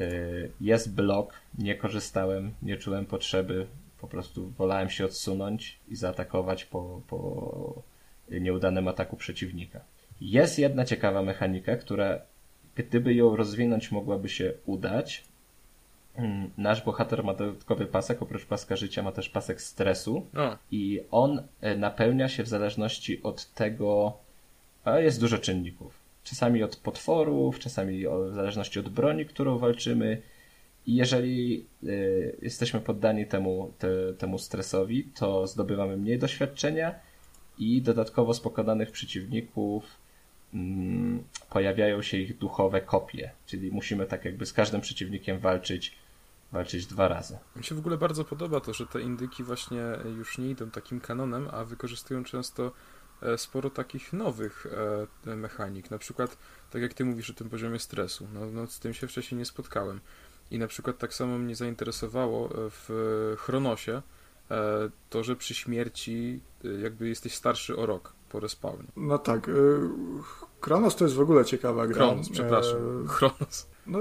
Y, jest blok, nie korzystałem, nie czułem potrzeby, po prostu wolałem się odsunąć i zaatakować po, po nieudanym ataku przeciwnika. Jest jedna ciekawa mechanika, która gdyby ją rozwinąć mogłaby się udać, Mm, nasz bohater ma dodatkowy pasek, oprócz paska życia ma też pasek stresu o. i on e, napełnia się w zależności od tego, jest dużo czynników. Czasami od potworów, czasami w zależności od broni, którą walczymy. I jeżeli y, jesteśmy poddani temu, te, temu stresowi, to zdobywamy mniej doświadczenia i dodatkowo z pokonanych przeciwników mm, pojawiają się ich duchowe kopie. Czyli musimy tak jakby z każdym przeciwnikiem walczyć walczyć dwa razy. Mi się w ogóle bardzo podoba to, że te indyki właśnie już nie idą takim kanonem, a wykorzystują często sporo takich nowych e, mechanik. Na przykład, tak jak ty mówisz o tym poziomie stresu, no, no z tym się wcześniej nie spotkałem. I na przykład tak samo mnie zainteresowało e, w Chronosie to, że przy śmierci jakby jesteś starszy o rok po respawnie. No tak. Chronos to jest w ogóle ciekawa gra. Chronos, przepraszam. Chronos. No,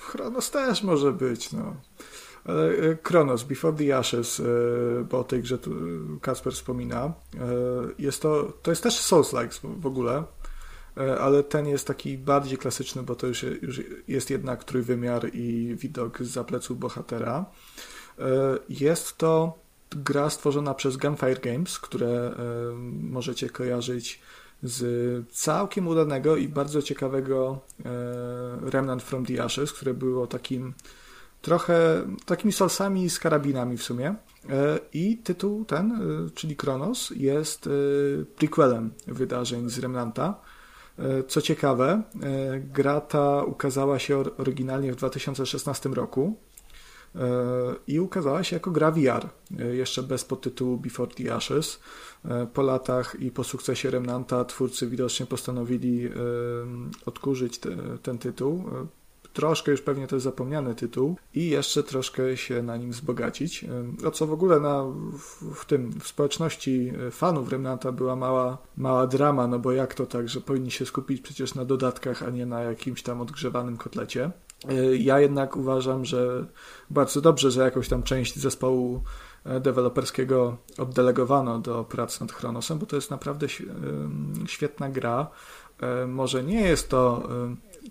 Chronos też może być, no. E, Chronos, Before the Ashes, e, bo o tej grze tu Kasper wspomina, e, jest to, to jest też Souls-like w ogóle, ale ten jest taki bardziej klasyczny, bo to już, już jest jednak trójwymiar i widok z zapleców bohatera. Jest to gra stworzona przez Gunfire Games, które możecie kojarzyć z całkiem udanego i bardzo ciekawego e, Remnant from the Ashes, które było takim trochę takimi solsami z karabinami w sumie. I tytuł ten, czyli Kronos, jest prequelem wydarzeń z Remnanta. Co ciekawe, gra ta ukazała się oryginalnie w 2016 roku i ukazała się jako gra VR, jeszcze bez podtytułu Before the Ashes. Po latach i po sukcesie Remnanta twórcy widocznie postanowili odkurzyć te, ten tytuł. Troszkę już pewnie to jest zapomniany tytuł i jeszcze troszkę się na nim wzbogacić. O co w ogóle na, w, w tym w społeczności fanów Remnanta była mała, mała drama, no bo jak to tak, że powinni się skupić przecież na dodatkach, a nie na jakimś tam odgrzewanym kotlecie. Ja jednak uważam, że bardzo dobrze, że jakąś tam część zespołu e, deweloperskiego oddelegowano do pracy nad Chronosem, bo to jest naprawdę świetna gra. E, może nie jest to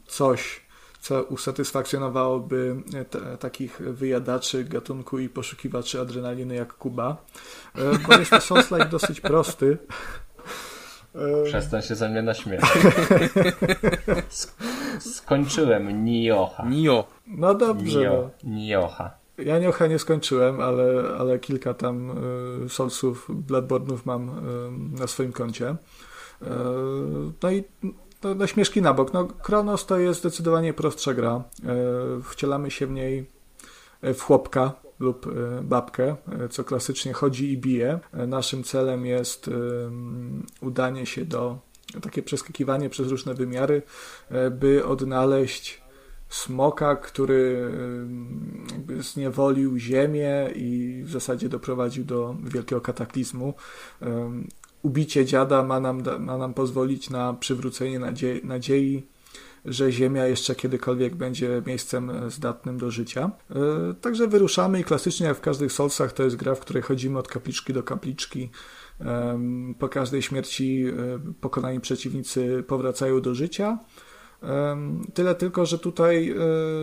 coś, co usatysfakcjonowałoby te, takich wyjadaczy gatunku i poszukiwaczy adrenaliny jak Kuba, e, bo jest to Souls-like dosyć prosty. Przestań się ze mnie naśmiewać. Skończyłem Niocha. Nio. No dobrze. Nio, no. Niocha. Ja Niocha nie skończyłem, ale, ale kilka tam y, Soulsów, Bloodborne'ów mam y, na swoim koncie. Y, no i no, no śmieszki na bok. No, Kronos to jest zdecydowanie prostsza gra. Y, wcielamy się w niej w chłopka, lub e, babkę, e, co klasycznie chodzi i bije. E, naszym celem jest udanie się do, takie przeskakiwanie przez różne wymiary, by odnaleźć smoka, który zniewolił ziemię i w zasadzie doprowadził do wielkiego kataklizmu. Ubicie dziada ma nam, ma nam pozwolić na przywrócenie nadziei, nadziei że Ziemia jeszcze kiedykolwiek będzie miejscem e, zdatnym do życia. E, także wyruszamy i klasycznie jak w każdych Soulsach to jest gra, w której chodzimy od kapliczki do kapliczki. Po każdej śmierci e, pokonani przeciwnicy powracają do życia. Tyle tylko, że tutaj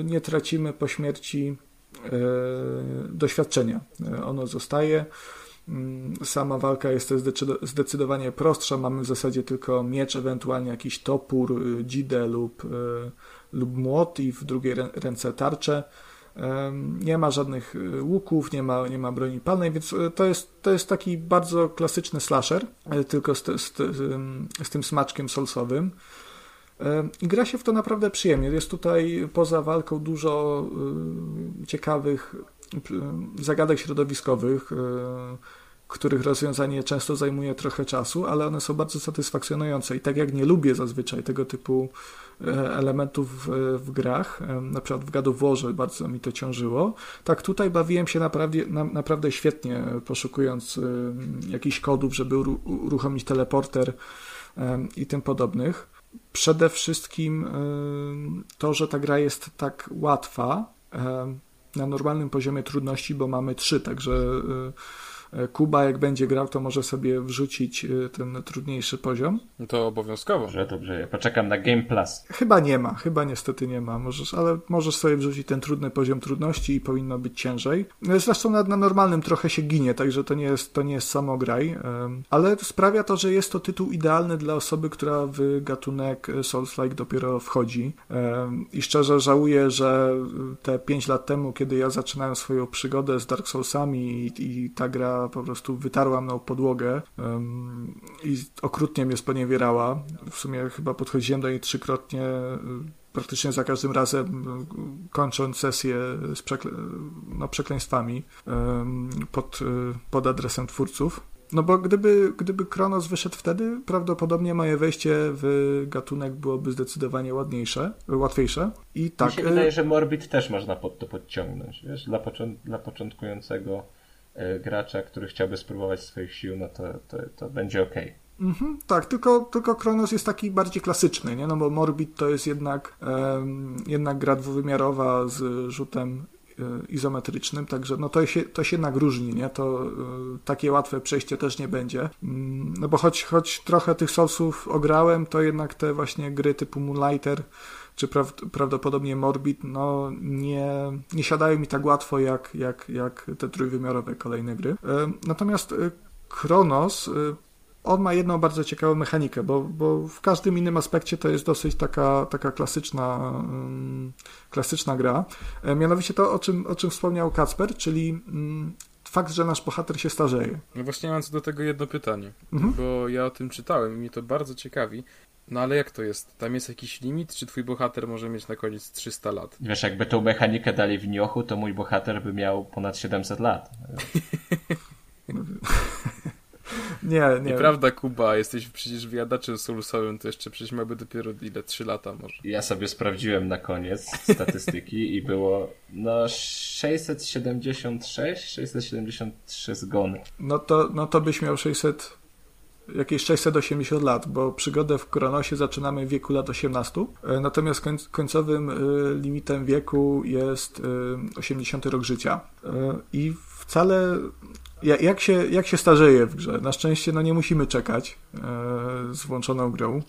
nie tracimy po śmierci doświadczenia. Ono zostaje. Mm, sama walka jest zdecydowanie prostsza. Mamy w zasadzie tylko miecz, ewentualnie jakiś topór, y, dzidę lub, y, lub młot i w drugiej ręce tarczę. Nie ma żadnych y, łuków, nie ma, nie ma broni palnej, więc to jest, to jest taki bardzo klasyczny slasher, tylko z, z, z tym smaczkiem solsowym. I gra się w to naprawdę przyjemnie. Jest tutaj poza walką dużo ciekawych zagadek środowiskowych, e, których rozwiązanie często zajmuje trochę czasu, ale one są bardzo satysfakcjonujące. I tak jak nie lubię zazwyczaj tego typu e, elementów w, grach, na przykład w of Warze bardzo mi to ciążyło, tak tutaj bawiłem się naprawdę, na, naprawdę świetnie, poszukując jakichś kodów, żeby uruchomić teleporter i tym podobnych. Przede wszystkim to, że ta gra jest tak łatwa, na normalnym poziomie trudności, bo mamy trzy, także y, Kuba jak będzie grał, to może sobie wrzucić e, ten trudniejszy poziom. No to obowiązkowo. Dobrze, dobrze. Ja poczekam na Game Plus. Chyba nie ma, chyba niestety nie ma. Możesz, ale możesz sobie wrzucić ten trudny poziom trudności i powinno być ciężej. No zresztą na, na normalnym trochę się ginie, także to nie jest, to nie jest samograj. Ale sprawia to, że jest to tytuł idealny dla osoby, która w gatunek Souls-like dopiero wchodzi. I szczerze żałuję, że te 5 lat temu, kiedy ja zaczynałem swoją przygodę z Dark Soulsami i, i ta gra po prostu wytarła mną podłogę um, i okrutnie mnie sponiewierała. W sumie chyba podchodziłem do niej trzykrotnie, praktycznie za każdym razem kończąc sesję z przekle no, przekleństwami pod, pod adresem twórców. No bo gdyby, gdyby Kronos wyszedł wtedy, prawdopodobnie moje wejście w gatunek byłoby zdecydowanie ładniejsze, łatwiejsze. I tak. Mi się wydaje, że Morbid też można pod to podciągnąć, wiesz, dla, począ dla początkującego E, gracza, który chciałby spróbować swoich sił, no to, to, to będzie ok. Mhm, tak, tylko, tylko Kronos jest taki bardziej klasyczny, nie? No bo Morbid to jest jednak, um, jednak gra dwuwymiarowa z rzutem e, izometrycznym, także no to się, to się jednak różni, nie? To y, takie łatwe przejście też nie będzie. Mm, no bo choć, choć trochę tych Soulsów ograłem, to jednak te właśnie gry typu Moonlighter czy prawdopodobnie Morbid, no nie, nie siadają mi tak łatwo jak, jak, jak te trójwymiarowe kolejne gry. E, natomiast e, Kronos e, on ma jedną bardzo ciekawą mechanikę, bo, bo w każdym innym aspekcie to jest dosyć taka, taka klasyczna, um, klasyczna gra. Mianowicie to, o czym, o czym wspomniał Kacper, czyli um, fakt, że nasz bohater się starzeje. No właśnie mam co do tego jedno pytanie, mhm. bo ja o tym czytałem i mnie to bardzo ciekawi. No ale jak to jest? Tam jest jakiś limit? Czy twój bohater może mieć na koniec 300 lat? Wiesz, jakby tą mechanikę dali w Niochu, to mój bohater by miał ponad 700 lat. nie, nie. Nieprawda, Kuba, jesteś przecież wyjadaczem solusowym, to jeszcze przecież miałby dopiero ile? 3 lata może. Ja sobie sprawdziłem na koniec statystyki i było no 676, 673 zgony. No to, no to byś miał 600 jakieś 680 lat, bo przygodę w Kronosie zaczynamy w wieku lat 18, e, natomiast końcowym e, limitem wieku jest 80 e, rok życia. I wcale jak się, jak się starzeje w grze? Na szczęście no nie musimy czekać z włączoną grą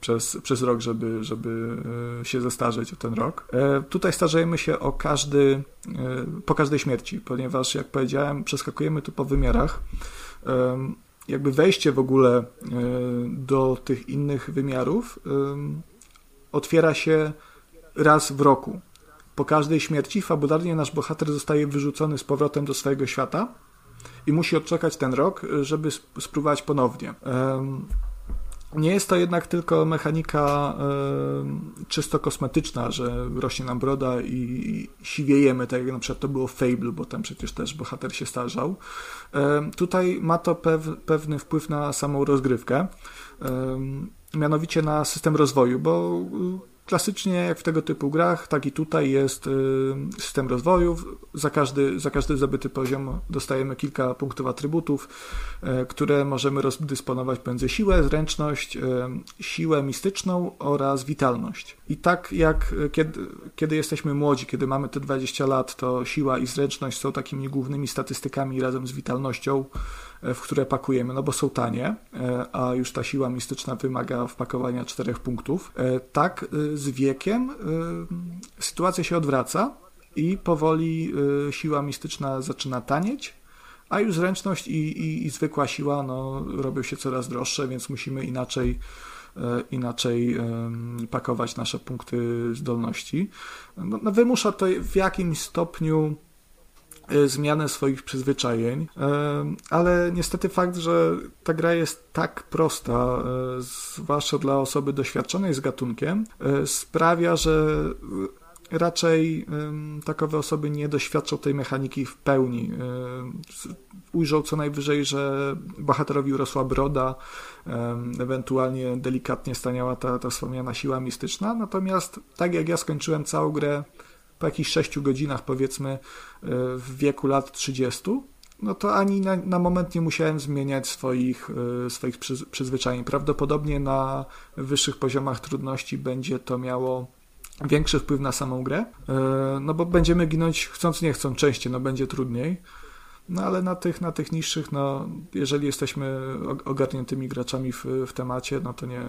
przez, przez rok, żeby, żeby się zestarzeć o ten rok. Tutaj starzejemy się o każdy, po każdej śmierci, ponieważ jak powiedziałem, przeskakujemy tu po wymiarach jakby wejście w ogóle e, do tych innych wymiarów e, otwiera się raz w roku. Po każdej śmierci fabularnie nasz bohater zostaje wyrzucony z powrotem do swojego świata i musi odczekać ten rok, żeby spróbować ponownie. Nie jest to jednak tylko mechanika y, czysto kosmetyczna, że rośnie nam broda i, siwiejemy, tak jak na przykład to było w Fable, bo tam przecież też bohater się starzał. Y, tutaj ma to pew, pewny wpływ na samą rozgrywkę, y, mianowicie na system rozwoju, bo Klasycznie, jak w tego typu grach, tak i tutaj jest y, system rozwoju. Za każdy, za każdy zdobyty poziom dostajemy kilka punktów atrybutów, y, które możemy rozdysponować między siłę, zręczność, y, siłę mistyczną oraz witalność. I tak jak kiedy, kiedy jesteśmy młodzi, kiedy mamy te 20 lat, to siła i zręczność są takimi głównymi statystykami razem z witalnością w które pakujemy, no bo są tanie, e, a już ta siła mistyczna wymaga wpakowania czterech punktów. E, tak e, z wiekiem sytuacja się odwraca i powoli siła mistyczna zaczyna tanieć, a już zręczność i, i, i zwykła siła no, robią się coraz droższe, więc musimy inaczej inaczej pakować nasze punkty zdolności. No, no, wymusza to w jakimś stopniu E, zmianę swoich przyzwyczajeń, e, ale niestety fakt, że ta gra jest tak prosta, e, zwłaszcza dla osoby doświadczonej z gatunkiem, sprawia, że raczej takowe osoby nie doświadczą tej mechaniki w pełni. Ujrzą co najwyżej, że bohaterowi urosła broda, ewentualnie delikatnie staniała ta, ta wspomniana siła mistyczna, natomiast tak jak ja skończyłem całą grę po jakichś 6 godzinach, powiedzmy, e, w wieku lat 30, no to ani na, na moment nie musiałem zmieniać swoich, e, swoich przyzwyczajeń. Prawdopodobnie na wyższych poziomach trudności będzie to miało większy wpływ na samą grę, e, no bo będziemy ginąć chcąc nie chcąc częściej, no będzie trudniej. No ale na tych, na tych niższych, no jeżeli jesteśmy ogarniętymi graczami w, w temacie, no to nie,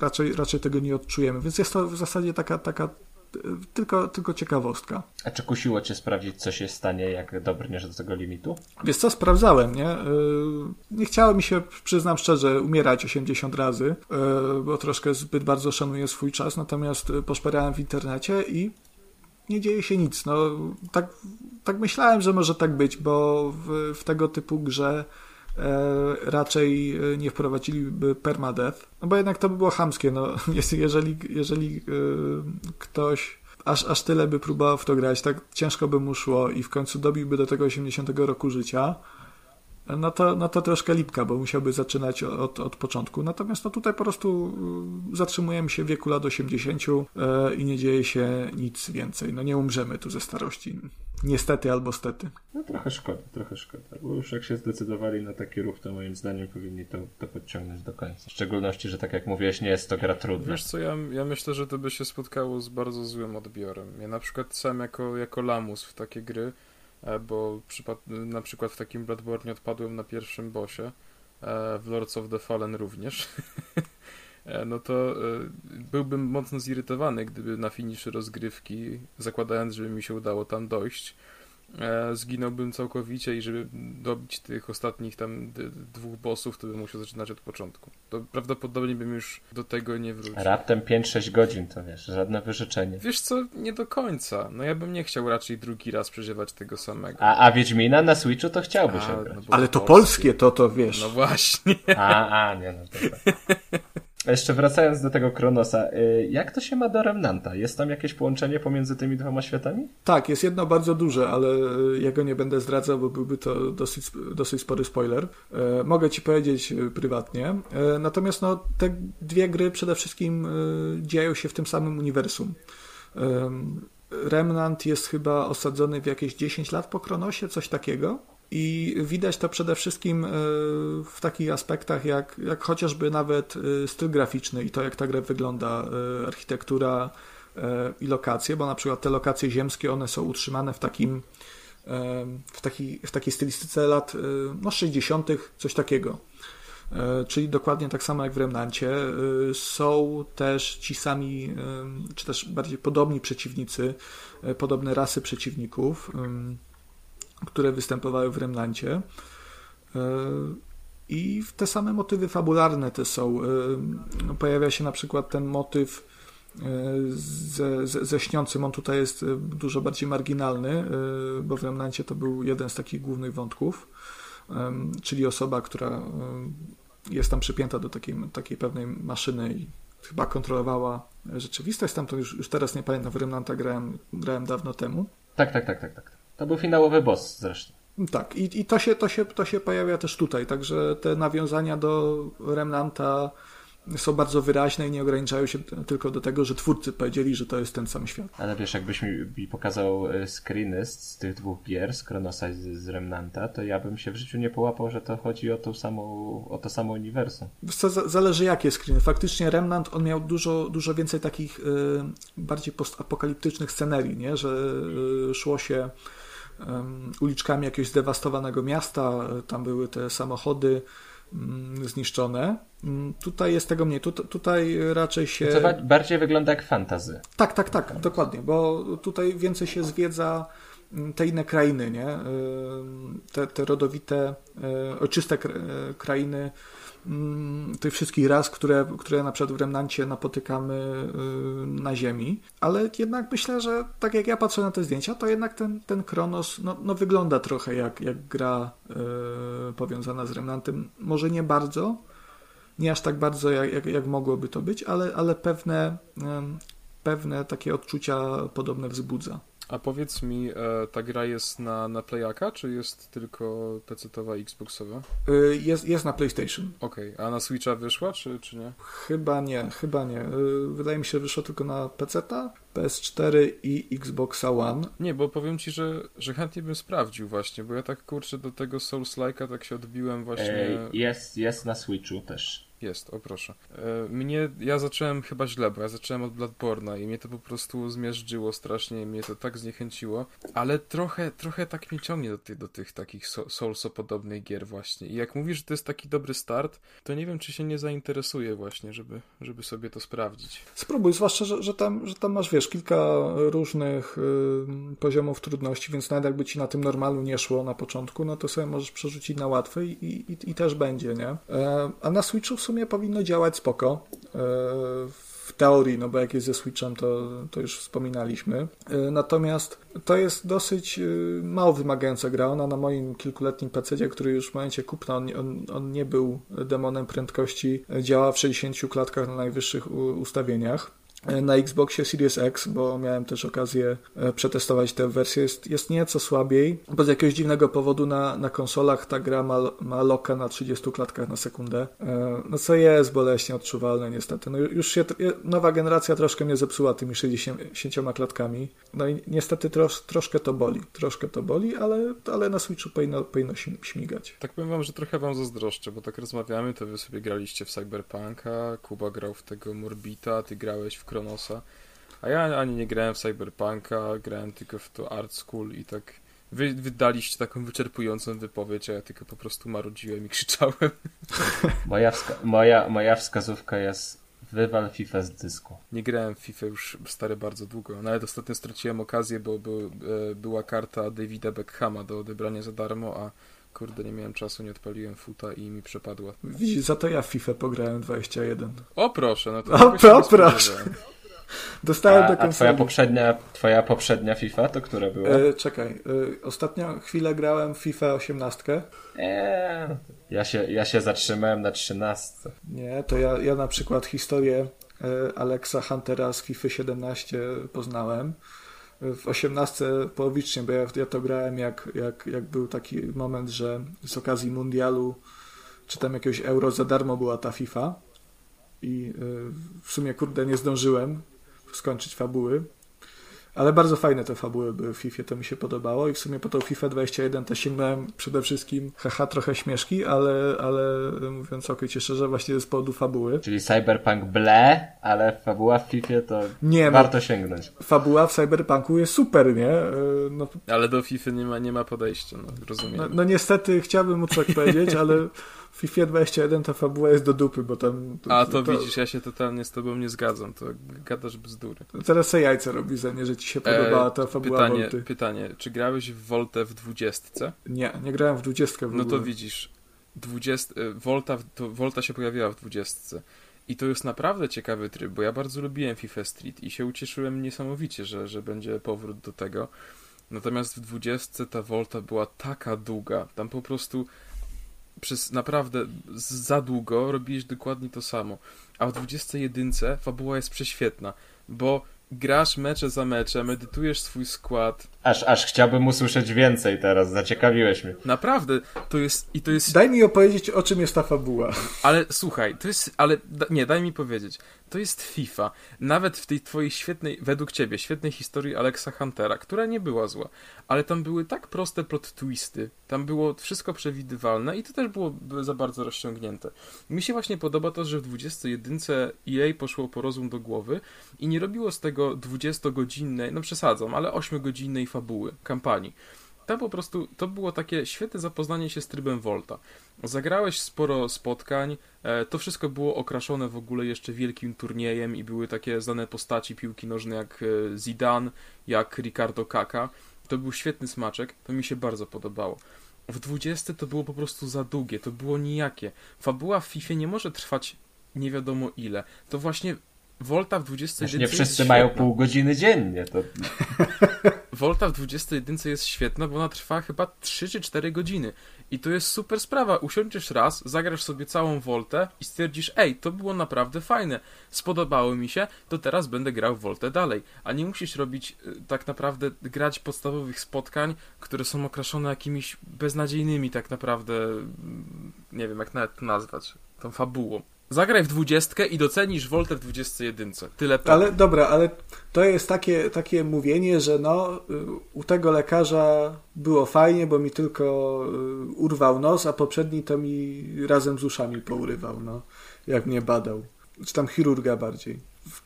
raczej, raczej tego nie odczujemy. Więc jest to w zasadzie taka, taka tylko, tylko ciekawostka. A czy kusiło cię sprawdzić, co się stanie, jak dobrniesz do tego limitu? Wiesz co, sprawdzałem, nie? Y, nie chciało mi się, przyznam szczerze, umierać 80 razy, y, bo troszkę zbyt bardzo szanuję swój czas, natomiast poszperałem w internecie i nie dzieje się nic. No, tak, tak myślałem, że może tak być, bo w, w tego typu grze e, raczej e, nie wprowadziliby permadeath, no bo jednak to by było chamskie, no, jeżeli, jeżeli e, ktoś aż, aż tyle by próbował w to grać, tak ciężko by mu szło i w końcu dobiłby do tego 80 roku życia, no to, no to troszkę lipka, bo musiałby zaczynać od, od początku. Natomiast no tutaj po prostu y, zatrzymujemy się w wieku lat 80 e, i nie dzieje się nic więcej. No nie umrzemy tu ze starości. Niestety albo stety. No trochę szkoda, trochę szkoda. Bo już jak się zdecydowali na taki ruch, to moim zdaniem powinni to, to podciągnąć do końca. W szczególności, że tak jak mówiłeś, nie jest to gra trudna. Wiesz co, ja, ja myślę, że to by się spotkało z bardzo złym odbiorem. Ja na przykład sam jako, jako lamus w takie gry bo na przykład w takim Bloodborne odpadłem na pierwszym bossie, e, w Lords of the Fallen również, e, no to byłbym mocno zirytowany, gdyby na finiszy rozgrywki, zakładając, żeby mi się udało tam dojść, e, zginąłbym całkowicie i żeby dobić tych ostatnich tam dwóch bossów, to bym musiał zaczynać od początku. To prawdopodobnie bym już do tego nie wrócił. Raptem 5-6 godzin to wiesz, żadne wyrzeczenie. Wiesz co, nie do końca. No ja bym nie chciał raczej drugi raz przeżywać tego samego. A, a Wiedźmina na Switchu to chciałbyś a, no Ale to polskie. polskie, to to wiesz. No właśnie. A, a, nie no dobra. Jeszcze wracając do tego Kronosa, y, jak to się ma do Remnanta? Jest tam jakieś połączenie pomiędzy tymi dwoma światami? Tak, jest jedno bardzo duże, ale y, ja go nie będę zdradzał, bo byłby to dosyć, dosyć spory spoiler. Y, mogę ci powiedzieć prywatnie. Natomiast no, te dwie gry przede wszystkim dzieją się w tym samym uniwersum. Remnant jest chyba osadzony w jakieś 10 lat po Kronosie, coś takiego. I widać to przede wszystkim e, w takich aspektach, jak, jak chociażby nawet e, styl graficzny i to, jak ta gra wygląda, e, architektura i lokacje, bo na przykład te lokacje ziemskie, one są utrzymane w takim w takiej, w takiej stylistyce lat no, 60., coś takiego. Czyli dokładnie tak samo jak w Remnancie. Są też ci sami, czy też bardziej podobni przeciwnicy, podobne rasy przeciwników które występowały w Remnancie. E, I te same motywy fabularne te są. E, no, pojawia się na przykład ten motyw e, ze, ze, ze śniącym. On tutaj jest dużo bardziej marginalny, bo w Remnancie to był jeden z takich głównych wątków, czyli osoba, która jest tam przypięta do takiej, takiej pewnej maszyny i chyba kontrolowała rzeczywistość. Tam to już, już teraz nie pamiętam, w Remnanta grałem, grałem dawno temu. Tak, tak, tak, tak, tak. To był finałowy boss zresztą. Tak, i, i to, się, to, się, to się pojawia też tutaj, także te nawiązania do Remnanta są bardzo wyraźne i nie ograniczają się tylko do tego, że twórcy powiedzieli, że to jest ten sam świat. Ale wiesz, jakbyś mi pokazał e, screeny z tych dwóch gier, z Kronosa i z Remnanta, to ja bym się w życiu nie połapał, że to chodzi o, tą samą, o to samo uniwersum. Co, zależy jakie screeny. Faktycznie Remnant, on miał dużo, dużo więcej takich y, bardziej postapokaliptycznych scenerii, nie? że y, szło się uliczkami jakiegoś zdewastowanego miasta, tam były te samochody mm, zniszczone. Mm, tutaj jest tego mniej. tutaj raczej się. To bardziej wygląda jak fantazy. Tak, tak, tak, dokładnie, bo tutaj więcej się zwiedza mm, te inne krainy, nie? Te, te rodowite, e, ojczyste e, krainy tych wszystkich raz, które, które na przykład w Remnancie napotykamy y, na Ziemi, ale jednak myślę, że tak jak ja patrzę na te zdjęcia, to jednak ten, ten Kronos no, no wygląda trochę jak, jak gra yy, powiązana z Remnantem. Może nie bardzo, nie aż tak bardzo jak, jak, jak mogłoby to być, ale, ale pewne, yy, pewne takie odczucia podobne wzbudza. A powiedz mi, e, ta gra jest na, na Playaka, czy jest tylko PC-towa, Xboxowa? Y, jest, jest na PlayStation. Okej, okay. a na Switcha wyszła, czy, czy nie? Chyba nie, chyba nie. Y, wydaje mi się, że wyszła tylko na PC-ta, PS4 i Xboxa One. Nie, bo powiem ci, że, że chętnie bym sprawdził właśnie, bo ja tak kurczę do tego Souls-like'a tak się odbiłem właśnie. Ej, jest, jest na Switchu też. Jest, o proszę. E, mnie, ja zacząłem chyba źle, bo ja zacząłem od Bloodborne'a i mnie to po prostu zmiażdżyło strasznie mnie to tak zniechęciło, ale trochę, trochę tak mnie ciągnie do, tych, do tych takich Soulso-podobnych gier właśnie. I jak mówisz, że to jest taki dobry start, to nie wiem, czy się nie zainteresuje właśnie, żeby, żeby sobie to sprawdzić. Spróbuj, zwłaszcza, że, że, tam, że tam masz, wiesz, kilka różnych y, poziomów trudności, więc nawet jakby ci na tym normalu nie szło na początku, no to sobie możesz przerzucić na łatwy i, i, i też będzie, nie? E, a na Switchu w sumie sumie powinno działać spoko. E, w teorii, no bo jak jest ze Switchem, to, to już wspominaliśmy. E, natomiast to jest dosyć e, mało wymagająca gra. Ona na moim kilkuletnim PC, który już w momencie kupna, on, on, on nie był demonem prędkości, działa w 60 klatkach na najwyższych ustawieniach na Xboxie Series X, bo miałem też okazję e, przetestować tę wersję, jest, jest nieco słabiej, bo z jakiegoś dziwnego powodu na, na konsolach ta gra ma, ma loka na 30 klatkach na sekundę, e, no co jest boleśnie odczuwalne niestety. No już się, nowa generacja troszkę mnie zepsuła tymi 60 klatkami, no i niestety trosz, troszkę to boli, troszkę to boli, ale, ale na Switchu powinno, powinno śmigać. Tak powiem wam, że trochę wam zazdroszczę, bo tak rozmawiamy, to wy sobie graliście w Cyberpunka, Kuba grał w tego Morbita, ty grałeś w Kronosa. A ja ani nie grałem w Cyberpunka, grałem tylko w to Art School i tak wy wydaliście taką wyczerpującą wypowiedź, a ja tylko po prostu marudziłem i krzyczałem. Moja, wska moja, moja wskazówka jest Wywal FIFA z dysku. Nie grałem w FIFA już stary bardzo długo. Nawet ostatnio straciłem okazję, bo, bo e, była karta Davida Beckhama do odebrania za darmo, a kurde, nie miałem czasu, nie odpaliłem futa i mi przepadła. Widzisz, za to ja w FIFA pograłem 21. O proszę, no to O, nie proszę. Dostałem A, do a twoja konsoli. poprzednia, twoja poprzednia FIFA to która była? E, czekaj, e, ostatnio chwilę grałem w FIFA 18. Eee, ja, się, ja się zatrzymałem na 13. Nie, to ja, ja na przykład historię e, Alexa Huntera z FIFA 17 poznałem. W 18 połowicznie, bo ja, ja to grałem jak, jak, jak był taki moment, że z okazji mundialu czy tam jakiegoś euro za darmo była ta FIFA i e, w sumie kurde nie zdążyłem skończyć fabuły. Ale bardzo fajne te fabuły były w FIFA, to mi się podobało i w sumie po tą FIFA 21 też sięgnąłem przede wszystkim, haha, trochę śmieszki, ale, ale mówiąc całkowicie szczerze, właśnie z powodu fabuły. Czyli Cyberpunk ble, ale fabuła w FIFA to Nie, no. warto sięgnąć. Fabuła w Cyberpunku jest super, nie? E, No, Ale do FIFA nie ma, nie ma podejścia, no rozumiem. no, no niestety chciałbym móc tak powiedzieć, ale w FIFA 21 ta fabuła jest do dupy, bo tam... A to widzisz, ja się totalnie z tobą nie zgadzam, to gadasz bzdury. Teraz se jajce robi ze mnie, że ci się podobała ta fabuła E, pytanie, Volty. pytanie, czy grałeś w Voltę w dwudziestce? Nie, nie grałem w 20 w No ogóle. to widzisz, 20, y, Volta, to Volta się pojawiła w dwudziestce. I to jest naprawdę ciekawy tryb, bo ja bardzo lubiłem FIFA Street i się ucieszyłem niesamowicie, że, że będzie powrót do tego. Natomiast w dwudziestce ta Volta była taka długa, tam po prostu przez naprawdę za długo robiłeś dokładnie to samo. A w 21 fabuła jest prześwietna, bo grasz mecze za meczem, edytujesz swój skład. Aż, aż chciałbym usłyszeć więcej teraz, zaciekawiłeś mnie. Naprawdę, to jest i to jest Daj mi opowiedzieć, o czym jest ta fabuła. Ale słuchaj, to jest. Ale da, nie, daj mi powiedzieć. To jest FIFA. Nawet w tej twojej świetnej, według ciebie, świetnej historii Alexa Huntera, która nie była zła, ale tam były tak proste plot twisty, tam było wszystko przewidywalne i to też było za bardzo rozciągnięte. Mi się właśnie podoba to, że w 21 EA poszło po rozum do głowy i nie robiło z tego 20-godzinnej, no przesadzam, ale 8-godzinnej fabuły, kampanii. To po prostu, to było takie świetne zapoznanie się z trybem Volta. Zagrałeś sporo spotkań, e, to wszystko było okraszone w ogóle jeszcze wielkim turniejem i były takie znane postaci piłki nożnej jak e, Zidane, jak Ricardo Kaka. To był świetny smaczek, to mi się bardzo podobało. W 20 to było po prostu za długie, to było nijakie. Fabuła w FIFA nie może trwać nie wiadomo ile. To właśnie Volta w 21 Znaczy, nie jest wszyscy mają pół godziny dziennie. To... Volta w 21 jest świetna, bo ona trwa chyba 3 czy 4 godziny. I to jest super sprawa. Usiądziesz raz, zagrasz sobie całą Voltę i stwierdzisz, ej, to było naprawdę fajne, spodobało mi się, to teraz będę grał Voltę dalej. A nie musisz robić y, tak naprawdę, grać podstawowych spotkań, które są okraszone jakimiś beznadziejnymi tak naprawdę, mm, nie wiem jak nawet to nazwać, tą fabułą. Zagraj w dwudziestkę i docenisz Voltę w 21. Tyle pewne. Ale dobra, ale to jest takie, takie mówienie, że no, y, u tego lekarza było fajnie, bo mi tylko y, urwał nos, a poprzedni to mi razem z uszami pourywał, no, jak mnie badał. Czy tam chirurga bardziej.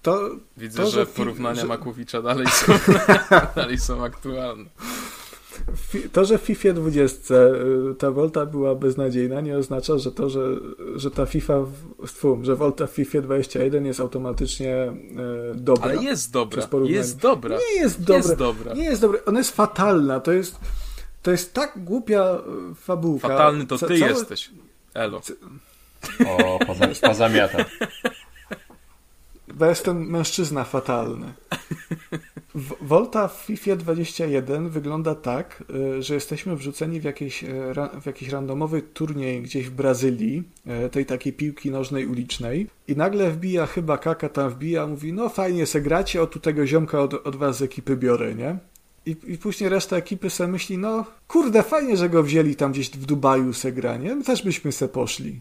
To, Widzę, to, że fi- porównania że- Makłowicza dalej są, dalej są aktualne. To, że w FIFA 20 y, ta Volta była beznadziejna, nie oznacza, że to, że, że ta FIFA, fu, że Volta w FIFA 21 jest automatycznie y, dobra. Ale jest dobra, jest dobra. Nie jest dobra. Jest dobra. Nie jest dobra. Ona jest fatalna. To jest, to jest tak głupia y, fabułka. Fatalny to Ca- ty całe- jesteś. Elo. O, poza, pozamiata. Bo jestem mężczyzna fatalny. Volta w FIFA 21 wygląda tak, y, że jesteśmy wrzuceni w, jakieś, y, w jakiś randomowy turniej gdzieś w Brazylii, y, tej takiej piłki nożnej ulicznej i nagle wbija chyba Kaka tam wbija, mówi no fajnie se gracie, o tu tego ziomka od, od was z ekipy biorę, nie? I, I później reszta ekipy se myśli, no kurde, fajnie, że go wzięli tam gdzieś w Dubaju se gra, nie? My też byśmy se poszli.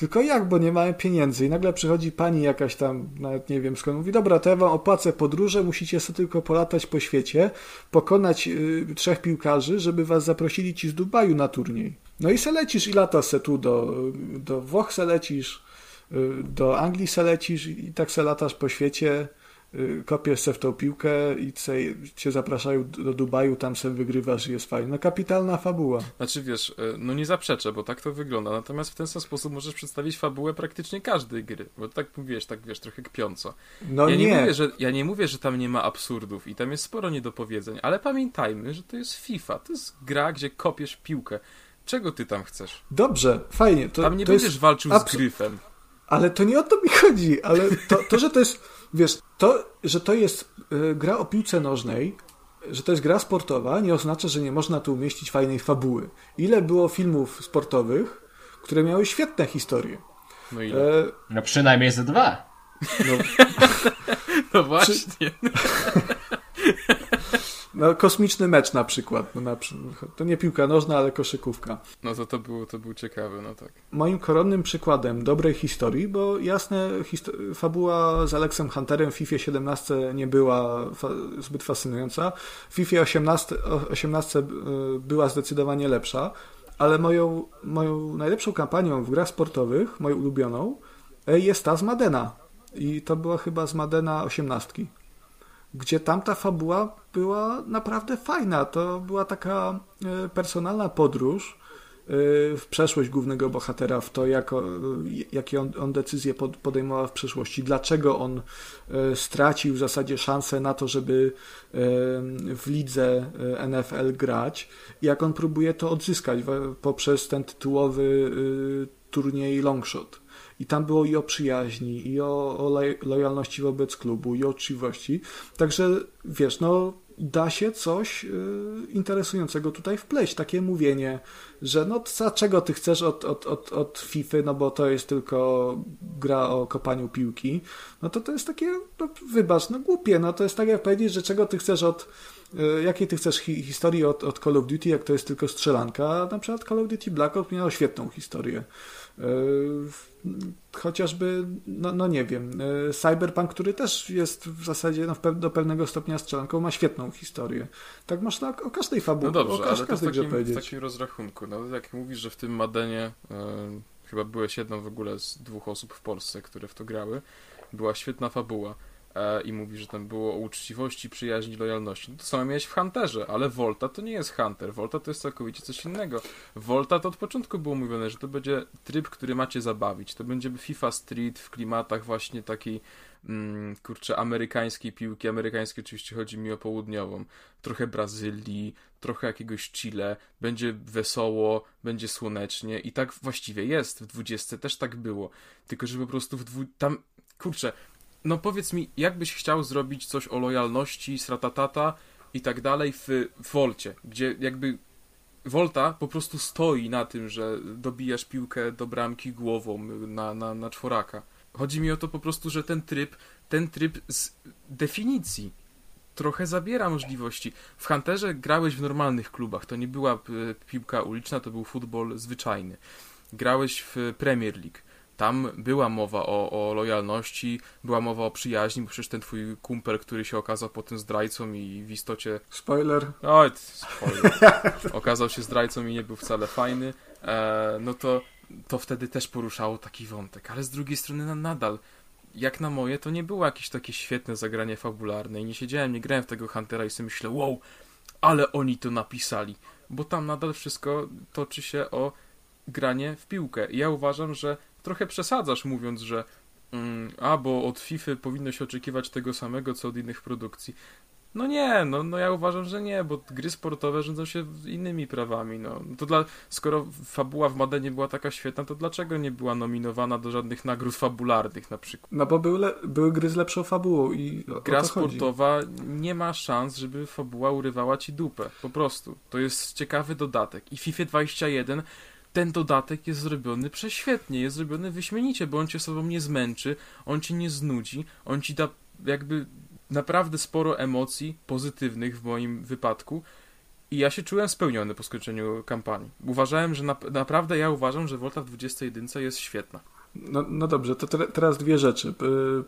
Tylko jak, bo nie mamy pieniędzy. I nagle przychodzi pani jakaś tam, nawet nie wiem skąd, mówi, dobra, to ja wam opłacę podróże, musicie sobie tylko polatać po świecie, pokonać y, trzech piłkarzy, żeby was zaprosili ci z Dubaju na turniej. No i se lecisz i lata se tu do, do Włoch se lecisz, y, do Anglii se lecisz i tak se latasz po świecie kopiesz se w tą piłkę i cię zapraszają do Dubaju, tam se wygrywasz i jest fajnie. No kapitalna fabuła. Znaczy wiesz, y, no nie zaprzeczę, bo tak to wygląda, natomiast w ten sam sposób możesz przedstawić fabułę praktycznie każdej gry, bo tak mówiłeś, tak wiesz, trochę kpiąco. No ja nie. nie. mówię, że, ja nie mówię, że tam nie ma absurdów i tam jest sporo niedopowiedzeń, ale pamiętajmy, że to jest FIFA, to jest gra, gdzie kopiesz piłkę. Czego ty tam chcesz? Dobrze, fajnie. To, tam nie to będziesz walczył z gryfem. Ale to nie o to mi chodzi, ale to, to że to jest, wiesz, to, że to jest y, gra o piłce nożnej, że to jest gra sportowa, nie oznacza, że nie można tu umieścić fajnej fabuły. Ile było filmów sportowych, które miały świetne historie? No ile? E... No przynajmniej ze dwa. No, no właśnie. Czy... No, kosmiczny mecz na przykład. No, na, to nie piłka nożna, ale koszykówka. No to to było, to był ciekawy, no tak. Moim koronnym przykładem dobrej historii, bo jasne, fabuła z Alexem Hunterem w FIFA 17 nie była fa zbyt fascynująca. W FIFA 18, 18 była zdecydowanie lepsza, ale moją, moją najlepszą kampanią w grach sportowych, moją ulubioną, e, jest ta z Madena. I to była chyba z Madena 18 gdzie tamta fabuła była naprawdę fajna. To była taka e, personalna podróż e, w przeszłość głównego bohatera, w to, jak, jakie on, on decyzje podejmował w przeszłości, dlaczego on e, stracił w zasadzie szansę na to, żeby w lidze NFL grać, jak on próbuje to odzyskać poprzez ten tytułowy turniej Longshot. I tam było i o przyjaźni, i o, o lojalności wobec klubu, i o uczciwości. Także wiesz, no da się coś y, interesującego tutaj wpleść. Takie mówienie, że no za czego ty chcesz od, od, od, od FIFA, no bo to jest tylko gra o kopaniu piłki, no to to jest takie, no, wybacz, no głupie, no to jest tak jak powiedzieć, że czego ty chcesz od y, jakiej ty chcesz hi historii od, od Call of Duty, jak to jest tylko strzelanka. Na przykład Call of Duty Black Ops miało świetną historię. Y, chociażby, no, no nie wiem, y, Cyberpunk, który też jest w zasadzie no, do pewnego stopnia strzelanką, ma świetną historię. Tak można o każdej fabule, no dobrze, o ale to w takim, w takim rozrachunku. No, jak mówisz, że w tym Madenie yy, chyba byłeś jedną w ogóle z dwóch osób w Polsce, które w to grały, była świetna fabuła i mówi, że tam było o uczciwości, przyjaźni, lojalności. No to samo miałeś w Hunterze, ale Volta to nie jest Hunter. Volta to jest całkowicie coś innego. Volta to od początku było mówione, że to będzie tryb, który macie zabawić. To będzie FIFA Street w klimatach właśnie takiej mm, kurczę, amerykańskiej piłki. Amerykańskiej oczywiście chodzi mi o południową. Trochę Brazylii, trochę jakiegoś Chile. Będzie wesoło, będzie słonecznie i tak właściwie jest. W 20 też tak było. Tylko, że po prostu w dwu... tam, kurczę, no powiedz mi, jakbyś chciał zrobić coś o lojalności, stratatata i tak dalej w Volcie, gdzie jakby Volta po prostu stoi na tym, że dobijasz piłkę do bramki głową na, na, na czworaka. Chodzi mi o to po prostu, że ten tryb, ten tryb z definicji trochę zabiera możliwości. W Hunterze grałeś w normalnych klubach, to nie była piłka uliczna, to był futbol zwyczajny. Grałeś w Premier League tam była mowa o, o lojalności, była mowa o przyjaźni, bo przecież ten twój kumpel, który się okazał potem zdrajcą i w istocie... Spoiler. Oj, spoiler. okazał się zdrajcą i nie był wcale fajny, e, no to, to wtedy też poruszało taki wątek. Ale z drugiej strony no, nadal, jak na moje, to nie było jakieś takie świetne zagranie fabularne i nie siedziałem, nie grałem w tego Huntera i sobie myślę, wow, ale oni to napisali. Bo tam nadal wszystko toczy się o granie w piłkę. I ja uważam, że trochę przesadzasz mówiąc, że mm, a, bo od FIFA powinno się oczekiwać tego samego, co od innych produkcji. No nie, no, no ja uważam, że nie, bo gry sportowe rządzą się innymi prawami. No. To dla, skoro fabuła w Madenie była taka świetna, to dlaczego nie była nominowana do żadnych nagród fabularnych na przykład? No bo były, były gry z lepszą fabułą i Gra sportowa nie ma szans, żeby fabuła urywała ci dupę. Po prostu. To jest ciekawy dodatek. I FIFA 21 ten dodatek jest zrobiony prześwietnie, jest zrobiony wyśmienicie, bo on cię sobą nie zmęczy, on cię nie znudzi, on ci da jakby naprawdę sporo emocji pozytywnych w moim wypadku i ja się czułem spełniony po skończeniu kampanii. Uważałem, że na, naprawdę ja uważam, że Volta w 21 jest świetna. No, no dobrze, to te, teraz dwie rzeczy.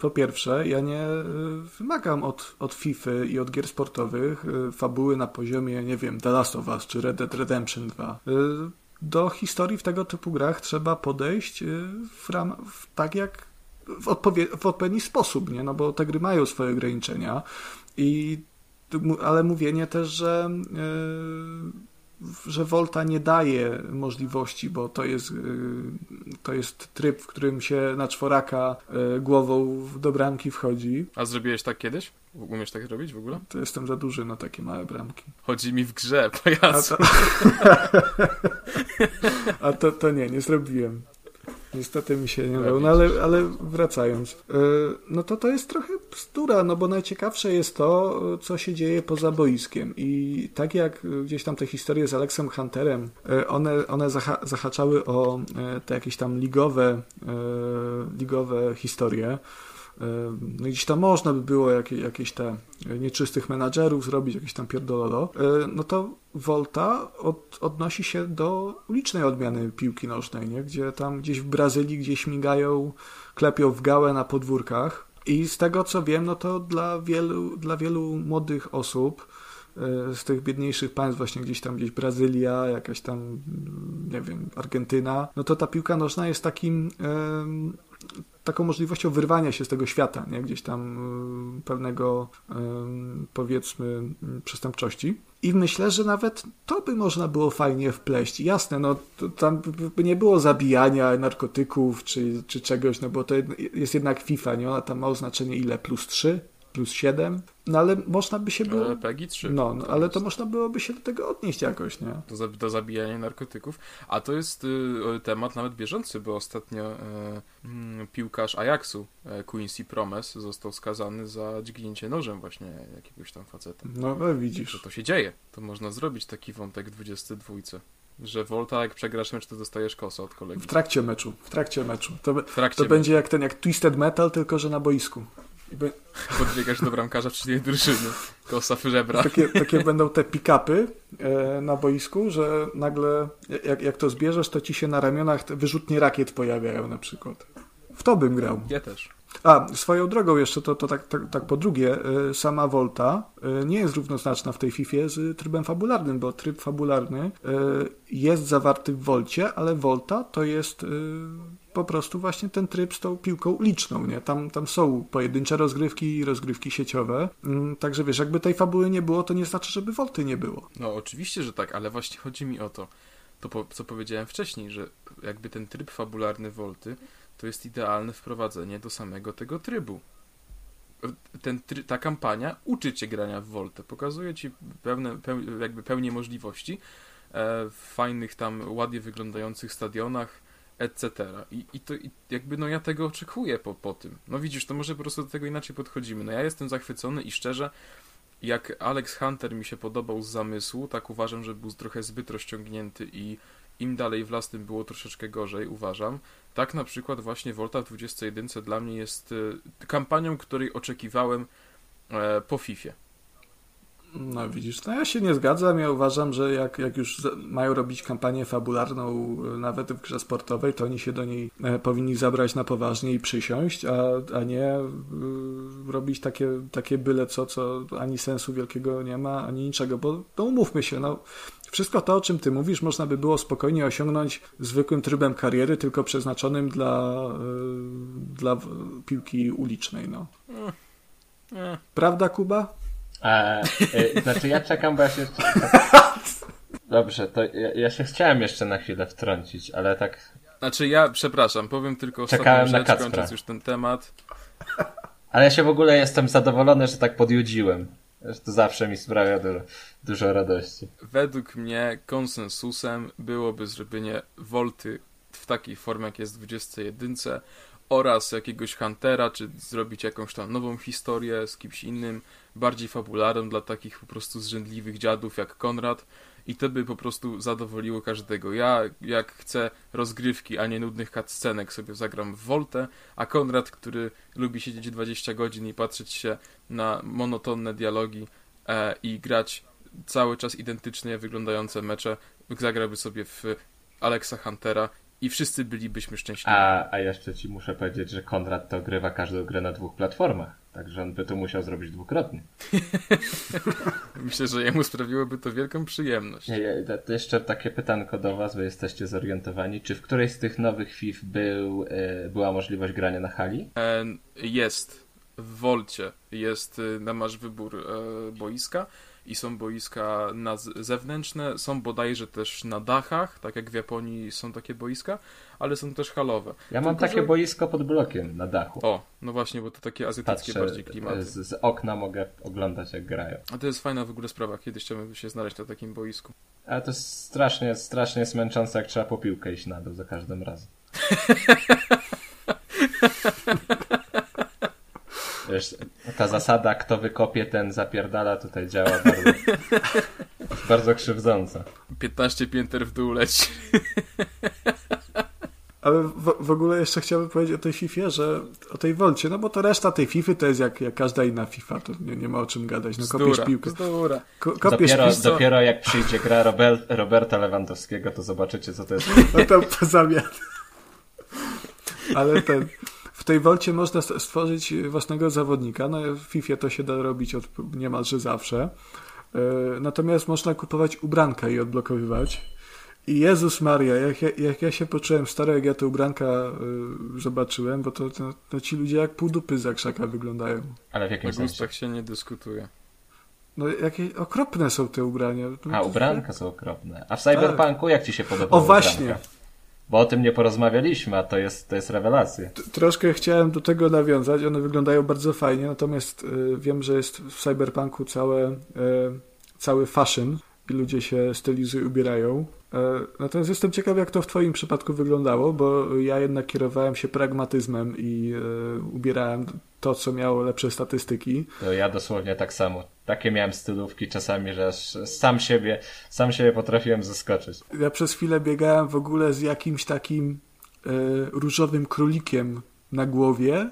Po pierwsze, ja nie y, wymagam od, od FIFA i od gier sportowych y, fabuły na poziomie, nie wiem, The Last of Us czy Red Dead Redemption 2 do historii w tego typu grach trzeba podejść y, w ram, w, tak, jak w, odpowie- w odpowiedni sposób, nie? No bo te gry mają swoje ograniczenia i ale mówienie też, że że Volta nie daje możliwości, bo to jest, y, to jest tryb, w którym się na czworaka y, głową do bramki wchodzi. A zrobiłeś tak kiedyś? Umiesz tak robić w ogóle? To jestem za duży na takie małe bramki. Chodzi mi w grze, pajacu. A to, A to, to nie, nie zrobiłem. Niestety mi się nie udało, no ale, ale wracając. E, no to to jest trochę bzdura, no bo najciekawsze jest to, co się dzieje poza boiskiem. I tak jak gdzieś tam te historie z Alexem Hunterem, e, one, one zaha zahaczały o e, te jakieś tam ligowe, ligowe historie. No i gdzieś tam można by było jakieś, jakieś te nieczystych menadżerów zrobić, jakieś tam pierdololo. No to Volta od, odnosi się do ulicznej odmiany piłki nożnej, nie? gdzie tam gdzieś w Brazylii gdzieś migają, klepią w gałę na podwórkach. I z tego co wiem, no to dla wielu, dla wielu młodych osób e, z tych biedniejszych państw, właśnie gdzieś tam, gdzieś Brazylia, jakaś tam, nie wiem, Argentyna, no to ta piłka nożna jest takim taką możliwością wyrwania się z tego świata, nie? gdzieś tam y, pewnego y, powiedzmy przestępczości. I myślę, że nawet to by można było fajnie wpleść. Jasne, no tam by nie było zabijania narkotyków czy, czy czegoś, no bo to jest jednak FIFA, nie? Ona tam ma oznaczenie ile? Plus 3? Plus 7, no ale można by się było... PEGI 3. No, no ale to można byłoby się do tego odnieść jakoś, nie? Do, do zabijania narkotyków. A to jest y, temat nawet bieżący, bo ostatnio y, piłkarz Ajaxu, e, Quincy Promes, został skazany za dźgnięcie nożem właśnie jakiegoś tam faceta. No, no widzisz. Że to się dzieje. To można zrobić taki wątek w 22. Że Volta, jak przegrasz mecz, to dostajesz kosę od kolegi. W trakcie meczu, w trakcie meczu. To, trakcie to meczu. będzie jak ten, jak Twisted Metal, tylko że na boisku. By... Podbiegasz do bramkarza przeciwnej drużyny. Kosa w żebra. Takie, takie będą te pick-upy e, na boisku, że nagle jak, jak to zbierzesz, to ci się na ramionach wyrzutnie rakiet pojawiają na przykład. W to bym grał. Ja też. A, swoją drogą jeszcze, to, to tak, tak, tak po drugie, e, sama Volta e, nie jest równoznaczna w tej FIFA z trybem fabularnym, bo tryb fabularny jest zawarty w Volcie, ale Volta to jest po prostu właśnie ten tryb z tą piłką uliczną, nie? Tam, tam są pojedyncze rozgrywki i rozgrywki sieciowe, mm, także wiesz, jakby tej fabuły nie było, to nie znaczy, żeby Volty nie było. No oczywiście, że tak, ale właśnie chodzi mi o to, to po, co powiedziałem wcześniej, że jakby ten tryb fabularny Volty to jest idealne wprowadzenie do samego tego trybu. Ten, ta kampania uczy cię grania w Voltę, pokazuje ci pewne, peł, jakby pełnię możliwości e, w fajnych tam, ładnie wyglądających stadionach, etc. I, i to i jakby no ja tego oczekuję po, po tym. No widzisz, to może po prostu do tego inaczej podchodzimy. No ja jestem zachwycony i szczerze, jak Alex Hunter mi się podobał z zamysłu, tak uważam, że był trochę zbyt rozciągnięty i im dalej w las, tym było troszeczkę gorzej, uważam. Tak na przykład właśnie Volta w 21 dla mnie jest y, kampanią, której oczekiwałem e, po FIFA. No widzisz, no ja się nie zgadzam. Ja uważam, że jak, jak już mają robić kampanię fabularną e, nawet w grze sportowej, to oni się do niej e, powinni zabrać na poważnie i przysiąść, a, a nie y, robić takie, takie byle co, co ani sensu wielkiego nie ma, ani niczego, bo no umówmy się, no wszystko to, o czym ty mówisz, można by było spokojnie osiągnąć zwykłym trybem kariery, tylko przeznaczonym dla, y, dla piłki ulicznej, no. Prawda, Kuba? A, y, znaczy ja czekam, bo ja się jeszcze... Dobrze, to ja, ja, się chciałem jeszcze na chwilę wtrącić, ale tak... Znaczy ja, przepraszam, powiem tylko Czekałem ostatnią rzecz, kończąc już ten temat. Ale ja się w ogóle jestem zadowolony, że tak podjudziłem. To zawsze mi sprawia dużo, dużo radości. Według mnie konsensusem byłoby zrobienie Volty w takiej formie, jak jest w 21 oraz jakiegoś Huntera, czy zrobić jakąś tam nową historię z kimś innym, bardziej fabularną dla takich po prostu zrzędliwych dziadów jak Konrad i to by po prostu zadowoliło każdego. Ja, jak chcę rozgrywki, a nie nudnych cutscenek, sobie zagram w Voltę, a Konrad, który lubi siedzieć 20 godzin i patrzeć się na monotonne dialogi e, i grać cały czas identycznie wyglądające mecze, zagrałby sobie w Alexa Huntera i wszyscy bylibyśmy szczęśliwi. A, a jeszcze ci muszę powiedzieć, że Konrad to grywa każdą grę na dwóch platformach. Także on by to musiał zrobić dwukrotnie. Myślę, że jemu sprawiłoby to wielką przyjemność. Nie, jeszcze takie pytanko do was, bo jesteście zorientowani. Czy w którejś z tych nowych FIF był, e, była możliwość grania na hali? E, jest w Wolcie, jest, y, na masz wybór e, boiska i są boiska na zewnętrzne, są bodajże też na dachach, tak jak w Japonii są takie boiska, ale są też halowe. Ja mam Tylko, takie że- boisko pod blokiem na dachu. O, no właśnie, bo to takie azjatyckie Patrzę bardziej klimaty. z, z okna mogę oglądać jak grają. A to jest fajna w ogóle sprawa, kiedyś chciałbym się znaleźć na takim boisku. Ale to jest strasznie, strasznie smęczące, jak trzeba po piłkę iść na dół za każdym razem. Wiesz, ta zasada, kto wykopie, ten zapierdala, tutaj działa bardzo, bardzo krzywdząco. 15 pięter w dół leci. Ale w, w ogóle jeszcze chciałbym powiedzieć o tej FIFA, że o tej Wolcie, no bo to reszta tej FIFA to jest jak, jak każda inna FIFA, to nie, nie ma o czym gadać. No kopiesz Bzdura, piłkę. bzdura. Ko, kopiesz Dopiero, piłkę, dopiero jak przyjdzie gra Robert, Roberta Lewandowskiego, to zobaczycie, co to jest. no to po zamian. Ale ten, w tej Wolcie można st- stworzyć własnego zawodnika. No w FIFA to się da robić od niemalże zawsze. E, Natomiast można kupować ubranka i odblokowywać. I Jezus Maria, jak ja, jak ja się poczułem stary, jak ja te ubranka y, zobaczyłem, bo to, to, to ci ludzie jak pół dupy za krzaka wyglądają. Ale w O jakim sensie? gustach się nie dyskutuje. No jakie okropne są te ubrania. A, ubranka są okropne. A w Cyberpunku jak ci się podobało O właśnie, ubranka? Bo o tym nie porozmawialiśmy, a to jest, to jest rewelacja. Troszkę chciałem do tego nawiązać, one wyglądają bardzo fajnie, natomiast y, wiem, że jest w Cyberpunku całe, y, cały fashion i ludzie się stylizują, ubierają. E, Natomiast jestem ciekaw, jak to w Twoim przypadku wyglądało, bo ja jednak kierowałem się pragmatyzmem i e, ubierałem to, co miało lepsze statystyki. To ja dosłownie tak samo. Takie miałem stylówki czasami, że sam siebie, sam siebie potrafiłem zaskoczyć. Ja przez chwilę biegałem w ogóle z jakimś takim e, różowym królikiem na głowie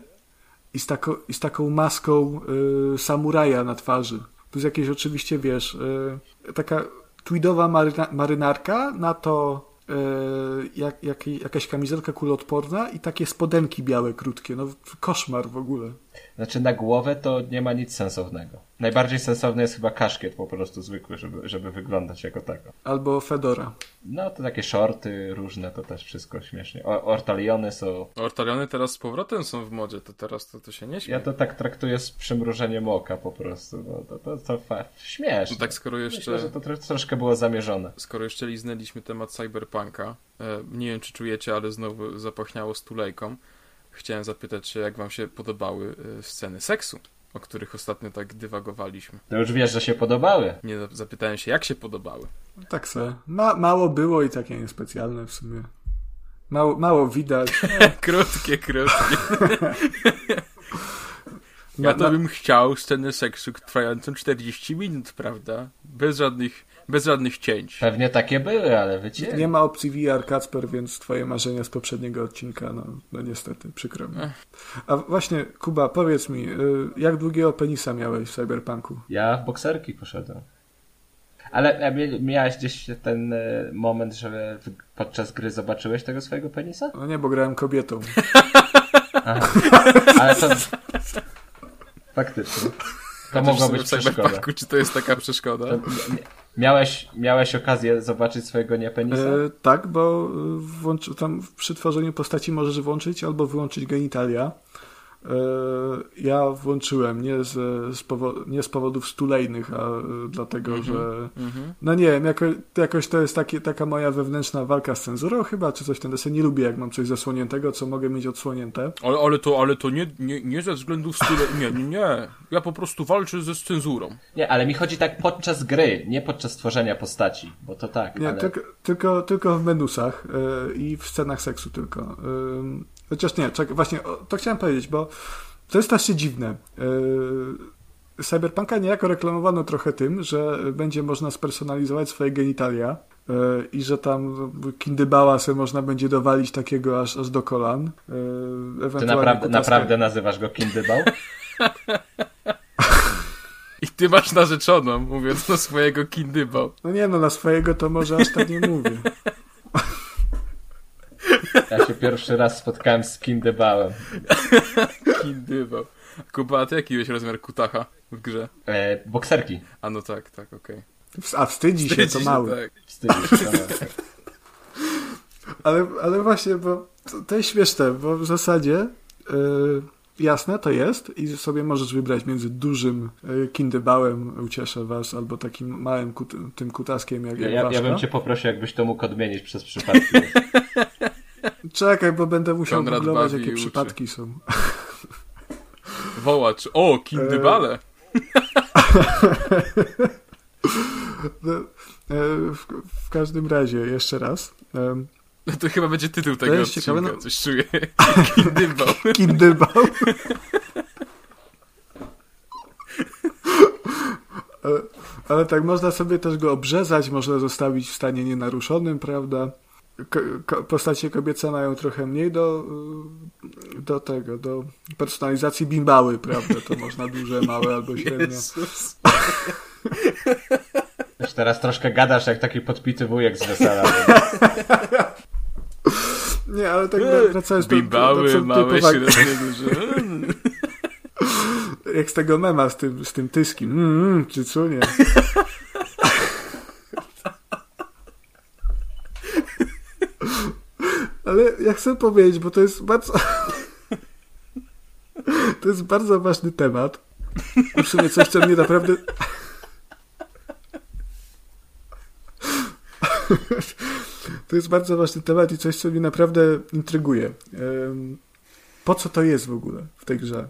i z, tako, i z taką maską e, samuraja na twarzy. Plus jakieś oczywiście, wiesz, e, taka tweedowa maryna, marynarka, na to jak, jak, jakaś kamizelka kuloodporna i takie spodenki białe, krótkie. No koszmar w ogóle. Znaczy na głowę to nie ma nic sensownego. Najbardziej sensowny jest chyba kaszkiet po prostu zwykły, żeby, żeby wyglądać jako tako. Albo fedora. No to takie shorty różne, to też wszystko śmiesznie. O, ortaliony są... Ortaliony teraz z powrotem są w modzie, to teraz to, to się nie śmieje. Ja to tak traktuję z przymrużeniem oka po prostu. No, to, to, to fa- śmieszne. No tak skoro jeszcze... Myślę, że to tro- troszkę było zamierzone. Skoro jeszcze liznęliśmy temat cyberpunka, e, nie wiem czy czujecie, ale znowu zapachniało stulejką. Chciałem zapytać się, jak wam się podobały e, sceny seksu, o których ostatnio tak dywagowaliśmy. To już wiesz, że się podobały. Nie zapytałem się, jak się podobały. Tak se. Ma, mało było i takie niespecjalne w sumie. Mało, mało widać. krótkie, krótkie. Ja to bym chciał scenę seksu trwającą 40 minut, prawda? Bez żadnych, bez żadnych cięć. Pewnie takie były, ale wycięli. Nie ma opcji VR Kacper, więc twoje marzenia z poprzedniego odcinka, no, no niestety, przykro mi. A właśnie, Kuba, powiedz mi, y, jak długiego penisa miałeś w Cyberpunku? Ja w bokserki poszedłem. Ale miałeś gdzieś ten e, moment, że podczas gry zobaczyłeś tego swojego penisa? No nie, bo grałem kobietą. Ale to... Faktycznie. To mogło w być przeszkoda. cyberpunku, czy to jest taka przeszkoda? To, miałeś, miałeś okazję zobaczyć swojego nie penisa? E, tak, bo y, włączy, tam przy tworzeniu postaci możesz włączyć albo wyłączyć genitalia. E, ja włączyłem nie z, z, powo- nie z powodów stulejnych, a y, dlatego, że Mhm. no nie wiem, jako, jakoś to jest takie, taka moja wewnętrzna walka z cenzurą chyba, czy coś w ten deseń. Nie lubię, jak mam coś zasłoniętego, co mogę mieć odsłonięte. Ale, ale to, ale to nie, nie, nie ze względów style... Nie, nie, nie. Ja po prostu walczę ze cenzurą. Nie, ale mi chodzi tak podczas gry, nie podczas tworzenia postaci, bo to tak, Nie, ale... tylko, tylko, tylko w menusach y, i w scenach seksu tylko. Ym, chociaż nie, czekaj, właśnie o, to chciałem powiedzieć, bo to jest strasznie dziwne. Y, Cyberpunka niejako reklamowano trochę tym, że będzie można spersonalizować swoje genitalia y, i że tam kindybała sobie można będzie dowalić takiego aż, aż do kolan. Y, Ty naprawdę, naprawdę nazywasz go kindybał? I ty masz narzeczoną, mówiąc na swojego kindybał. No nie no, na swojego to może aż tak nie mówię. Ja się pierwszy raz spotkałem z kindybałem. Kindybał. Kuba, a ty jaki byłeś rozmiar kutacha w grze? E, bokserki. A no tak, tak, okej. A wstydzi, się, to mały. tak. Wstydzisz się, tak. Ale, ale właśnie, bo to, to jest śmieszne, bo w zasadzie yy, jasne to jest i sobie możesz wybrać między dużym yy, kindybałem, ucieszę was, albo takim małym kut, tym kutaskiem jak, jak Ja, ja Blaszka. bym cię poprosił, jakbyś to mógł odmienić przez przypadki. Czekaj, bo będę musiał Konrad googlować, jakie uczy. przypadki są. Wołacz. O, kindybale! No, e, w, w każdym razie, jeszcze raz. No to chyba będzie tytuł tego jest odcinka, ciekawe, no- coś czuję. Kindybał. Kindybał. Ale- Ale tak, można sobie też go obrzezać, można zostawić w stanie nienaruszonym, prawda? Postacie kobiece mają trochę mniej do, y, do tego, do personalizacji bimbały, prawda? To można duże, małe albo średnie. Już teraz troszkę gadasz jak taki podpity wujek z wesela. Nie, ale tak wracając do, do, do, Bimbały, do, małe, średnie, duże. Jak z tego mema z tym, z tym tyskim. Mm, mm, czy co nie? Ale ja chcę powiedzieć, bo to jest bardzo. To jest bardzo ważny temat. W sumie coś, co mnie naprawdę. To jest bardzo ważny temat i coś, co mnie naprawdę intryguje. Po co to jest w ogóle w tej grze?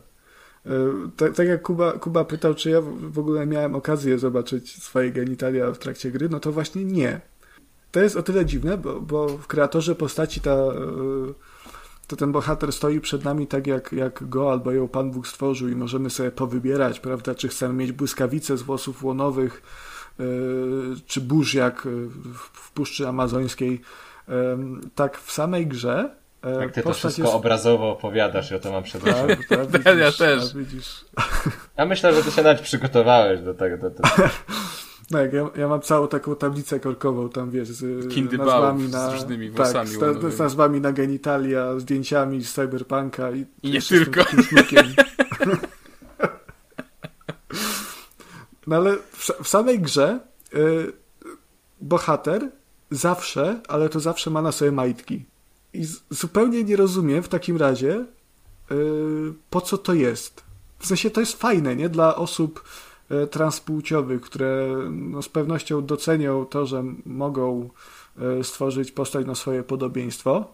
Tak, tak jak Kuba, Kuba pytał, czy ja w ogóle miałem okazję zobaczyć swoje genitalia w trakcie gry, no to właśnie nie. To jest o tyle dziwne, bo, bo w kreatorze postaci ta, e, to ten bohater stoi przed nami tak, jak, jak go albo ją Pan Bóg stworzył i możemy sobie powybierać, prawda, czy chcemy mieć błyskawice z włosów łonowych, e, czy burz jak e, w, Puszczy Amazońskiej. Em, Tak w samej grze e, Jak ty to wszystko obrazowo opowiadasz, ja to mam przed oczami. tak, tak, Ja też. a widzisz. Ja myślę, że ty się nawet przygotowałeś do tego. Do tego. Tak, ja, ja mam całą taką tablicę korkową tam, wiesz, z nazwami z na... różnymi tak, z, ta- z nazwami na genitalia, zdjęciami z cyberpunka i, I nie z tylko. No ale w, w samej grze y, bohater zawsze, ale to zawsze ma na sobie majtki. I z, zupełnie nie rozumiem w takim razie, y, po co to jest. W sensie to jest fajne, nie? Dla osób transpłciowych, które no, z pewnością docenią to, że mogą e, stworzyć postać na swoje podobieństwo.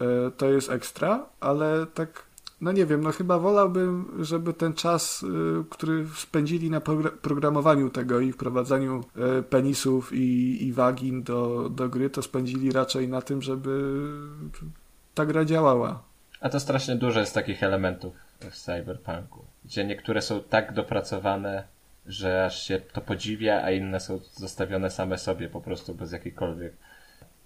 E, To jest ekstra, ale tak, no nie wiem, no chyba wolałbym, żeby ten czas, e, który spędzili na progra- programowaniu tego i wprowadzaniu e, penisów i, i wagin do, do gry, to spędzili raczej na tym, żeby ta gra działała. A to strasznie dużo jest takich elementów w cyberpunku, gdzie niektóre są tak dopracowane, że aż się to podziwia, a inne są zostawione same sobie po prostu bez jakiejkolwiek,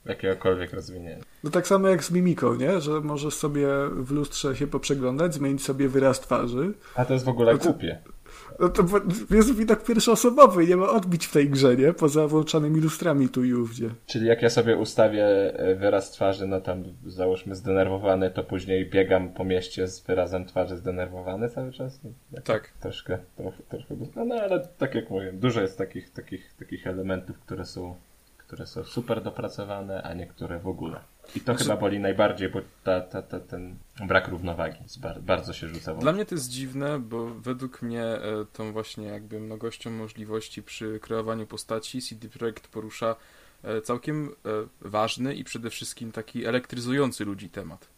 jakiegokolwiek rozwinięcia. No tak samo jak z mimiką, nie? Że możesz sobie w lustrze się poprzeglądać, zmienić sobie wyraz twarzy. A to jest w ogóle No to- głupie. No to jest widok pierwszoosobowy, nie ma odbić w tej grze, nie? Poza włączanymi lustrami tu i ówdzie. Czyli jak ja sobie ustawię e, wyraz twarzy, no tam załóżmy zdenerwowany, to później biegam po mieście z wyrazem twarzy zdenerwowany cały czas? Tak. Tak. Troszkę, trochę, troszkę. No, no ale tak jak mówię, dużo jest takich, takich, takich elementów, które są, które są super dopracowane, a niektóre w ogóle. I to chyba boli najbardziej, bo ta, ta, ta, ten brak równowagi bardzo się rzuca. Dla mnie to jest dziwne, bo według mnie e, tą właśnie jakby mnogością możliwości przy kreowaniu postaci CD Projekt porusza e, całkiem e, ważny i przede wszystkim taki elektryzujący ludzi temat.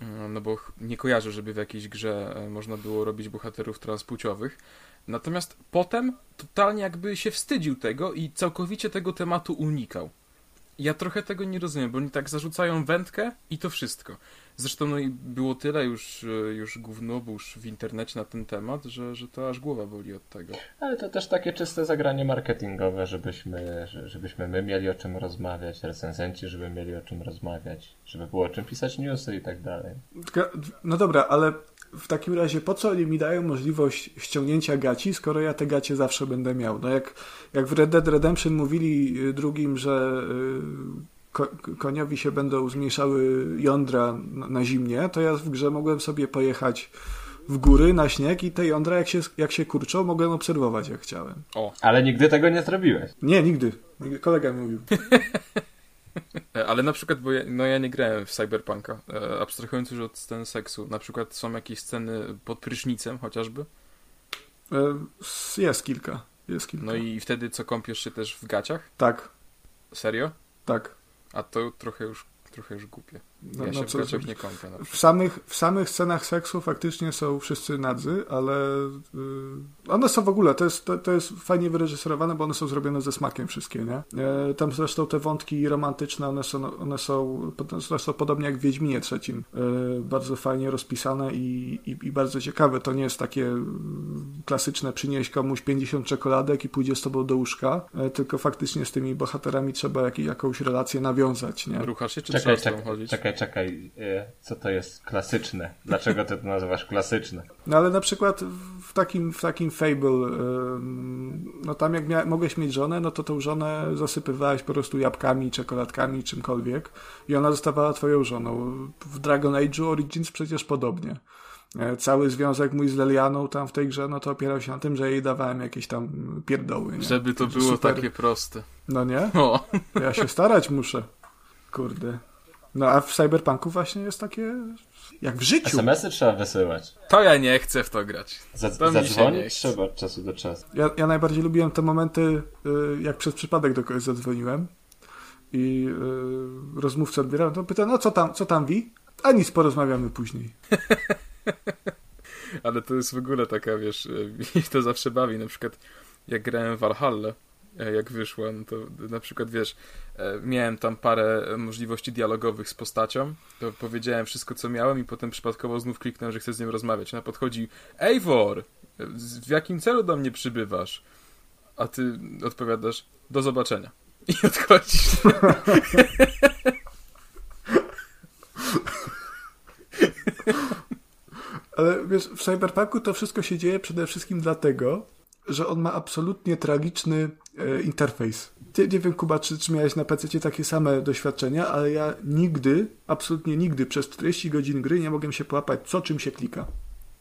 Mm, No bo nie kojarzę, żeby w jakiejś grze można było robić bohaterów transpłciowych. Natomiast potem totalnie jakby się wstydził tego i całkowicie tego tematu unikał. Ja trochę tego nie rozumiem, bo oni tak zarzucają wędkę i to wszystko. Zresztą no i było tyle już, e, już gównobóż w internecie na ten temat, że, że to aż głowa boli od tego. Ale to też takie czyste zagranie marketingowe, żebyśmy, że- żebyśmy my mieli o czym rozmawiać, recenzenci, żeby mieli o czym rozmawiać, żeby było o czym pisać newsy i tak dalej. No dobra, ale w takim razie po co oni mi dają możliwość ściągnięcia gaci, skoro ja te gacie zawsze będę miał? No jak, jak w Red Dead Redemption mówili y, drugim, że y, ko koniowi się będą zmniejszały jądra na, na zimnie, to ja w grze mogłem sobie pojechać w góry, na śnieg i te jądra jak się, jak się kurczą mogłem obserwować jak chciałem. O, Ale nigdy tego nie zrobiłeś. Nie, nigdy. Nigdy Kolega mi mówił. E, Ale na przykład, bo ja, no ja nie grałem w Cyberpunka, e, abstrahując już od scen seksu, na przykład są jakieś sceny pod prysznicem chociażby, E, Jest kilka. Jest kilka. no i wtedy co kąpiesz się też w gaciach? Tak, Serio? tak. A to trochę już, trochę już głupie. No, Ja no się w co gaciach zrobić? nie kąpię. Na przykład. W samych, w samych scenach seksu faktycznie są wszyscy nadzy, ale y, one są w ogóle, to jest, to, to jest fajnie wyreżyserowane, bo one są zrobione ze smakiem wszystkie, nie? E, tam zresztą te wątki romantyczne, one są, one są zresztą podobnie jak w Wiedźminie trzecim, e, bardzo fajnie rozpisane i, i, i bardzo ciekawe. To nie jest takie mm, klasyczne przynieść komuś 50 czekoladek i pójdzie z tobą do łóżka, e, tylko faktycznie z tymi bohaterami trzeba jak, jakąś relację nawiązać, nie? Ruchasz się, czy Czekaj, trzeba z tobą czekaj, chodzić? czekaj, czekaj. E, Co to jest klasyczne? Dlaczego ty to nazywasz klasyczne? No ale na przykład w takim, w takim Fable, no tam jak mia- mogłeś mieć żonę, no to tą żonę zasypywałeś po prostu jabłkami, czekoladkami, czymkolwiek i ona zostawała twoją żoną. W Dragon Age Origins przecież podobnie. E, Cały związek mój z Lelianą tam w tej grze, no to opierał się na tym, że jej dawałem jakieś tam pierdoły. Nie? Żeby to było Super. takie proste. No nie? O, Ja się starać muszę. Kurde. No a w Cyberpunku właśnie jest takie jak w życiu. SMS-y trzeba wysyłać. to ja nie chcę w to grać. Za- To zadzwonić trzeba od czasu do czasu. Ja, ja najbardziej lubiłem te momenty, y, jak przez przypadek do kogoś zadzwoniłem i y, rozmówca odbierał, to pyta, no co tam, co tam wi? A nic, porozmawiamy później. Ale to jest w ogóle taka, wiesz, mi to zawsze bawi. Na przykład jak grałem w Valhalla, jak wyszła, no to na przykład, wiesz, e, miałem tam parę e, możliwości dialogowych z postacią, to powiedziałem wszystko, co miałem i potem przypadkowo znów kliknąłem, że chcę z nią rozmawiać. Ona podchodzi, Eivor, e, w jakim celu do mnie przybywasz? A ty odpowiadasz, do zobaczenia. I odchodzisz. Ale wiesz, w Cyberpunku to wszystko się dzieje przede wszystkim dlatego, że on ma absolutnie tragiczny e, interfejs. Nie, nie wiem, Kuba, czy, czy miałeś na PC takie same doświadczenia, ale ja nigdy, absolutnie nigdy przez 40 godzin gry nie mogłem się połapać, co czym się klika.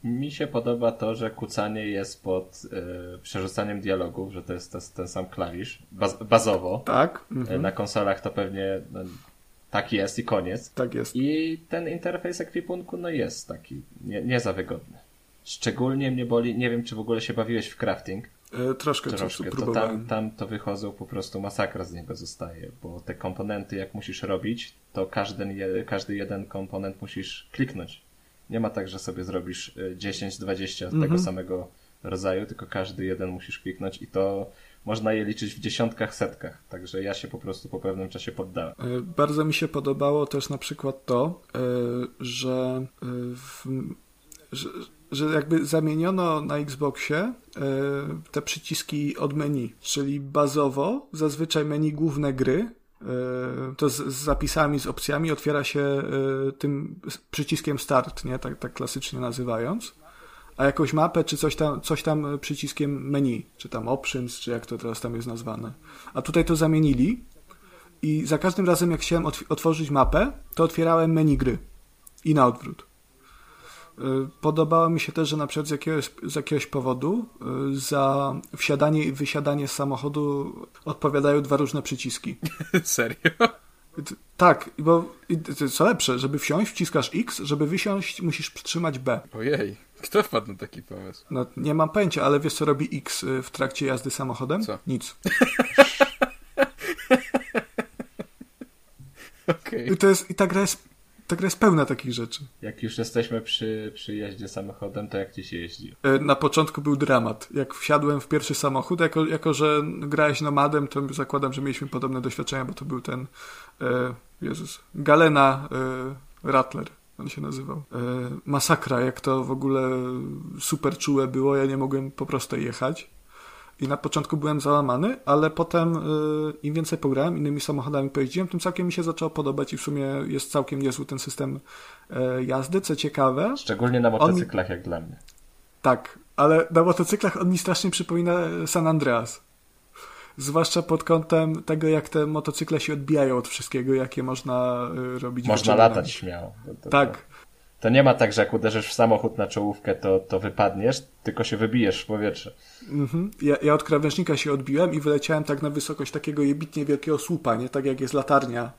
Mi się podoba to, że kucanie jest pod e, przerzucaniem dialogów, że to jest to, ten sam klawisz, baz, bazowo. Tak? E, Mhm. Na konsolach to pewnie no, tak jest i koniec. Tak jest. I ten interfejs ekwipunku no jest taki nie, nie za wygodny. Szczególnie mnie boli, nie wiem czy w ogóle się bawiłeś w crafting, E, troszkę, troszkę, to próbowałem. tam, tam to wychodzą po prostu masakra z niego zostaje, bo te komponenty jak musisz robić, to każdy, każdy jeden komponent musisz kliknąć. Nie ma tak, że sobie zrobisz y, 10-20 Mhm. tego samego rodzaju, tylko każdy jeden musisz kliknąć i to można je liczyć w dziesiątkach, setkach. Także ja się po prostu po pewnym czasie poddałem. E, Bardzo mi się podobało też na przykład to, e, że, e, w, że, że jakby zamieniono na Xboxie e, te przyciski od menu, czyli bazowo zazwyczaj menu główne gry e, to z, z zapisami, z opcjami otwiera się e, tym przyciskiem start, nie? Tak, tak klasycznie nazywając. A jakąś mapę, czy coś tam, coś tam przyciskiem menu, czy tam options, czy jak to teraz tam jest nazwane. A tutaj to zamienili i za każdym razem, jak chciałem otw- otworzyć mapę, to otwierałem menu gry. I na odwrót. Y, Podobało mi się też, że na przykład z jakiegoś, z jakiegoś powodu y, za wsiadanie i wysiadanie z samochodu odpowiadają dwa różne przyciski. Serio? Tak, bo co lepsze, żeby wsiąść wciskasz X, żeby wysiąść musisz przytrzymać B. Ojej, kto wpadł na taki pomysł? No, nie mam pojęcia, ale wiesz co robi X y, w trakcie jazdy samochodem? Co? Nic. Okej. I, to jest, i ta, gra jest, ta gra jest pełna takich rzeczy. Jak już jesteśmy przy, przy jeździe samochodem, to jak ci się jeździ? E, Na początku był dramat. Jak wsiadłem w pierwszy samochód, jako, jako że grałeś nomadem, to zakładam, że mieliśmy podobne doświadczenia, bo to był ten e, Jezus, Galena e, Rattler, on się nazywał. E, masakra, jak to w ogóle super czułe było, ja nie mogłem po prostu jechać. I na początku byłem załamany, ale potem e, im więcej pograłem, innymi samochodami pojeździłem, tym całkiem mi się zaczęło podobać i w sumie jest całkiem niezły ten system e, jazdy, co ciekawe. Szczególnie na On- motocyklach, jak dla mnie. Tak, ale na motocyklach on mi strasznie przypomina San Andreas. Zwłaszcza pod kątem tego, jak te motocykle się odbijają od wszystkiego, jakie można y, robić Można latać śmiało. To, to, Tak. To nie ma tak, że jak uderzysz w samochód na czołówkę, to, to wypadniesz, tylko się wybijesz w powietrze. Mhm. Ja, ja od krawężnika się odbiłem i wyleciałem tak na wysokość takiego jebitnie wielkiego słupa, nie? Tak jak jest latarnia.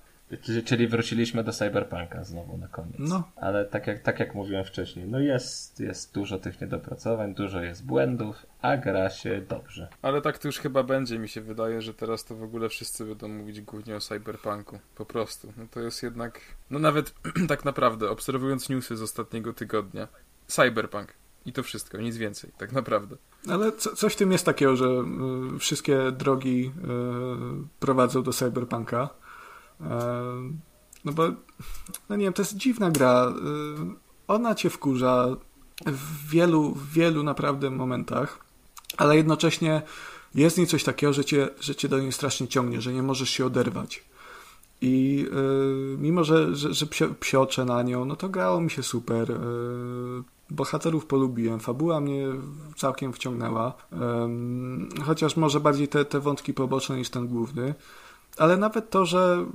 Czyli wróciliśmy do Cyberpunka znowu na koniec. No. Ale tak jak, tak jak mówiłem wcześniej, no jest, jest dużo tych niedopracowań, dużo jest błędów, a gra się dobrze. Ale tak to już chyba będzie, mi się wydaje, że teraz to w ogóle wszyscy będą mówić głównie o Cyberpunku. Po prostu. No to jest jednak, no nawet tak naprawdę, obserwując newsy z ostatniego tygodnia, Cyberpunk. I to wszystko, nic więcej, tak naprawdę. Ale co, coś w tym jest takiego, że y, wszystkie drogi y, prowadzą do Cyberpunka. No bo, no nie wiem, to jest dziwna gra. Ona cię wkurza w wielu, wielu naprawdę momentach, ale jednocześnie jest w coś takiego, że cię, że cię do niej strasznie ciągnie, że nie możesz się oderwać. I y, mimo, że, że, że psio, psioczę na nią, no to grało mi się super. Y, bohaterów polubiłem, fabuła mnie całkiem wciągnęła, um, chociaż może bardziej te, te wątki poboczne niż ten główny. Ale nawet to, że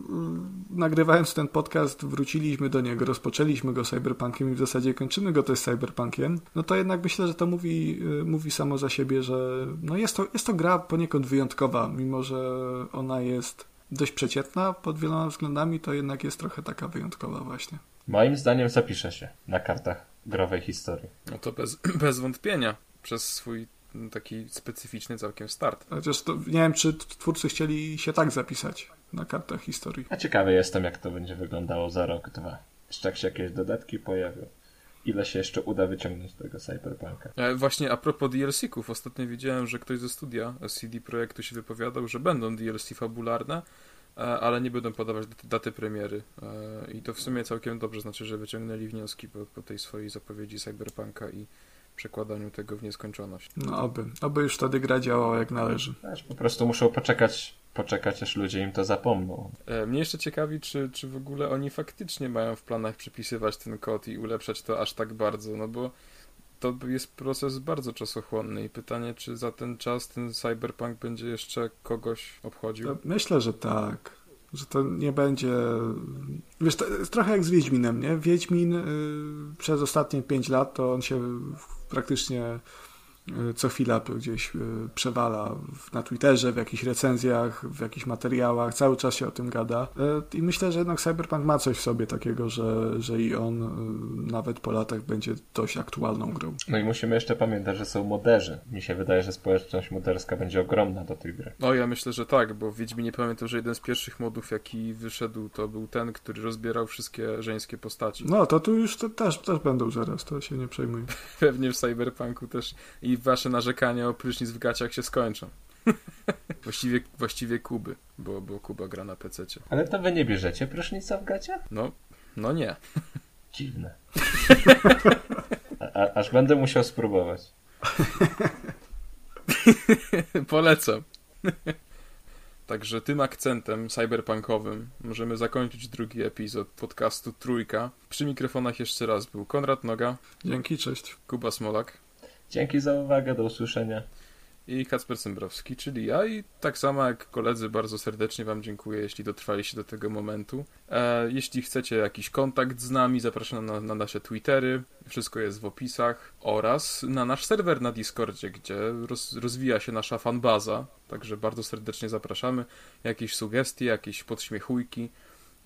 nagrywając ten podcast wróciliśmy do niego, rozpoczęliśmy go cyberpunkiem i w zasadzie kończymy go też cyberpunkiem, no to jednak myślę, że to mówi, mówi samo za siebie, że no jest, to, jest to gra poniekąd wyjątkowa, mimo że ona jest dość przeciętna pod wieloma względami, to jednak jest trochę taka wyjątkowa właśnie. Moim zdaniem zapisze się na kartach growej historii. No to bez, bez wątpienia. Przez swój taki specyficzny całkiem start. Chociaż to, nie wiem, czy twórcy chcieli się tak zapisać na kartach historii. A ciekawy jestem, jak to będzie wyglądało za rok, dwa. Jeszcze jak się jakieś dodatki pojawią. Ile się jeszcze uda wyciągnąć z tego cyberpunka. E, właśnie a propos DLC-ków, ostatnio widziałem, że ktoś ze studia CD Projektu się wypowiadał, że będą DLC fabularne, ale nie będą podawać daty, daty premiery. I to w sumie całkiem dobrze, znaczy, że wyciągnęli wnioski po, po tej swojej zapowiedzi Cyberpunka i przekładaniu tego w nieskończoność. No oby, oby już wtedy gra działała jak należy. Po prostu muszą poczekać, poczekać aż ludzie im to zapomną. E, mnie jeszcze ciekawi, czy, czy w ogóle oni faktycznie mają w planach przypisywać ten kod i ulepszać to aż tak bardzo, no bo to jest proces bardzo czasochłonny i pytanie, czy za ten czas ten cyberpunk będzie jeszcze kogoś obchodził? Myślę, że tak. Że to nie będzie. Wiesz, to jest trochę jak z Wiedźminem, nie? Wiedźmin y, przez ostatnie 5 lat to on się praktycznie co chwila gdzieś y, przewala na Twitterze, w jakichś recenzjach, w jakichś materiałach, cały czas się o tym gada. Y, I myślę, że jednak Cyberpunk ma coś w sobie takiego, że, że i on nawet po latach będzie dość aktualną grą. No i musimy jeszcze pamiętać, że są moderzy. Mi się wydaje, że społeczność moderska będzie ogromna do tej gry. No ja myślę, że tak, bo w Wiedźminie pamiętam, że jeden z pierwszych modów, jaki wyszedł, to był ten, który rozbierał wszystkie żeńskie postaci. No to tu już to też, też będą zaraz, to się nie przejmuj. Pewnie w Cyberpunku też i wasze narzekania o prysznic w gaciach się skończą. właściwie, właściwie Kuby, bo, bo Kuba gra na PC. Ale to wy nie bierzecie prysznica w gaciach? No, no nie. Dziwne. A, aż będę musiał spróbować. Polecam. Także tym akcentem cyberpunkowym możemy zakończyć drugi epizod podcastu Trójka. Przy mikrofonach jeszcze raz był Konrad Noga. Dzięki, cześć. Kuba Smolak. Dzięki za uwagę, do usłyszenia. I Kacper Cymbrowski, czyli ja i tak samo jak koledzy bardzo serdecznie Wam dziękuję, jeśli dotrwaliście do tego momentu. E, jeśli chcecie jakiś kontakt z nami, zapraszam na, na, nasze Twittery, wszystko jest w opisach oraz na nasz serwer na Discordzie, gdzie roz, rozwija się nasza fanbaza, także bardzo serdecznie zapraszamy. Jakieś sugestie, jakieś podśmiechujki,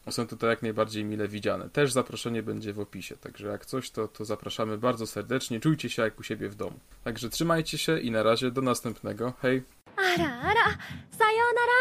są tutaj jak najbardziej mile widziane. Też zaproszenie będzie w opisie, także jak coś, to, to zapraszamy bardzo serdecznie. Czujcie się jak u siebie w domu. Także trzymajcie się i na razie do następnego. Hej! Ara, ara, sayonara!